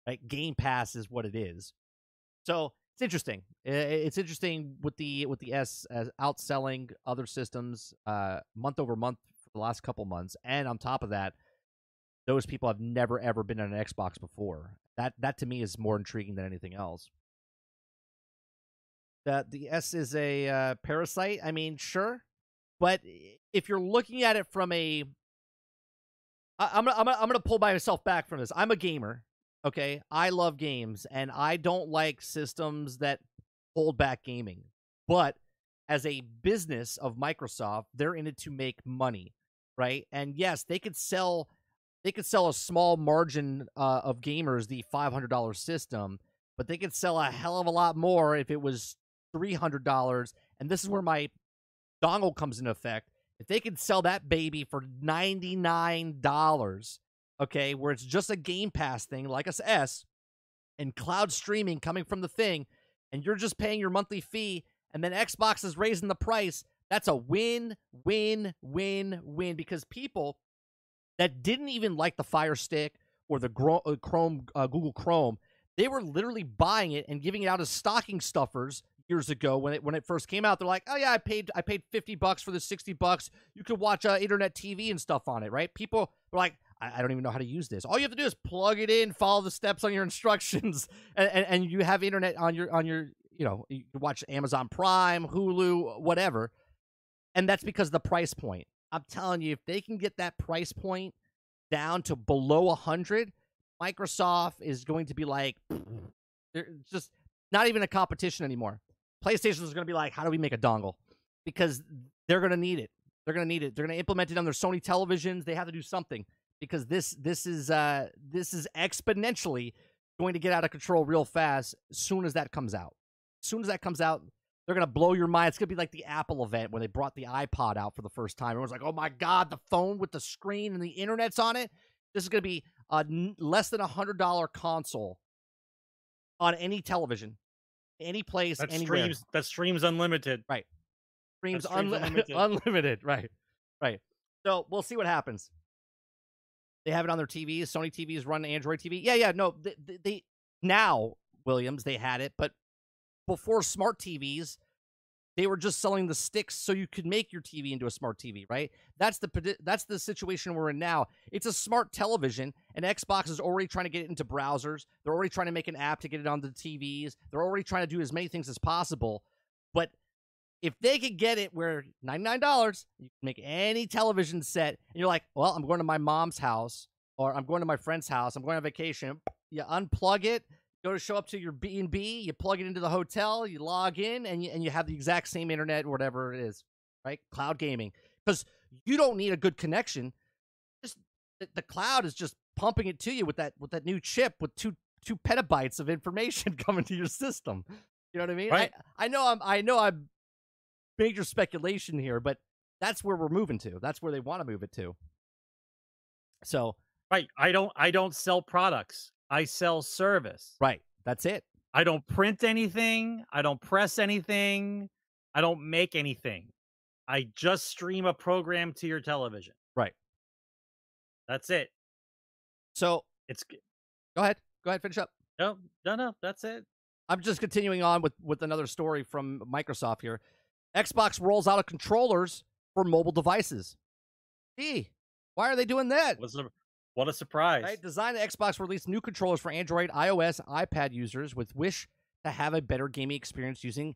[SPEAKER 1] Right, Game Pass is what it is. So it's interesting. It's interesting with the with the S as outselling other systems uh, month over month for the last couple months, and on top of that, those people have never ever been on an Xbox before. That that to me is more intriguing than anything else. That the S is a uh, parasite. I mean, sure, But if you're looking at it from a I, I'm gonna, I'm I'm gonna pull myself back from this. I'm a gamer. Okay, I love games, and I don't like systems that hold back gaming. But as a business of Microsoft, they're in it to make money, right? And yes, they could sell they could sell a small margin uh, of gamers the five hundred dollar system, but they could sell a hell of a lot more if it was three hundred dollars. And this is where my dongle comes into effect. If they could sell that baby for ninety nine dollars, okay, where it's just a Game Pass thing like a S, and cloud streaming coming from the thing, and you're just paying your monthly fee, and then Xbox is raising the price. That's a win, win, win, win because people that didn't even like the Fire Stick or the uh, Chrome, uh, Google Chrome, they were literally buying it and giving it out as stocking stuffers years ago when it when it first came out. They're like, oh yeah, I paid I paid fifty bucks for the sixty bucks. You could watch uh, internet TV and stuff on it, right? People were like, I, I, don't even know how to use this. All you have to do is plug it in, follow the steps on your instructions, and, and, and you have internet on your on your you know you watch Amazon Prime, Hulu, whatever. And that's because the price point. I'm telling you, if they can get that price point down to below a hundred, Microsoft is going to be like, they're just not even a competition anymore. PlayStation is going to be like, how do we make a dongle? Because they're going to need it. They're going to need it. They're going to implement it on their Sony televisions. They have to do something because this this is uh this is exponentially going to get out of control real fast as soon as that comes out. As soon as that comes out, they're gonna blow your mind. It's gonna be like the Apple event when they brought the iPod out for the first time. Everyone's like, "Oh my god, the phone with the screen and the internet's on it." This is gonna be a less than a hundred dollar console on any television, any place,
[SPEAKER 3] That
[SPEAKER 1] anywhere.
[SPEAKER 3] streams that streams unlimited. That streams
[SPEAKER 1] unli-
[SPEAKER 3] unlimited.
[SPEAKER 1] unlimited. Right, right. So we'll see what happens. They have it on their TVs. Sony TVs run Android TV. Yeah, yeah. No, they, they, now Williams they had it, but before smart TVs, they were just selling the sticks so you could make your TV into a smart TV. Right. That's the that's the situation we're in now. It's a smart television, and Xbox is already trying to get it into browsers. They're already trying to make an app to get it on the TVs. They're already trying to do as many things as possible. But if they could get it where $99 you can make any television set and you're like well i'm going to my mom's house or i'm going to my friend's house i'm going on vacation you unplug it go to show up to your b&b you plug it into the hotel you log in and you, and you have the exact same internet or whatever it is right? Cloud gaming because you don't need a good connection. Just the, the cloud is just pumping it to you with that with that new chip with two two petabytes of information coming to your system. You know what i mean?
[SPEAKER 3] Right.
[SPEAKER 1] I, I know i'm i know i'm major speculation here, but that's where we're moving to. That's where they want to move it to. So,
[SPEAKER 3] Right. I don't I don't sell products. I sell service.
[SPEAKER 1] right, that's it.
[SPEAKER 3] I don't print anything. I don't press anything. I don't make anything. I just stream a program to your television.
[SPEAKER 1] Right.
[SPEAKER 3] That's it.
[SPEAKER 1] So,
[SPEAKER 3] It's
[SPEAKER 1] go ahead. Go ahead, finish up.
[SPEAKER 3] no, no, no. That's it.
[SPEAKER 1] I'm just continuing on with with another story from Microsoft here. Xbox rolls out of controllers for mobile devices. Gee, why are they doing that?
[SPEAKER 3] What's a, what a surprise.
[SPEAKER 1] Right? Design Xbox released new controllers for Android, iOS, iPad users with wish to have a better gaming experience using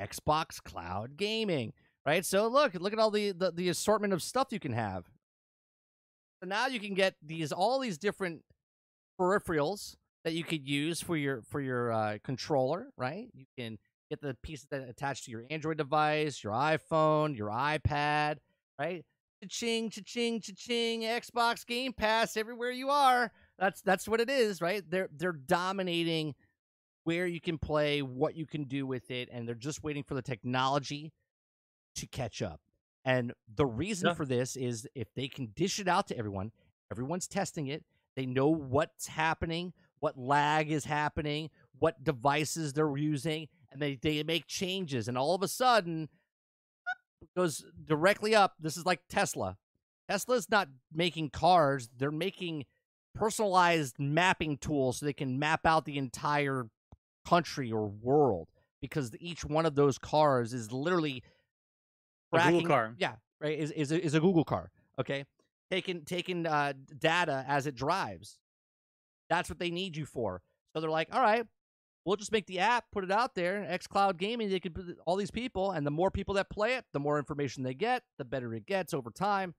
[SPEAKER 1] Xbox Cloud Gaming. Right? So look, look at all the, the, the assortment of stuff you can have. So now you can get these all these different peripherals that you could use for your for your uh, controller, right? You can get the pieces that attach to your Android device, your iPhone, your iPad, right? Cha-ching, cha-ching, cha-ching, Xbox Game Pass everywhere you are. That's that's what it is, right? They're they're dominating where you can play, what you can do with it, and they're just waiting for the technology to catch up. And the reason
[SPEAKER 3] Yeah.
[SPEAKER 1] for this is if they can dish it out to everyone, everyone's testing it, they know what's happening, what lag is happening, what devices they're using, and they, they make changes, and all of a sudden it goes directly up. This is like Tesla. Tesla's not making cars, they're making personalized mapping tools so they can map out the entire country or world because each one of those cars is literally
[SPEAKER 3] A Google car.
[SPEAKER 1] Yeah, right. Is is a, is a Google car. Okay, taking taking uh, data as it drives. That's what they need you for. So they're like, all right, we'll just make the app, put it out there, xCloud Gaming. They could put all these people, and the more people that play it, the more information they get, the better it gets over time.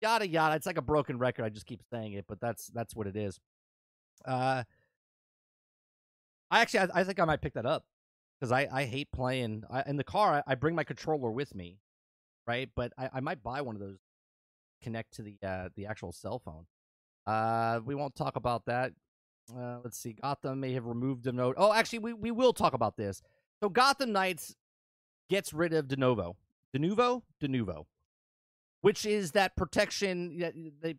[SPEAKER 1] Yada yada. It's like a broken record. I just keep saying it, but that's that's what it is. Uh, I actually, I, I think I might pick that up because I, I hate playing I, in the car. I, I bring my controller with me, right? But I, I might buy one of those connect to the uh, the actual cell phone. Uh, we won't talk about that. Uh, let's see. Gotham may have removed the note. Oh, actually, we, we will talk about this. So Gotham Knights gets rid of Denuvo. Denuvo? Denuvo. Which is that protection that they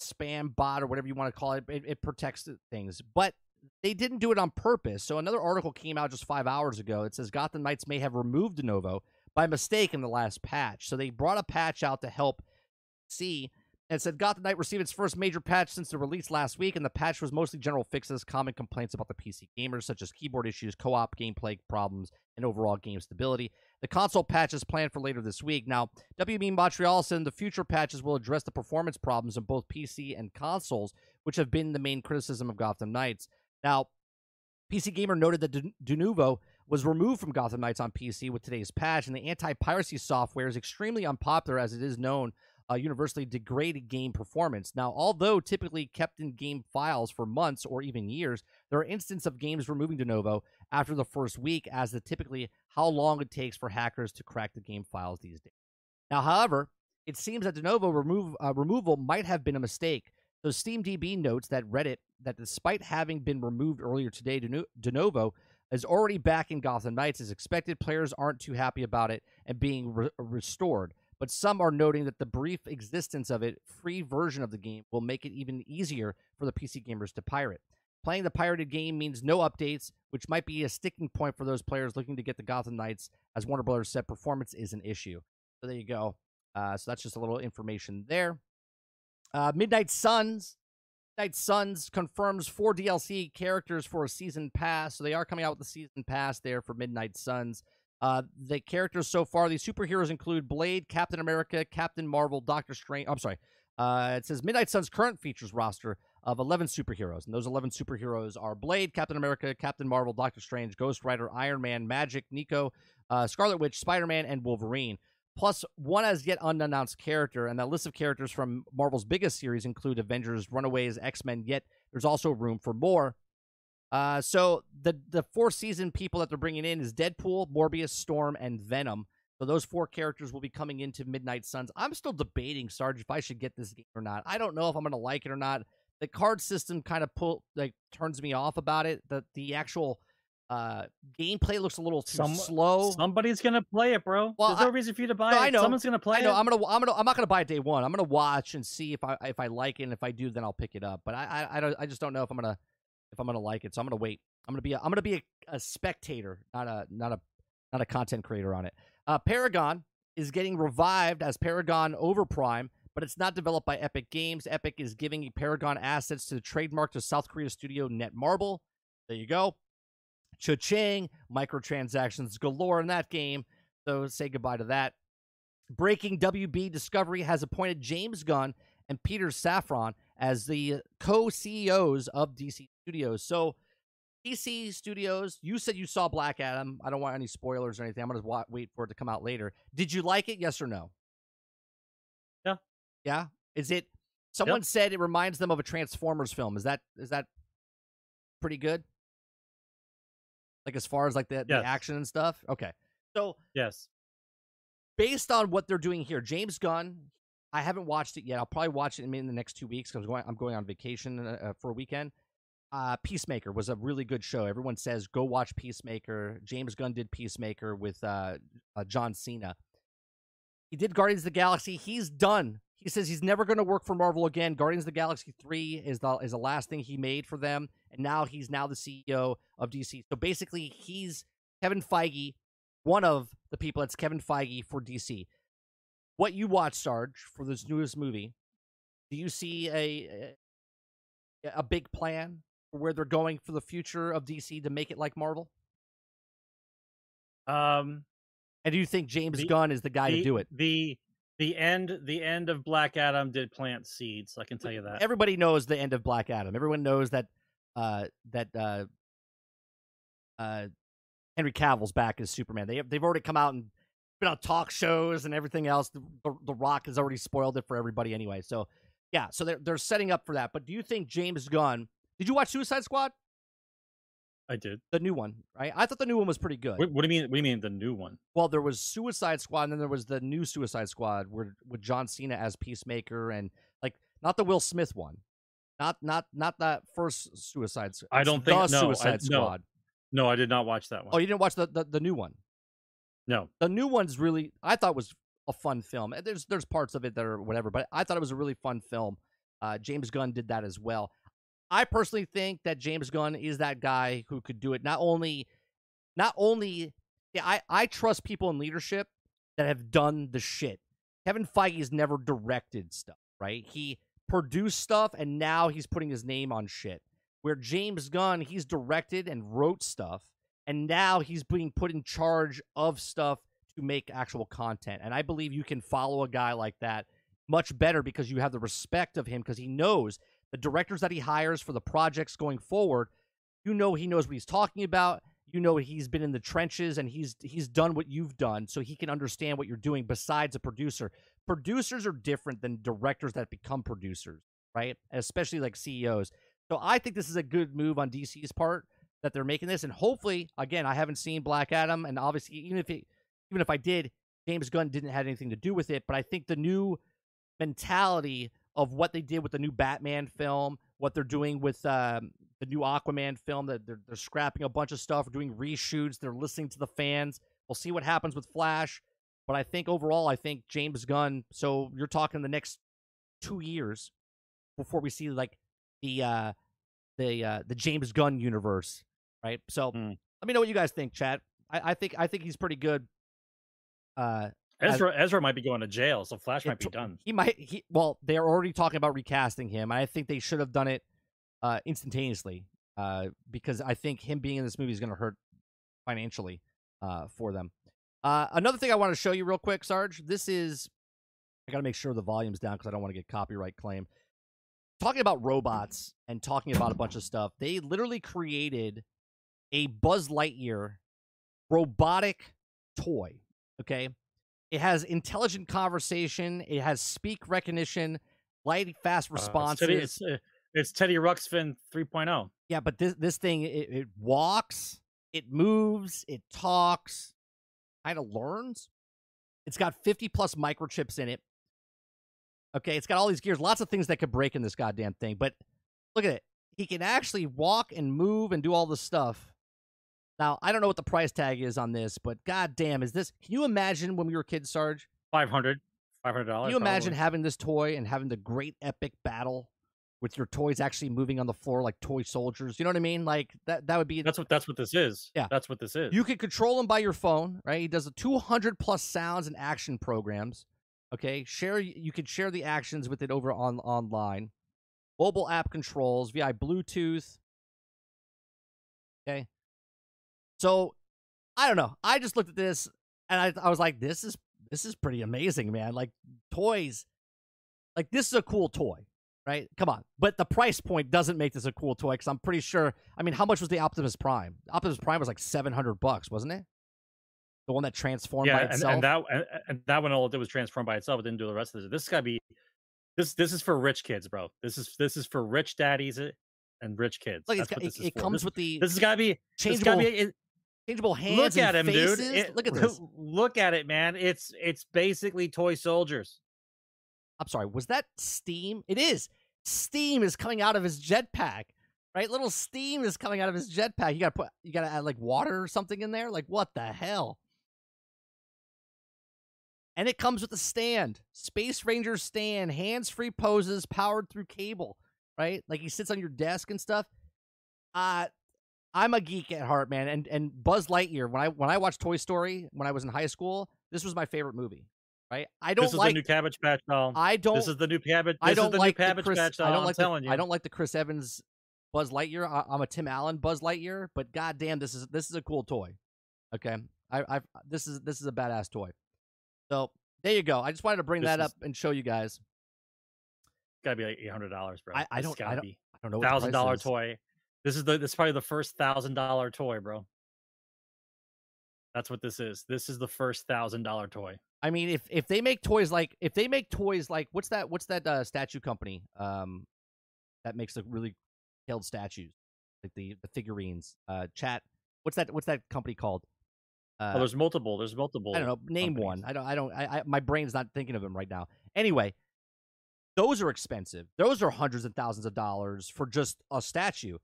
[SPEAKER 1] spam bot or whatever you want to call it. It, it protects things. But they didn't do it on purpose. So another article came out just five hours ago. It says Gotham Knights may have removed Denuvo by mistake in the last patch. So they brought a patch out to help see and said Gotham Knight received its first major patch since the release last week, and the patch was mostly general fixes, common complaints about the PC gamers, such as keyboard issues, co op gameplay problems, and overall game stability. The console patch is planned for later this week. Now, WB Montreal said the future patches will address the performance problems in both PC and consoles, which have been the main criticism of Gotham Knights. Now, PC Gamer noted that Denuvo was removed from Gotham Knights on PC with today's patch, and the anti piracy software is extremely unpopular as it is known universally degraded game performance. Now, although typically kept in game files for months or even years, there are instances of games removing Denuvo after the first week, as the typically how long it takes for hackers to crack the game files these days. Now, however, it seems that Denuvo remove, uh, removal might have been a mistake. So SteamDB notes that Reddit that despite having been removed earlier today, Denuvo is already back in Gotham Knights as expected. Players aren't too happy about it and being re- restored but some are noting that the brief existence of it, free version of the game, will make it even easier for the PC gamers to pirate. Playing the pirated game means no updates, which might be a sticking point for those players looking to get the Gotham Knights, as Warner Brothers said performance is an issue. So there you go. Uh, so that's just a little information there. Uh, Midnight Suns. Midnight Suns confirms four DLC characters for a season pass. So they are coming out with the season pass there for Midnight Suns. Uh, the characters so far, these superheroes include Blade, Captain America, Captain Marvel, Doctor Strange. I'm sorry. Uh, it says Midnight Sun's current features roster of 11 superheroes. And those 11 superheroes are Blade, Captain America, Captain Marvel, Doctor Strange, Ghost Rider, Iron Man, Magik, Nico, uh, Scarlet Witch, Spider Man, and Wolverine. Plus one as yet unannounced character. And that list of characters from Marvel's biggest series include Avengers, Runaways, X Men, yet there's also room for more. Uh, so the the four season people that they're bringing in is Deadpool, Morbius, Storm, and Venom. So those four characters will be coming into Midnight Suns. I'm still debating, Sarge, if I should get this game or not. I don't know if I'm going to like it or not. The card system kind of pull like turns me off about it. The the actual uh gameplay looks a little too
[SPEAKER 2] Some,
[SPEAKER 1] slow.
[SPEAKER 2] Somebody's gonna play it, bro. Well, There's I, no reason for you to buy no, it. I know. Someone's gonna play
[SPEAKER 1] I know.
[SPEAKER 2] It.
[SPEAKER 1] I'm gonna. I'm gonna. I'm not gonna buy it day one. I'm gonna watch and see if I if I like it. And if I do, then I'll pick it up. But I I, I don't. I just don't know if I'm gonna if I'm gonna like it. So I'm gonna wait. I'm gonna be a, I'm gonna be a, a spectator, not a not a not a content creator on it. Uh, Paragon is getting revived as Paragon Overprime, but it's not developed by Epic Games. Epic is giving Paragon assets to the trademark to South Korea studio Netmarble. There you go. Cha-ching, microtransactions galore in that game. So say goodbye to that. Breaking WB Discovery has appointed James Gunn and Peter Safran as the co-CEOs of DC Studios. So DC Studios, you said you saw Black Adam. I don't want any spoilers or anything. I'm going to wait for it to come out later. Did you like it? Yes or no?
[SPEAKER 2] Yeah.
[SPEAKER 1] Yeah. Is it? Someone yep. said it reminds them of a Transformers film. Is that is that pretty good? Like as far as like the, yes. the action and stuff. Okay. So
[SPEAKER 2] yes,
[SPEAKER 1] based on what they're doing here, James Gunn. I haven't watched it yet. I'll probably watch it in the next two weeks because I'm going. I'm going on vacation uh, uh, for a weekend uh, Peacemaker was a really good show. Everyone says go watch Peacemaker. James Gunn did Peacemaker with uh, uh, John Cena. He did Guardians of the Galaxy. He's done. He says he's never going to work for Marvel again. Guardians of the Galaxy three is the is the last thing he made for them, and now he's now the CEO of DC. So basically, he's Kevin Feige, one of the people that's Kevin Feige for DC. What you watch, Sarge, for this newest movie? Do you see a a big plan for where they're going for the future of DC to make it like Marvel?
[SPEAKER 2] Um,
[SPEAKER 1] and do you think James the, Gunn is the guy
[SPEAKER 2] the,
[SPEAKER 1] to do it?
[SPEAKER 2] The the end the end of Black Adam did plant seeds. I can tell you that.
[SPEAKER 1] Everybody knows the end of Black Adam. Everyone knows that uh, that uh, uh, Henry Cavill's back as Superman. They they've already come out and been on talk shows and everything else. The, the, the Rock has already spoiled it for everybody anyway. So yeah, so they're they're setting up for that. But do you think James Gunn? Did you watch Suicide Squad?
[SPEAKER 2] I did.
[SPEAKER 1] The new one, right? I thought the new one was pretty good.
[SPEAKER 2] What, what do you mean? What do you mean the new one?
[SPEAKER 1] Well, there was Suicide Squad, and then there was the new Suicide Squad, where with John Cena as Peacemaker, and like not the Will Smith one, not not not that first Suicide.
[SPEAKER 2] I don't think- no, I-
[SPEAKER 1] Suicide
[SPEAKER 2] no. No, I did not watch that one.
[SPEAKER 1] Oh, you didn't watch the, the the new one.
[SPEAKER 2] No.
[SPEAKER 1] The new one's really I thought was a fun film. There's there's parts of it that are whatever, but I thought it was a really fun film. Uh, James Gunn did that as well. I personally think that James Gunn is that guy who could do it. Not only, not only, yeah, I I trust people in leadership that have done the shit. Kevin Feige's never directed stuff, right? He produced stuff and now he's putting his name on shit. Where James Gunn, he's directed and wrote stuff, and now he's being put in charge of stuff to make actual content. And I believe you can follow a guy like that much better because you have the respect of him because he knows the directors that he hires for the projects going forward. You know he knows what he's talking about. You know he's been in the trenches and he's he's done what you've done, so he can understand what you're doing. Besides a producer, producers are different than directors that become producers, right? Especially like CEOs. So I think this is a good move on DC's part that they're making this, and hopefully, again, I haven't seen Black Adam, and obviously, even if it, even if I did, James Gunn didn't have anything to do with it. But I think the new mentality of what they did with the new Batman film, what they're doing with um, the new Aquaman film, that they're, they're scrapping a bunch of stuff, doing reshoots, they're listening to the fans. We'll see what happens with Flash. But I think overall, I think James Gunn. So you're talking the next two years before we see like the uh the uh the James Gunn universe, right? So
[SPEAKER 2] Hmm.
[SPEAKER 1] let me know what you guys think, chat. I, I think I think he's pretty good. Uh,
[SPEAKER 2] Ezra Ezra might be going to jail, so Flash
[SPEAKER 1] it
[SPEAKER 2] might be done.
[SPEAKER 1] He might. He well, they're already talking about recasting him. I think they should have done it uh, instantaneously uh, because I think him being in this movie is going to hurt financially uh, for them. Uh, another thing I want to show you real quick, Sarge. This is I got to make sure the volume's down because I don't want to get copyright claim. Talking about robots and talking about a bunch of stuff, they literally created a Buzz Lightyear robotic toy. Okay, it has intelligent conversation. It has speak recognition, light fast
[SPEAKER 2] Uh, it's
[SPEAKER 1] responses.
[SPEAKER 2] Teddy, it's, uh, it's Teddy Ruxpin oh. 3.0.
[SPEAKER 1] Yeah, but this this thing it, it walks, it moves, it talks, kind of learns. It's got 50 plus microchips in it. Okay, it's got all these gears, lots of things that could break in this goddamn thing. But look at it. He can actually walk and move and do all this stuff. Now, I don't know what the price tag is on this, but goddamn, is this can you imagine when we were kids, Sarge?
[SPEAKER 2] 500 $500.
[SPEAKER 1] Can you imagine having this toy and having the great epic battle with your toys actually moving on the floor like toy soldiers? You know what I mean? Like that that would be
[SPEAKER 2] That's what that's what this is.
[SPEAKER 1] Yeah.
[SPEAKER 2] That's what this is.
[SPEAKER 1] you could control him by your phone, right? He does a 200 plus sounds and action programs. Okay, share you could share the actions with it over on online. Mobile app controls via Bluetooth. Okay, so I don't know. I just looked at this and I, I was like, this is this is pretty amazing, man. Like toys, like this is a cool toy, right? Come on, but the price point doesn't make this a cool toy because I'm pretty sure. I mean, how much was the Optimus Prime? Optimus Prime was like 700 bucks, wasn't it? The one that transformed
[SPEAKER 2] yeah,
[SPEAKER 1] by
[SPEAKER 2] and,
[SPEAKER 1] itself.
[SPEAKER 2] and that and, and that one all it did was transform by itself. It didn't do the rest of this. This got to be this. This is for rich kids, bro. This is this is for rich daddies uh, and rich kids.
[SPEAKER 1] like it's
[SPEAKER 2] That's
[SPEAKER 1] got,
[SPEAKER 2] what
[SPEAKER 1] it,
[SPEAKER 2] this is
[SPEAKER 1] it
[SPEAKER 2] for.
[SPEAKER 1] comes
[SPEAKER 2] This,
[SPEAKER 1] with the
[SPEAKER 2] this has got to be. This
[SPEAKER 1] changeable,
[SPEAKER 2] got to be. It,
[SPEAKER 1] changeable hands.
[SPEAKER 2] look at him,
[SPEAKER 1] faces.
[SPEAKER 2] dude. It-
[SPEAKER 1] look at this.
[SPEAKER 2] Look at it, man. It's it's basically toy soldiers.
[SPEAKER 1] I'm sorry, was that steam? It is. Steam is coming out of his jetpack. Right? Little steam is coming out of his jetpack. You gotta put you gotta add like water or something in there? Like what the hell? And it comes with a stand. Space Ranger stand, hands-free poses powered through cable, right? Like he sits on your desk and stuff. Uh I'm a geek at heart, man. And and Buzz Lightyear, when I when I watched Toy Story when I was in high school, this was my favorite movie. Right? I don't
[SPEAKER 2] This is
[SPEAKER 1] like
[SPEAKER 2] the new Cabbage Patch doll.
[SPEAKER 1] I don't
[SPEAKER 2] This is the new Cabbage. This
[SPEAKER 1] I don't
[SPEAKER 2] is the
[SPEAKER 1] like
[SPEAKER 2] new Cabbage
[SPEAKER 1] Chris,
[SPEAKER 2] Patch doll.
[SPEAKER 1] I don't
[SPEAKER 2] I'm
[SPEAKER 1] like
[SPEAKER 2] telling
[SPEAKER 1] the,
[SPEAKER 2] you.
[SPEAKER 1] I don't like the Chris Evans Buzz Lightyear. I, I'm a Tim Allen Buzz Lightyear, but goddamn, this is this is a cool toy. Okay, I I this is this is a badass toy. So there you go. I just wanted to bring
[SPEAKER 2] This
[SPEAKER 1] that
[SPEAKER 2] is-
[SPEAKER 1] up and show you guys.
[SPEAKER 2] Got to be like eight hundred dollars, bro.
[SPEAKER 1] I- I don't- I
[SPEAKER 2] gotta
[SPEAKER 1] don't-
[SPEAKER 2] be
[SPEAKER 1] I don't know
[SPEAKER 2] thousand dollar toy. This is the this is probably the first thousand dollar toy, bro. That's what this is. This is the first thousand dollar toy.
[SPEAKER 1] I mean, if if they make toys like if they make toys like what's that what's that uh, statue company um that makes the really detailed statues like the the figurines uh chat what's that what's that company called uh,
[SPEAKER 2] oh, there's multiple. There's multiple.
[SPEAKER 1] I don't know. Name
[SPEAKER 2] companies.
[SPEAKER 1] one. I don't. I don't. I, I my brain's not thinking of them right now. Anyway, those are expensive. Those are hundreds and thousands of dollars for just a statue.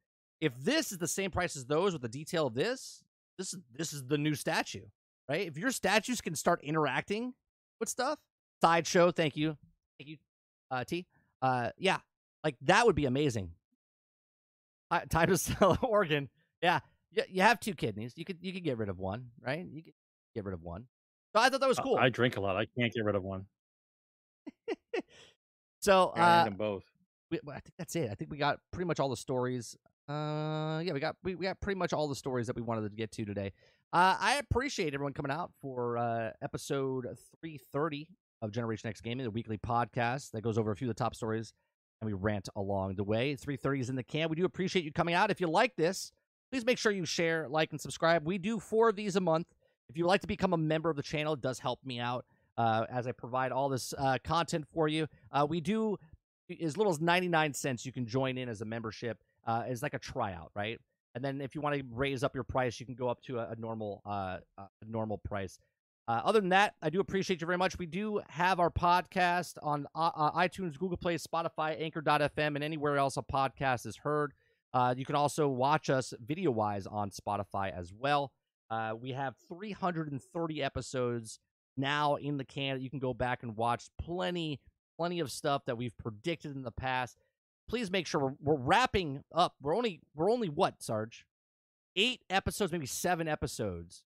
[SPEAKER 1] If this is the same price as those with the detail of this, this is this is the new statue, right? If your statues can start interacting with stuff, sideshow. Thank you, thank you, uh, T. Uh, yeah, like that would be amazing. Uh, time to sell an organ. Yeah, you, you have two kidneys. You could you could get rid of one, right? You could get rid of one. So I thought that was cool.
[SPEAKER 2] I drink a lot. I can't get rid of one.
[SPEAKER 1] so
[SPEAKER 2] I
[SPEAKER 1] uh,
[SPEAKER 2] need them both.
[SPEAKER 1] we, well, I think that's it. I think we got pretty much all the stories. Uh, yeah, we got we, we got pretty much all the stories that we wanted to get to today. Uh, I appreciate everyone coming out for uh, episode three thirty of Generation X Gaming, the weekly podcast that goes over a few of the top stories, and we rant along the way. Three thirty is in the can. We do appreciate you coming out. If you like this, please make sure you share, like, and subscribe. We do four of these a month. If you would like to become a member of the channel, it does help me out uh, as I provide all this uh, content for you. Uh, we do as little as 99 cents you can join in as a membership uh, as like a tryout right? And then if you want to raise up your price you can go up to a, a normal uh, a normal price. Uh, other than that i do appreciate you very much. We do have our podcast on uh, uh, itunes google play spotify anchor.fm and anywhere else a podcast is heard. Uh, you can also watch us video wise on spotify as well. Uh, we have 330 episodes now in the can you can go back and watch. Plenty plenty of stuff that we've predicted in the past. Please make sure we're, we're wrapping up. We're only we're only what, Sarge? Eight episodes, maybe seven episodes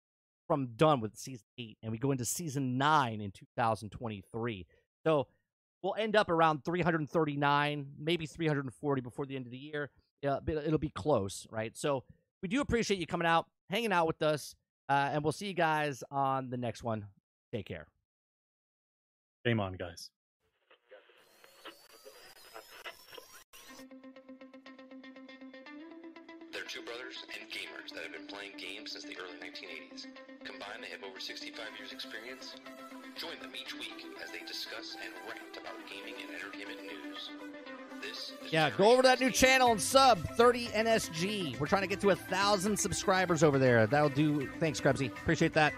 [SPEAKER 1] from done with season eight, and we go into season nine in 2023. So we'll end up around 339, maybe 340 before the end of the year. Yeah, it'll be close, right? So we do appreciate you coming out, hanging out with us, uh, and we'll see you guys on the next one. Take care.
[SPEAKER 2] Game on, guys.
[SPEAKER 4] Brothers and gamers that have been playing games since the early 1980s. Combined, they have over 65 years experience. Join them each week as they discuss and rant about gaming and entertainment news. This is
[SPEAKER 1] Yeah, go over to that new channel and sub 30 NSG. We're trying to get to a thousand subscribers over there. That'll do. Thanks, Krebsy. Appreciate that.